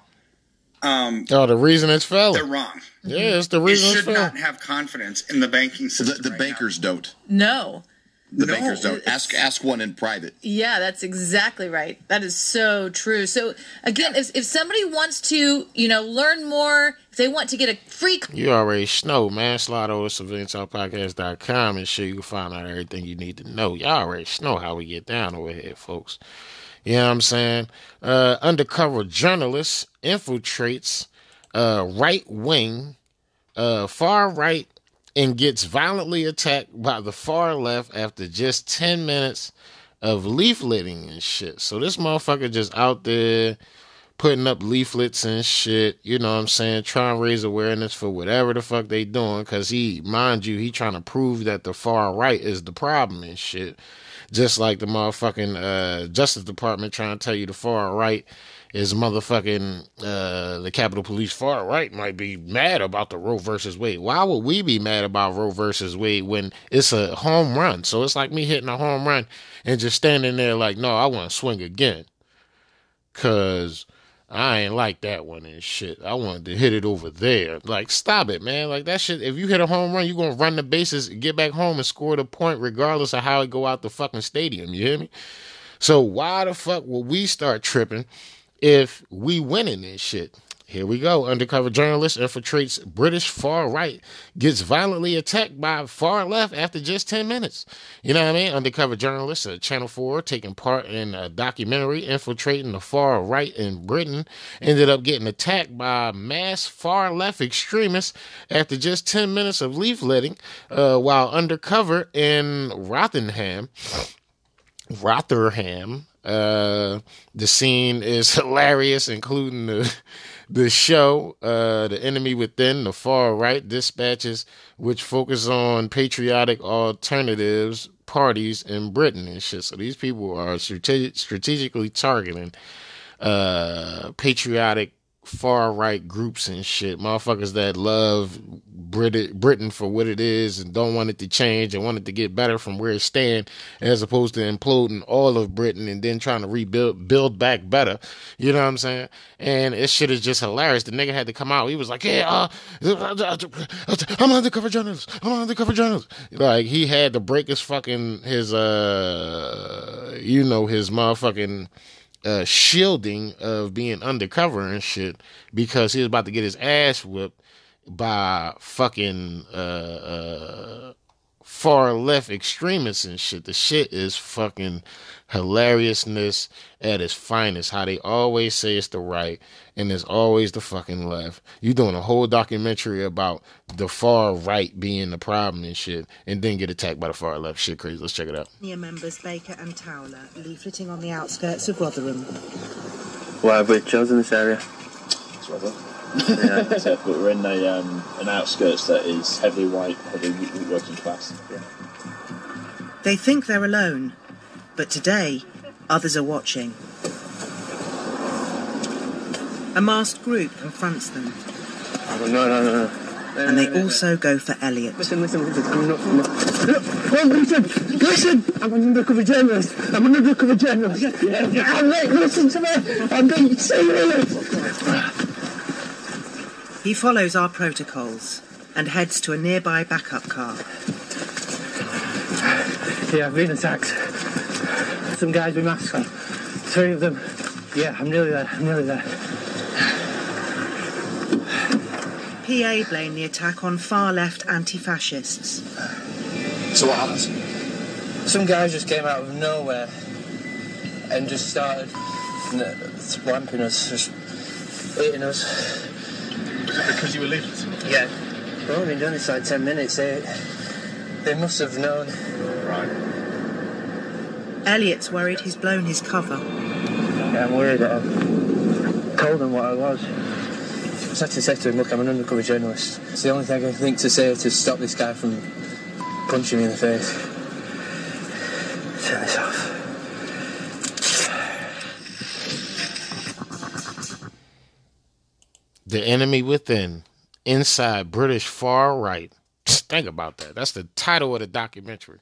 um, Oh, the reason it's failing. they're wrong. Yeah, it's the reason you it's should failing. not have confidence in the banking system. The, the bankers don't. No. The No, bankers don't. Ask ask one in private. Yeah, that's exactly right. That is so true. So again, if if somebody wants to, you know, learn more, if they want to get a free You already know, man. Slide over to civiliantalkpodcast.com and shit. You can find out everything you need to know. Y'all already know how we get down over here, folks. You know what I'm saying? Uh, undercover journalist infiltrates uh, right wing, uh, far right, and gets violently attacked by the far left after just 10 minutes of leafleting and shit. So this motherfucker just out there putting up leaflets and shit, you know what I'm saying, trying to raise awareness for whatever the fuck they doing cuz he mind you, he trying to prove that the far right is the problem and shit. Just like the motherfucking uh Justice Department trying to tell you the far right is motherfucking uh the Capitol Police far right might be mad about the Roe versus Wade. Why would we be mad about Roe versus Wade when it's a home run? So it's like me hitting a home run and just standing there like, no, I want to swing again. Cause I ain't like that one and shit. I wanted to hit it over there. Like, stop it, man. Like that shit. If you hit a home run, you gonna run the bases, get back home, and score the point, regardless of how it go out the fucking stadium. You hear me? So why the fuck will we start tripping if we winning this shit? Here we go. Undercover journalist infiltrates British far right, gets violently attacked by far left after just 10 minutes. You know what I mean? Undercover journalist at Channel 4 taking part in a documentary infiltrating the far right in Britain ended up getting attacked by mass far left extremists after just 10 minutes of leafletting uh, while undercover in Rotherham. Rotherham. Uh, the scene is [LAUGHS] hilarious, including the the show, uh, the enemy within the far right dispatches, which focus on patriotic alternatives parties in Britain and shit. So these people are strate- strategically targeting uh patriotic far right groups and shit. Motherfuckers that love Brit- Britain for what it is and don't want it to change and want it to get better from where it stand, as opposed to imploding all of Britain and then trying to rebuild build back better. You know what I'm saying? And this shit is just hilarious. The nigga had to come out. He was like, "Yeah, uh, I'm an undercover journalist. I'm an undercover journalist." Like he had to break his fucking his uh, you know, his motherfucking uh, shielding of being undercover and shit because he was about to get his ass whipped by fucking uh, uh, far left extremists and shit. The shit is fucking hilariousness at its finest. How they always say it's the right and it's always the fucking left. You doing a whole documentary about the far right being the problem and shit, and then get attacked by the far left. Shit crazy. Let's check it out. Near members Baker and Towler leafleting on the outskirts of Rotherham. Why have we chosen this area? yeah, that's [LAUGHS] but we're in a, um, an outskirts that is heavily white, heavily working class. Yeah. They think they're alone, but today others are watching. A masked group confronts them, Oh, no, no, no, no. and they also go for Elliot. Listen, listen, listen. I'm not, I'm not. Oh, listen, listen! I'm an undercover journalist. I'm an undercover journalist. Yeah, yeah. Wait, listen to me. I'm being serious. He follows our protocols and heads to a nearby backup car. Yeah, I've been attacked. Some guys with masks on. Three of them. Yeah, I'm nearly there. I'm nearly there. PA blamed the attack on far left anti fascists. So what happened? Some guys just came out of nowhere and just started n- swamping us, just eating us. Was it Because you were leaving? Yeah. We've only been doing this like 10 minutes. They, they must have known. Right. Elliot's worried he's blown his cover. Yeah, I'm worried that I told him what I was. I just had to say to him, look, I'm an undercover journalist. It's the only thing I can think to say to stop this guy from punching me in the face. Turn this off. The Enemy Within, Inside British Far Right. Think about that. That's the title of the documentary.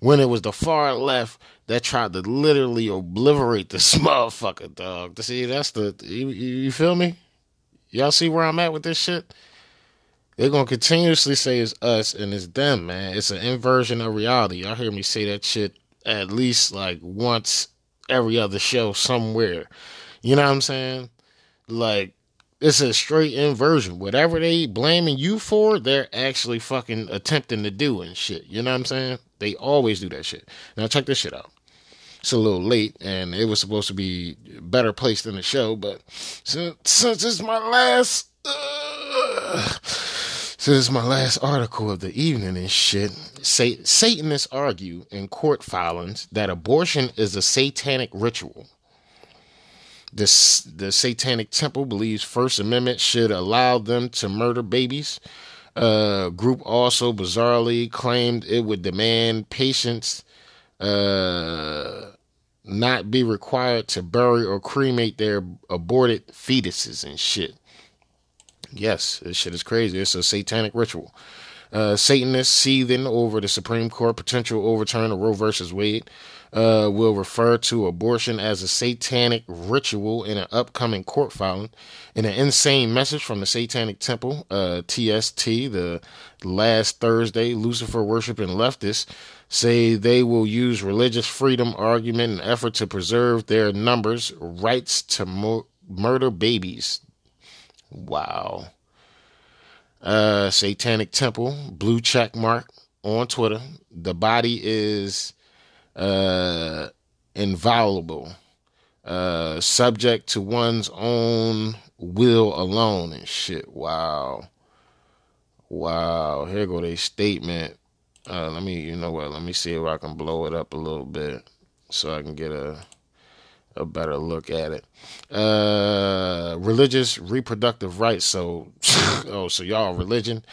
When it was the far left that tried to literally obliterate this [LAUGHS] motherfucker, dog. See, that's the. You, you feel me? Y'all see where I'm at with this shit? They're gonna continuously say it's us and it's them, man. It's an inversion of reality. Y'all hear me say that shit at least like once every other show somewhere. You know what I'm saying? Like it's a straight inversion. Whatever they blaming you for, they're actually fucking attempting to do and shit. You know what I'm saying? They always do that shit. Now check this shit out. It's a little late, and it was supposed to be better placed in the show, but since, since it's my last, uh, since it's my last article of the evening and shit, say, Satanists argue in court filings that abortion is a satanic ritual. This, the Satanic Temple believes First Amendment should allow them to murder babies. Uh, group also bizarrely claimed it would demand patients uh, not be required to bury or cremate their aborted fetuses and shit. Yes, this shit is crazy. It's a satanic ritual. Uh, Satanists seething over the Supreme Court potential overturn of Roe versus Wade uh, will refer to abortion as a satanic ritual in an upcoming court filing. In an insane message from the Satanic Temple, uh, TST, the last Thursday, Lucifer worshiping leftists say they will use religious freedom argument in effort to preserve their numbers rights to mo- murder babies. Wow. Uh, Satanic Temple, blue check mark on Twitter. The body is uh, inviolable, uh, subject to one's own will alone and shit. Wow. Wow. Here go their statement. Uh, let me, you know what? Let me see if I can blow it up a little bit so I can get a a better look at it. Uh, religious reproductive rights. So, [LAUGHS] oh, so y'all religion.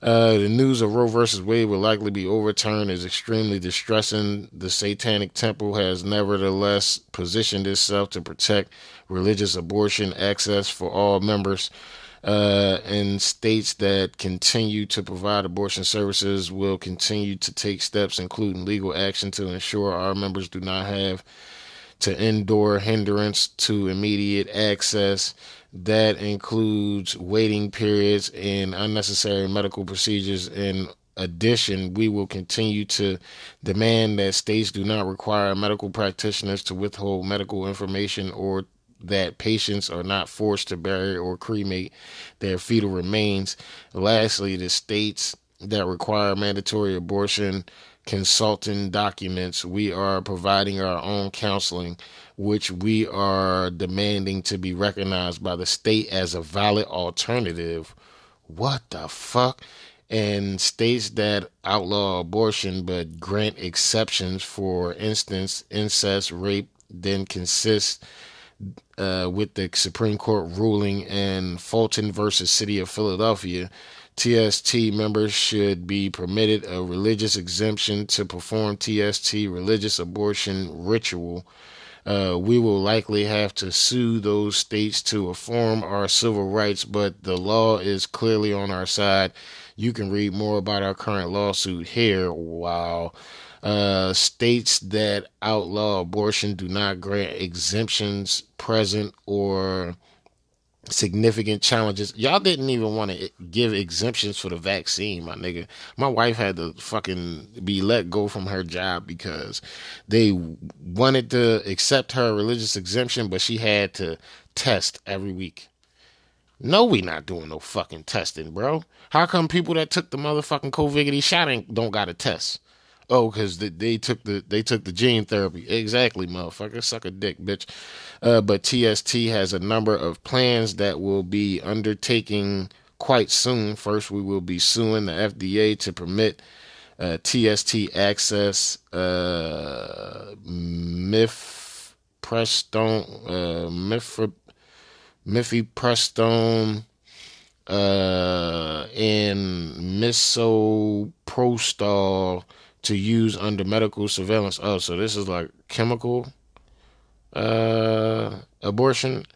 Uh, the news of Roe versus Wade will likely be overturned is extremely distressing. The Satanic Temple has nevertheless positioned itself to protect religious abortion access for all members. Uh, and states that continue to provide abortion services will continue to take steps, including legal action, to ensure our members do not have to endure hindrance to immediate access. That includes waiting periods and unnecessary medical procedures. In addition, we will continue to demand that states do not require medical practitioners to withhold medical information or that patients are not forced to bury or cremate their fetal remains. Lastly, the states that require mandatory abortion consulting documents, we are providing our own counseling, which we are demanding to be recognized by the state as a valid alternative. What the fuck? And states that outlaw abortion but grant exceptions, for instance, incest, rape, then consist uh, with the Supreme Court ruling in Fulton versus City of Philadelphia. TST members should be permitted a religious exemption to perform TST religious abortion ritual. Uh, we will likely have to sue those states to affirm our civil rights, but the law is clearly on our side. You can read more about our current lawsuit here. Wow. Uh, states that outlaw abortion do not grant exemptions present or significant challenges. Y'all didn't even want to give exemptions for the vaccine, my nigga. My wife had to fucking be let go from her job because they wanted to accept her religious exemption, but she had to test every week. No, we not doing no fucking testing, bro. How come people that took the motherfucking COVID shot ain't, don't got a test? Oh, because they, they took the they took the gene therapy. Exactly, motherfucker. Suck a dick, bitch. Uh, but TST has a number of plans that will be undertaking quite soon. First, we will be suing the FDA to permit uh, TST access. Uh, mifepristone, uh, mif- mifepristone, uh, and misoprostol to use under medical surveillance. Oh, so this is like chemical uh, abortion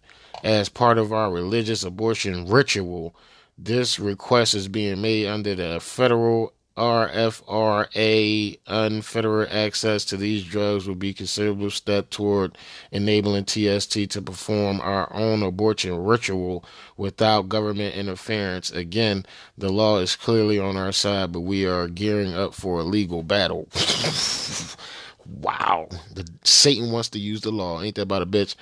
as part of our religious abortion ritual. This request is being made under the federal RFRA. Unfederal access to these drugs will be a considerable step toward enabling TST to perform our own abortion ritual without government interference. Again, the law is clearly on our side, but we are gearing up for a legal battle. [LAUGHS] wow. The, Satan wants to use the law. Ain't that about a bitch?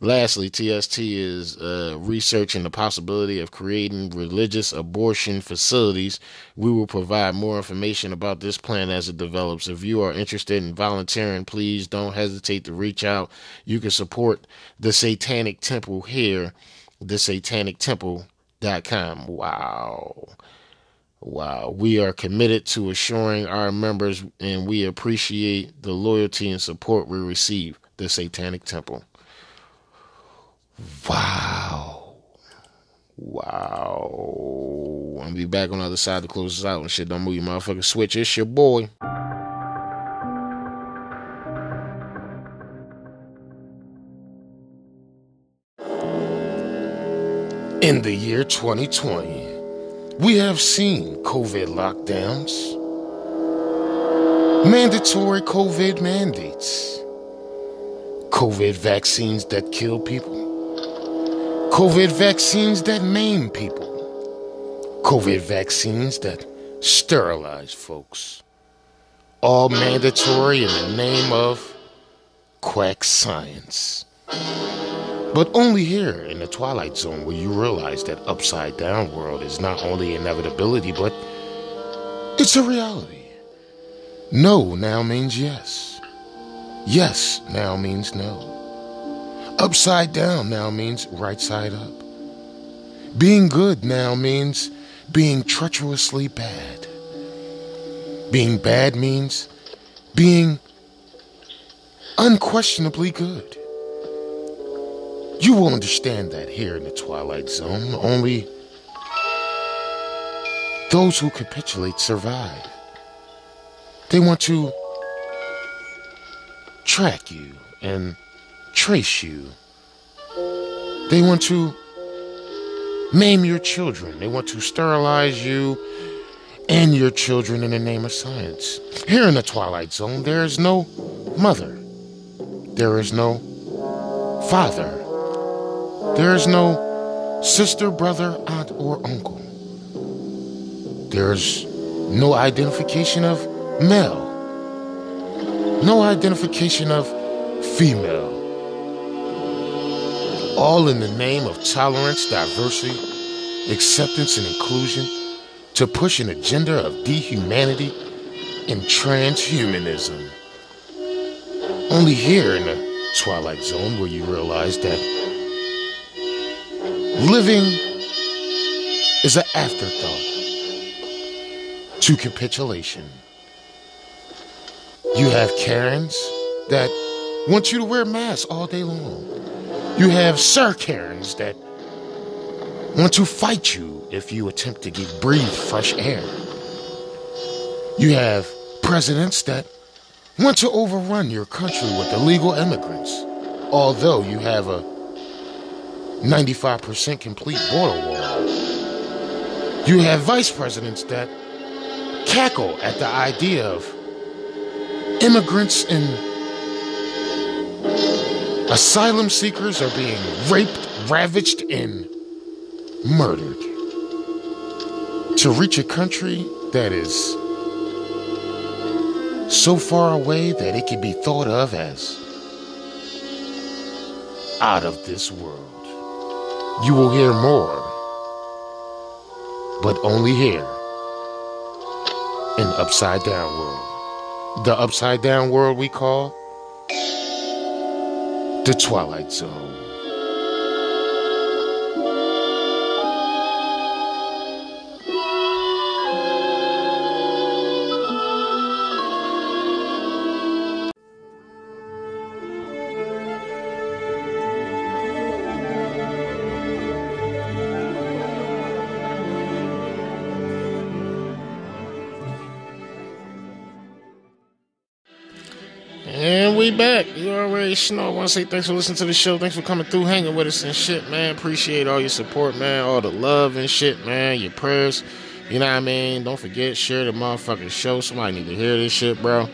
Lastly, TST is uh, researching the possibility of creating religious abortion facilities. We will provide more information about this plan as it develops. If you are interested in volunteering, please don't hesitate to reach out. You can support the Satanic Temple here, thesatanictemple.com. Wow. Wow. We are committed to assuring our members and we appreciate the loyalty and support we receive. The Satanic Temple. Wow. Wow. Gonna be back on the other side to close this out and shit. Don't move your motherfucking switch. It's your boy. In the year 2020, we have seen COVID lockdowns, mandatory COVID mandates, COVID vaccines that kill people, COVID vaccines that maim people, COVID vaccines that sterilize folks. All mandatory in the name of quack science. But only here in the Twilight Zone will you realize that upside down world is not only inevitability, but it's a reality. No now means yes. Yes now means no. Upside down now means right side up. Being good now means being treacherously bad. Being bad means being unquestionably good. You will understand that here in the Twilight Zone. Only those who capitulate survive. They want to track you and trace you. They want to maim your children. They want to sterilize you and your children in the name of science. Here in the Twilight Zone, there is no mother. There is no father. There is no sister, brother, aunt, or uncle. There's no identification of male. No identification of female. All in the name of tolerance, diversity, acceptance, and inclusion to push an agenda of dehumanity and transhumanism. Only here in the Twilight Zone will you realize that living is an afterthought to capitulation. You have Karens that want you to wear masks all day long. You have Sir Karens that want to fight you if you attempt to get breathe fresh air. You have presidents that want to overrun your country with illegal immigrants, although you have a 95% complete border wall. You have vice presidents that cackle at the idea of immigrants and asylum seekers are being raped, ravaged, and murdered to reach a country that is so far away that it can be thought of as out of this world. You will hear more, but only here in Upside Down World. The Upside Down World we call the Twilight Zone. Back. You already know. I want to say thanks for listening to the show. Thanks for coming through, hanging with us and shit, man. Appreciate all your support, man. All the love and shit, man. Your prayers. You know what I mean? Don't forget, share the motherfucking show. Somebody need to hear this shit, bro.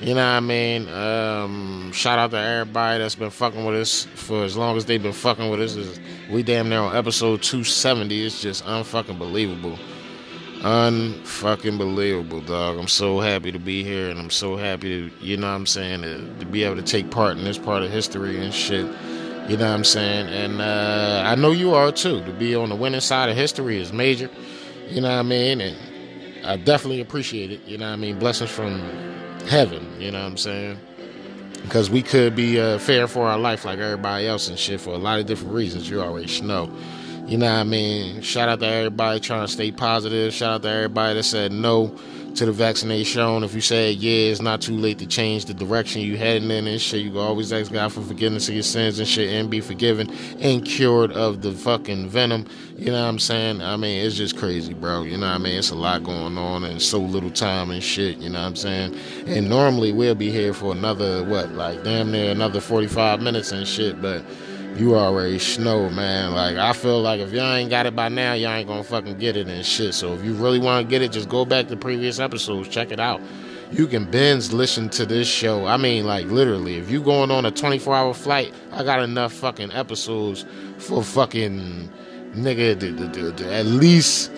You know what I mean? Um, shout out to everybody that's been fucking with us for as long as they've been fucking with us. We damn near on episode 270. It's just unfucking believable. Unfucking believable, dog. I'm so happy to be here and I'm so happy to, you know what I'm saying, to, to be able to take part in this part of history and shit. You know what I'm saying? And uh, I know you are too. To be on the winning side of history is major. You know what I mean? And I definitely appreciate it. You know what I mean? Blessings from heaven. You know what I'm saying? Because we could be uh, fair for our life like everybody else and shit for a lot of different reasons. You already know. You know what I mean? Shout out to everybody trying to stay positive. Shout out to everybody that said no to the vaccination. If you said yeah, it's not too late to change the direction you heading in and shit. You can always ask God for forgiveness of your sins and shit and be forgiven and cured of the fucking venom. You know what I'm saying? I mean, it's just crazy, bro. You know what I mean? It's a lot going on and so little time and shit. You know what I'm saying? And normally we'll be here for another, what, like damn near another 45 minutes and shit, but you already know, man. Like I feel like if y'all ain't got it by now, y'all ain't gonna fucking get it and shit. So if you really want to get it, just go back to previous episodes, check it out. You can binge listen to this show. I mean, like literally, if you going on a 24 hour flight, I got enough fucking episodes for fucking nigga at least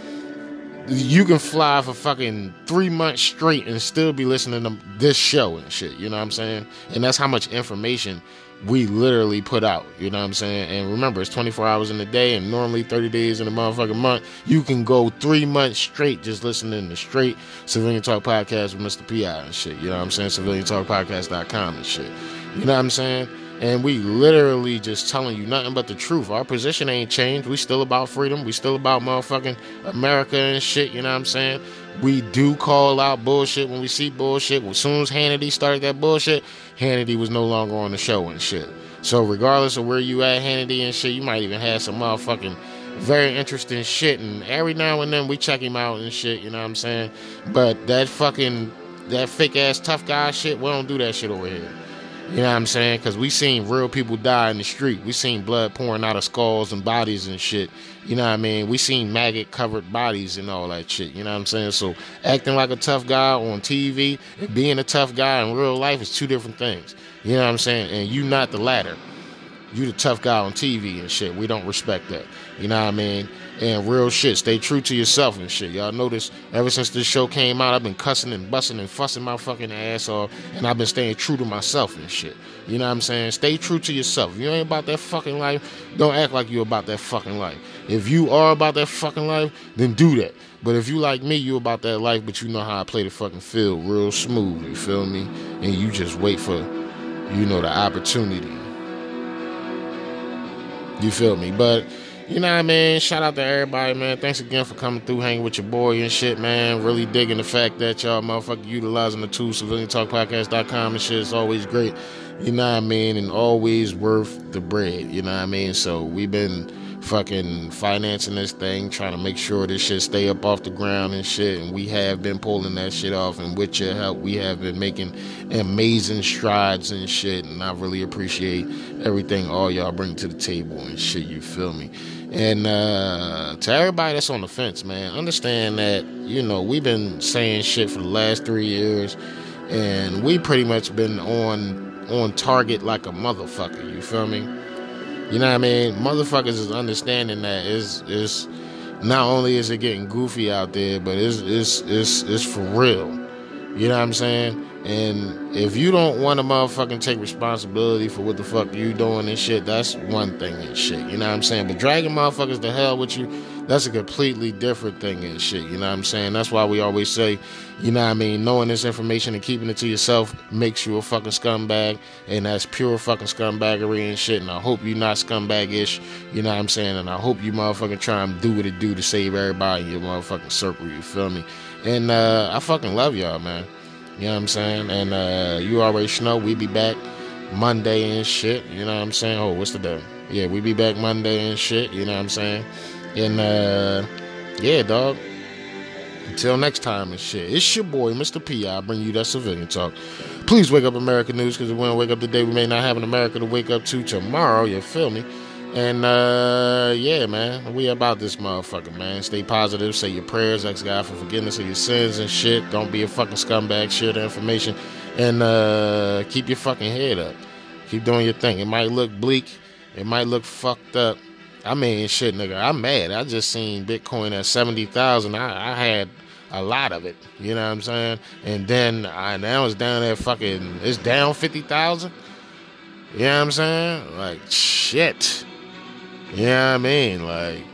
you can fly for fucking three months straight and still be listening to this show and shit. You know what I'm saying? And that's how much information we literally put out. You know what I'm saying? And remember, it's 24 hours in a day, and normally 30 days in a motherfucking month. You can go three months straight just listening to straight Civilian Talk Podcast with Mr. P.I. and shit. You know what I'm saying? CivilianTalkPodcast.com and shit. You know what I'm saying? And we literally just telling you nothing but the truth. Our position ain't changed. We still about freedom. We still about motherfucking America and shit. You know what I'm saying? We do call out bullshit when we see bullshit. As soon as Hannity started that bullshit, Hannity was no longer on the show and shit. So regardless of where you at, Hannity and shit, you might even have some motherfucking very interesting shit. And every now and then we check him out and shit. You know what I'm saying? But that fucking that fake ass tough guy shit, we don't do that shit over here. You know what I'm saying? Because we seen real people die in the street. We seen blood pouring out of skulls and bodies and shit. You know what I mean? We seen maggot covered bodies and all that shit. You know what I'm saying? So acting like a tough guy on TV and being a tough guy in real life is two different things. You know what I'm saying? And you not the latter. You the tough guy on TV and shit. We don't respect that. You know what I mean? And real shit, stay true to yourself and shit. Y'all notice ever since this show came out, I've been cussing and busting and fussing my fucking ass off, and I've been staying true to myself and shit. You know what I'm saying? Stay true to yourself. If you ain't about that fucking life, don't act like you about that fucking life. If you are about that fucking life, then do that. But if you like me, you about that life, but you know how I play the fucking field real smooth, you feel me? And you just wait for, you know, the opportunity. You feel me? But you know what I mean? Shout out to everybody, man. Thanks again for coming through, hanging with your boy and shit, man. Really digging the fact that y'all motherfucker utilizing the tool, civiliantalkpodcast.com and shit. It's always great. You know what I mean? And always worth the bread. You know what I mean? So we've been fucking financing this thing, trying to make sure this shit stay up off the ground and shit. And we have been pulling that shit off. And with your help, we have been making amazing strides and shit. And I really appreciate everything all y'all bring to the table and shit. You feel me? And uh, to everybody that's on the fence, man, understand that, you know, we've been saying shit for the last three years. And we pretty much been on on target like a motherfucker, you feel me? You know what I mean? Motherfuckers is understanding that is is not only is it getting goofy out there, but it's it's it's it's for real. You know what I'm saying? And if you don't want to motherfucking take responsibility for what the fuck you doing and shit, that's one thing and shit. You know what I'm saying? But dragging motherfuckers to hell with you, that's a completely different thing and shit. You know what I'm saying? That's why we always say, you know what I mean, knowing this information and keeping it to yourself makes you a fucking scumbag. And that's pure fucking scumbaggery and shit. And I hope you're not scumbag-ish. You know what I'm saying? And I hope you motherfucking try and do what it do to save everybody in your motherfucking circle. You feel me? And uh, I fucking love y'all, man. You know what I'm saying? And uh, you already know we be back Monday and shit. You know what I'm saying? Oh, what's the day? Yeah, we be back Monday and shit. You know what I'm saying? And uh, yeah, dog. Until next time and shit. It's your boy, Mr. P. I bring you that civilian talk. Please wake up American news because if we don't wake up today, we may not have an America to wake up to tomorrow. You feel me? And uh yeah, man, we about this motherfucker, man. Stay positive, say your prayers, ask God for forgiveness of your sins and shit. Don't be a fucking scumbag, share the information, and uh keep your fucking head up. Keep doing your thing. It might look bleak, it might look fucked up. I mean, shit, nigga, I'm mad. I just seen Bitcoin at seventy thousand. I, I had a lot of it. You know what I'm saying? And then I now it's down at fucking it's down fifty thousand. You know what I'm saying? Like shit. You know what I mean? Like,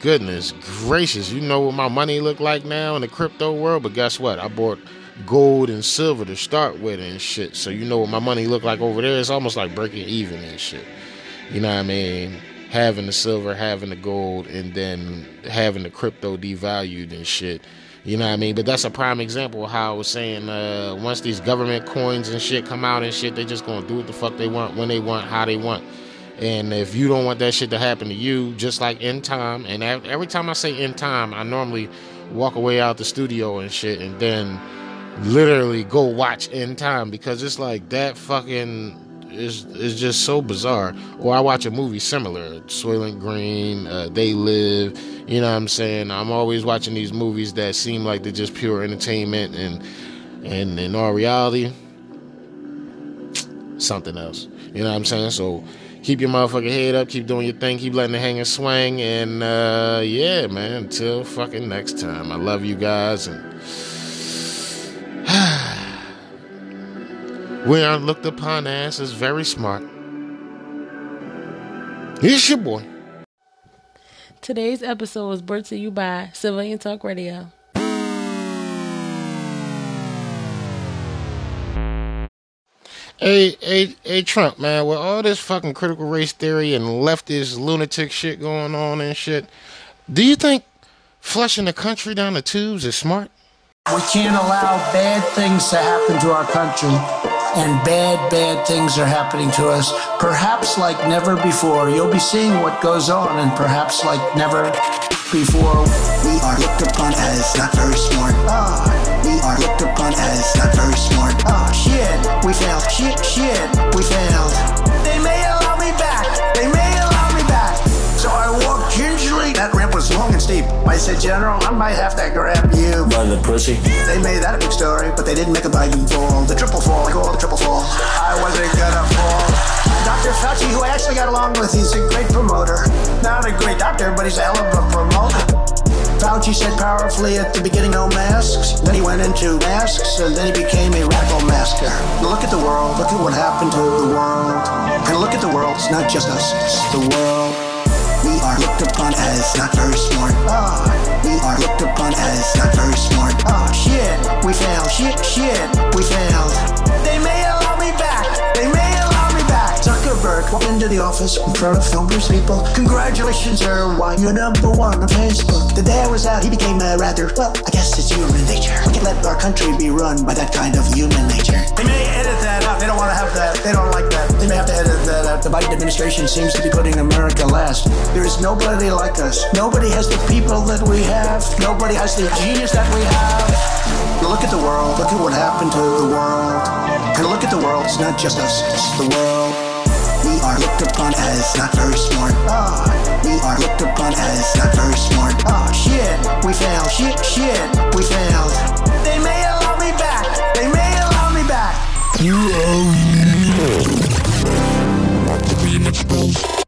goodness gracious, you know what my money look like now in the crypto world? But guess what? I bought gold and silver to start with and shit. So you know what my money look like over there? It's almost like breaking even and shit. You know what I mean? Having the silver, having the gold, and then having the crypto devalued and shit. You know what I mean? But that's a prime example of how I was saying uh, once these government coins and shit come out and shit, they just gonna do what the fuck they want, when they want, how they want. And if you don't want that shit to happen to you, just like in time, and every time I say in time, I normally walk away out the studio and shit, and then literally go watch in time because it's like that fucking is is just so bizarre. Or I watch a movie similar, Soylent Green, uh, They Live. You know what I'm saying? I'm always watching these movies that seem like they're just pure entertainment, and and in all reality, something else. You know what I'm saying? So keep your motherfucking head up, keep doing your thing, keep letting it hang and swing, and uh, yeah, man. Until fucking next time, I love you guys, and [SIGHS] we are looked upon as as very smart. It's your boy. Today's episode was brought to you by Civilian Talk Radio. Hey, hey, hey, Trump, man, with all this fucking critical race theory and leftist lunatic shit going on and shit, do you think flushing the country down the tubes is smart? We can't allow bad things to happen to our country, and bad, bad things are happening to us. Perhaps like never before. You'll be seeing what goes on, and perhaps like never before. We are looked upon as not very smart. Ah, we are looked upon as not very smart. Ah, shit, we failed. Shit, shit, we failed. They may allow me back. They may allow me back. So I walked gingerly. That ramp was long and steep. I said, General, I might have to grab you. By the pussy. They made that a big story, but they didn't make a Biden fall. The triple fall, call the triple fall. I wasn't gonna fall. Dr. Fauci, who I actually got along with, he's a great promoter. Not a great doctor, but he's a hell of a promoter. Fauci said powerfully at the beginning, no masks. Then he went into masks, and then he became a radical masker. Look at the world. Look at what happened to the world. And look at the world. It's not just us. It's the world. We are looked upon as not very smart. Ah, We are looked upon as not very smart. ah, shit. We failed. Shit, shit. We failed. They may allow me back. They may. Zuckerberg walked into the office in front of filmers people. Congratulations, sir. Why you're number one on Facebook. The day I was out, he became a rather, well, I guess it's human nature. We can let our country be run by that kind of human nature. They may edit that out. They don't want to have that. They don't like that. They may have to edit that out. The Biden administration seems to be putting America last. There is nobody like us. Nobody has the people that we have. Nobody has the genius that we have. Look at the world. Look at what happened to the world. And look at the world. It's not just us. It's the world looked upon as not very smart. Ah, we are looked upon as not very smart. Ah, shit, we failed. Shit, shit, we failed. They may allow me back. They may allow me back. You owe me. Not to be in space.